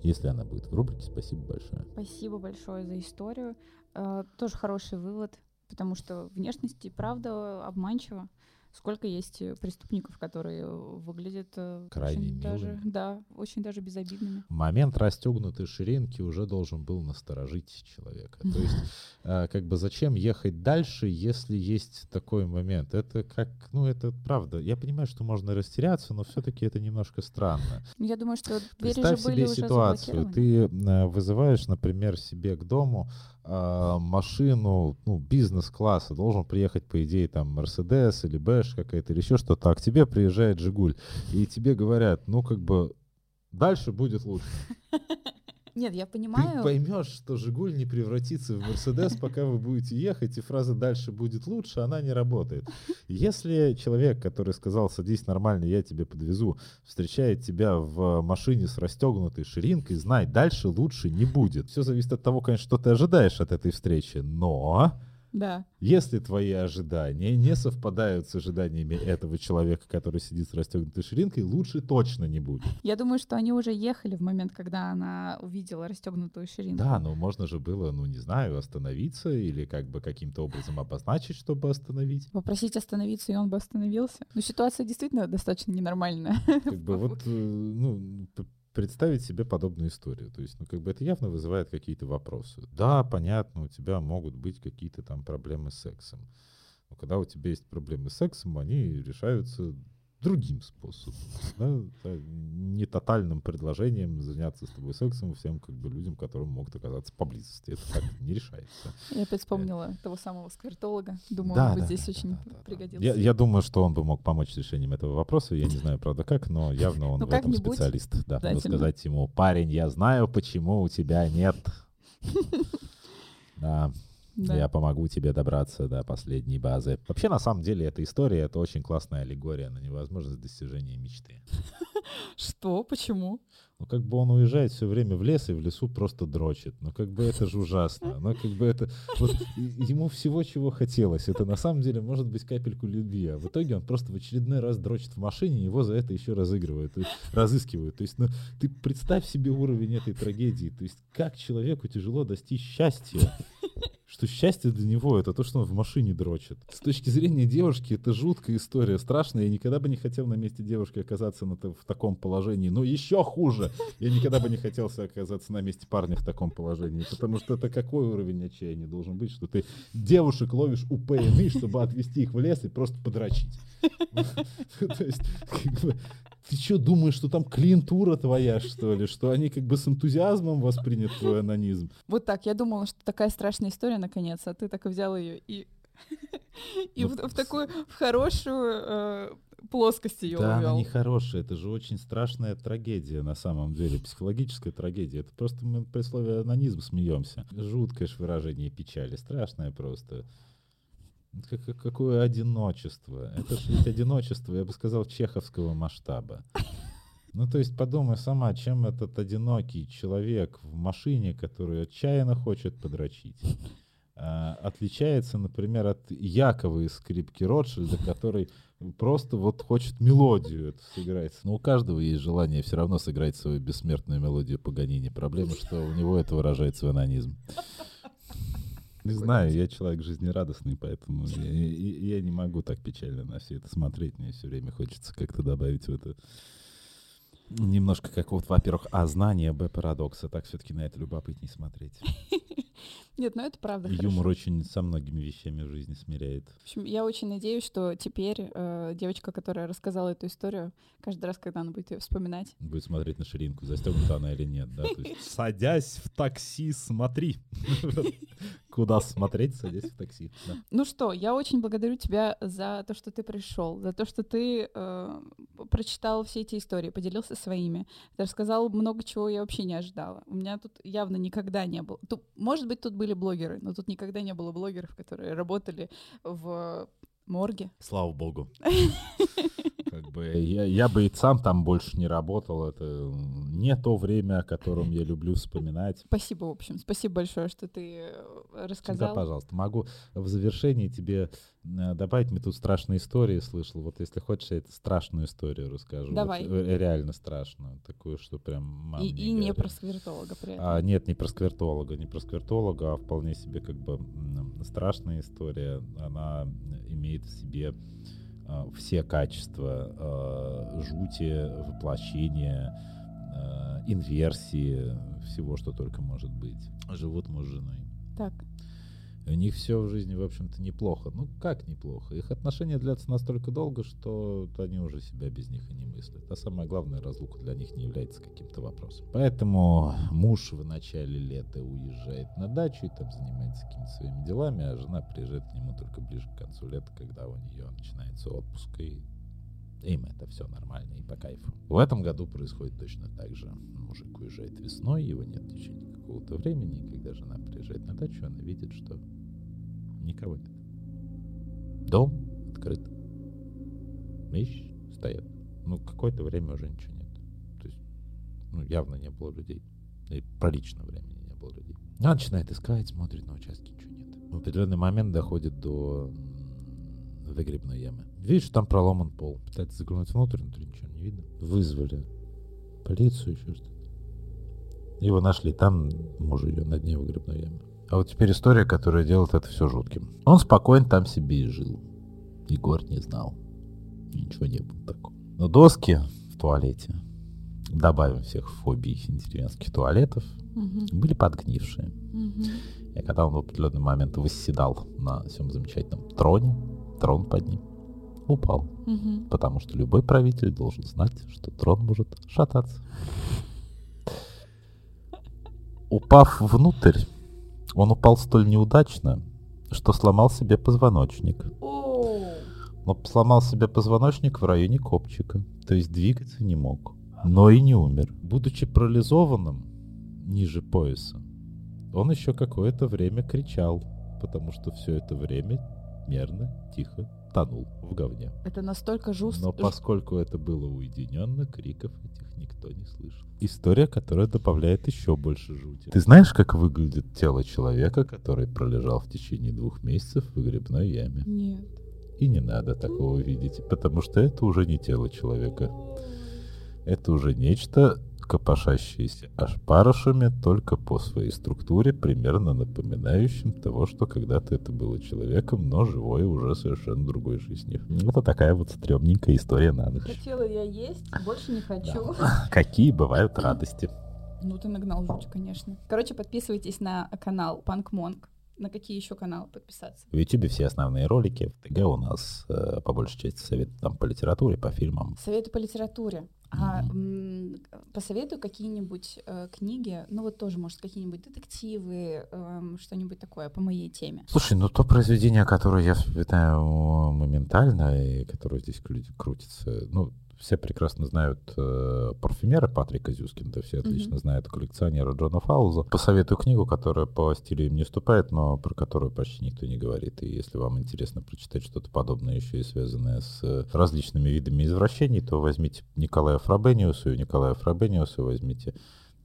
Если она будет в рубрике, спасибо большое. Спасибо большое за историю. Э, тоже хороший вывод, потому что внешность и правда обманчива. Сколько есть э, преступников, которые выглядят э, Крайне очень даже, да, очень даже безобидными. Момент расстегнутой ширинки уже должен был насторожить человека. То есть, э, как бы зачем ехать дальше, если есть такой момент? Это как, ну, это правда. Я понимаю, что можно растеряться, но все-таки это немножко странно. Ну, Я думаю, что двери Представь же были себе уже ситуацию. Ты э, вызываешь, например, себе к дому а, машину ну, бизнес-класса. Должен приехать, по идее, там, Мерседес или Бэш какая-то, или еще что-то. А к тебе приезжает Жигуль. И тебе говорят, ну, как бы, дальше будет лучше. Нет, я Ты понимаю. поймешь, что Жигуль не превратится в Мерседес, пока вы будете ехать, и фраза «дальше будет лучше», она не работает. Если человек, который сказал «садись нормально, я тебе подвезу», встречает тебя в машине с расстегнутой ширинкой, знай, дальше лучше не будет. Все зависит от того, конечно, что ты ожидаешь от этой встречи, но... Да. Если твои ожидания не совпадают с ожиданиями этого человека, который сидит с расстегнутой ширинкой, лучше точно не будет. Я думаю, что они уже ехали в момент, когда она увидела расстегнутую ширинку. Да, но можно же было, ну не знаю, остановиться или как бы каким-то образом обозначить, чтобы остановить. Попросить остановиться, и он бы остановился. Но ситуация действительно достаточно ненормальная. Как бы вот, э, ну, представить себе подобную историю. То есть, ну, как бы это явно вызывает какие-то вопросы. Да, понятно, у тебя могут быть какие-то там проблемы с сексом. Но когда у тебя есть проблемы с сексом, они решаются другим способом. да, не тотальным предложением заняться с тобой сексом всем как бы людям, которым могут оказаться поблизости. Это так не решается. Я опять вспомнила того самого сквертолога. Думаю, Да, он бы да, здесь да, очень да, пригодился. Я, я думаю, что он бы мог помочь с решением этого вопроса. Я не знаю, правда, как, но явно он Ну, в этом специалист. Да, надо сказать ему, парень, я знаю, почему у тебя нет. Да, Да. я помогу тебе добраться до последней базы. Вообще, на самом деле, эта история — это очень классная аллегория на невозможность достижения мечты. Что? Почему? Ну, как бы он уезжает все время в лес и в лесу просто дрочит. Ну, как бы это же ужасно. Ну, как бы это... Вот ему всего, чего хотелось. Это на самом деле может быть капельку любви. А в итоге он просто в очередной раз дрочит в машине, его за это еще разыгрывают, разыскивают. То есть, ну, ты представь себе уровень этой трагедии. То есть, как человеку тяжело достичь счастья. Что счастье для него это то, что он в машине дрочит. С точки зрения девушки, это жуткая история, страшная. Я никогда бы не хотел на месте девушки оказаться на в таком положении. Но еще хуже. Я никогда бы не хотел оказаться на месте парня в таком положении. Потому что это какой уровень отчаяния должен быть, что ты девушек ловишь у ПНИ, чтобы отвезти их в лес и просто подрочить. То есть, ты что, думаешь, что там клиентура твоя, что ли? Что они как бы с энтузиазмом воспринят твой анонизм? Вот так. Я думала, что такая страшная история наконец, а ты так и взял ее и и в, в такую в хорошую э, плоскость ее Да, она увел. не хорошая, это же очень страшная трагедия на самом деле, психологическая трагедия. Это просто мы при слове анонизм смеемся. Жуткое ж выражение печали, страшное просто. Это как- как- какое одиночество. Это же ведь одиночество, я бы сказал, чеховского масштаба. Ну, то есть подумай сама, чем этот одинокий человек в машине, который отчаянно хочет подрочить, а, отличается, например, от Якова из скрипки Ротшильда, который просто вот хочет мелодию эту сыграть. Но у каждого есть желание все равно сыграть свою бессмертную мелодию Паганини. Проблема, что у него это выражается в анонизм. Не знаю, я человек жизнерадостный, поэтому я, я- я не могу так печально на все это смотреть. Мне все время хочется как-то добавить в это немножко какого-то, во-первых, а знания, б, парадокса. Так все-таки на это любопытней смотреть. Нет, ну это правда хорошо. Юмор очень со многими вещами в жизни смиряет. В общем, я очень надеюсь, что теперь э, девочка, которая рассказала эту историю, каждый раз, когда она будет ее вспоминать, Будет смотреть на ширинку, застегнута она или нет, да? Садясь в такси, смотри. Куда смотреть, садясь в такси. Ну что, я очень благодарю тебя за то, что ты пришел, за то, что ты э, прочитал все эти истории, поделился своими. Ты рассказал много чего я вообще не ожидала. У меня тут явно никогда не было. Тут, может быть, тут были блогеры, но тут никогда не было блогеров, которые работали в морге. Слава богу. Как бы я, я бы и сам там больше не работал. Это не то время, о котором я люблю вспоминать. Спасибо, в общем, спасибо большое, что ты э, рассказал. пожалуйста. Могу в завершении тебе э, добавить. Мы тут страшные истории слышал. Вот если хочешь, я эту страшную историю расскажу. Вот, Давай. э, реально страшную. Такую, что прям мам И, не и не про сквертолога при этом. А, нет, не про сквертолога, не про сквертолога, а вполне себе как бы страшная история. Она имеет в себе все качества а, жути, воплощения, а, инверсии, всего, что только может быть. Живут муж с женой. Так, У них все в жизни, в общем-то, неплохо. Ну, как неплохо? Их отношения длятся настолько долго, что они уже себя без них и не мыслят. А самое главное, разлука для них не является каким-то вопросом. Поэтому муж в начале лета уезжает на дачу и там занимается какими-то своими делами, а жена приезжает к нему только ближе к концу лета, когда у нее начинается отпуск, и им это все нормально и по кайфу. В этом году происходит точно так же. Мужик уезжает весной, его нет в течение какого-то времени, и когда жена приезжает на дачу, она видит, что никого нет. Дом открыт. Вещи стоят. Ну, какое-то время уже ничего нет. То есть, ну, явно не было людей. И пролично времени не было людей. Она начинает искать, смотрит на участке, ничего нет. В определенный момент доходит до выгребной ямы. Видит, что там проломан пол. Пытается заглянуть внутрь, внутри ничего не видно. Вызвали полицию, еще что-то. Его нашли, там муж ее на дне выгребной ямы. А вот теперь история, которая делает это все жутким. Он спокойно там себе и жил. Егор не знал. Ничего не было такого. Но доски в туалете, добавим всех фобий деревенских туалетов, Мгм, были подгнившие. мгм. И когда он в определенный момент восседал на всем замечательном троне, трон под ним упал. Мгм. Потому что любой правитель должен знать, что трон может шататься. Упав внутрь, он упал столь неудачно, что сломал себе позвоночник. Но сломал себе позвоночник в районе копчика, то есть двигаться не мог, но и не умер. Будучи парализованным ниже пояса, он еще какое-то время кричал, потому что все это время мерно, тихо тонул в говне. Это настолько жестко. Но поскольку это было уединенно, криков этих никто не слышал. История, которая добавляет еще больше жути. Ты знаешь, как выглядит тело человека, который пролежал в течение двух месяцев в выгребной яме? Нет. И не надо такого видеть, потому что это уже не тело человека. Это уже нечто, копошащееся аж парышами, только по своей структуре, примерно напоминающим того, что когда-то это было человеком, но живое уже совершенно другой жизнью. Вот такая вот стрёмненькая история на ночь. Хотела я есть, больше не хочу. Какие бывают радости. Ну, ты нагнал жуть, конечно. Короче, подписывайтесь на канал Панк Монк. На какие еще каналы подписаться? В Ютубе все основные ролики, в ТГ у нас э, по большей части советы там по литературе, по фильмам. Советы по литературе. А м, посоветую какие-нибудь э, книги, ну вот тоже, может, какие-нибудь детективы, эм, что-нибудь такое по моей теме. Слушай, ну то произведение, которое я вспоминаю моментально, и которое здесь кру- крутится, ну, все прекрасно знают э, парфюмера Патрика Зюскинда, все отлично Мгм. знают коллекционера Джона Фауза. Посоветую книгу, которая по стилю им не уступает, но про которую почти никто не говорит. И если вам интересно прочитать что-то подобное, еще и связанное с э, различными видами извращений, то возьмите Николая Фрабениуса, и Николая Фрабениуса возьмите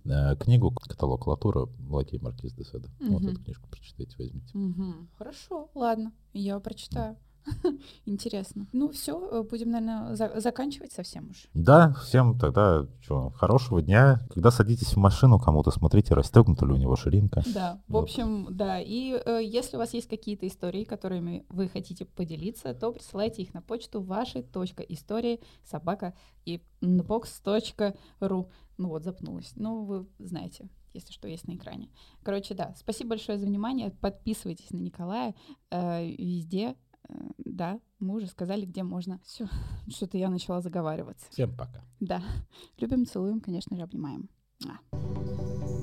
э, книгу «Каталог Латура» Лакей Маркиз де Сада. Вот Мгм. эту книжку прочитайте, возьмите. Мгм. Хорошо, ладно, я прочитаю. Интересно. Ну все, будем, наверное, заканчивать совсем уж. Да, всем тогда чё, хорошего дня. Когда садитесь в машину кому-то, смотрите, расстегнута ли у него ширинка. Да, в Вот. общем, да. И э, если у вас есть какие-то истории, которыми вы хотите поделиться, то присылайте их на почту вашей точка истории собака и box.ru. Ну вот, запнулась. Ну, вы знаете, если что, есть на экране. Короче, да, спасибо большое за внимание. Подписывайтесь на Николая э, везде. Э, да, мы уже сказали, где можно. Все, что-то я начала заговариваться. Всем пока. Да. Любим, целуем, конечно же, обнимаем. А.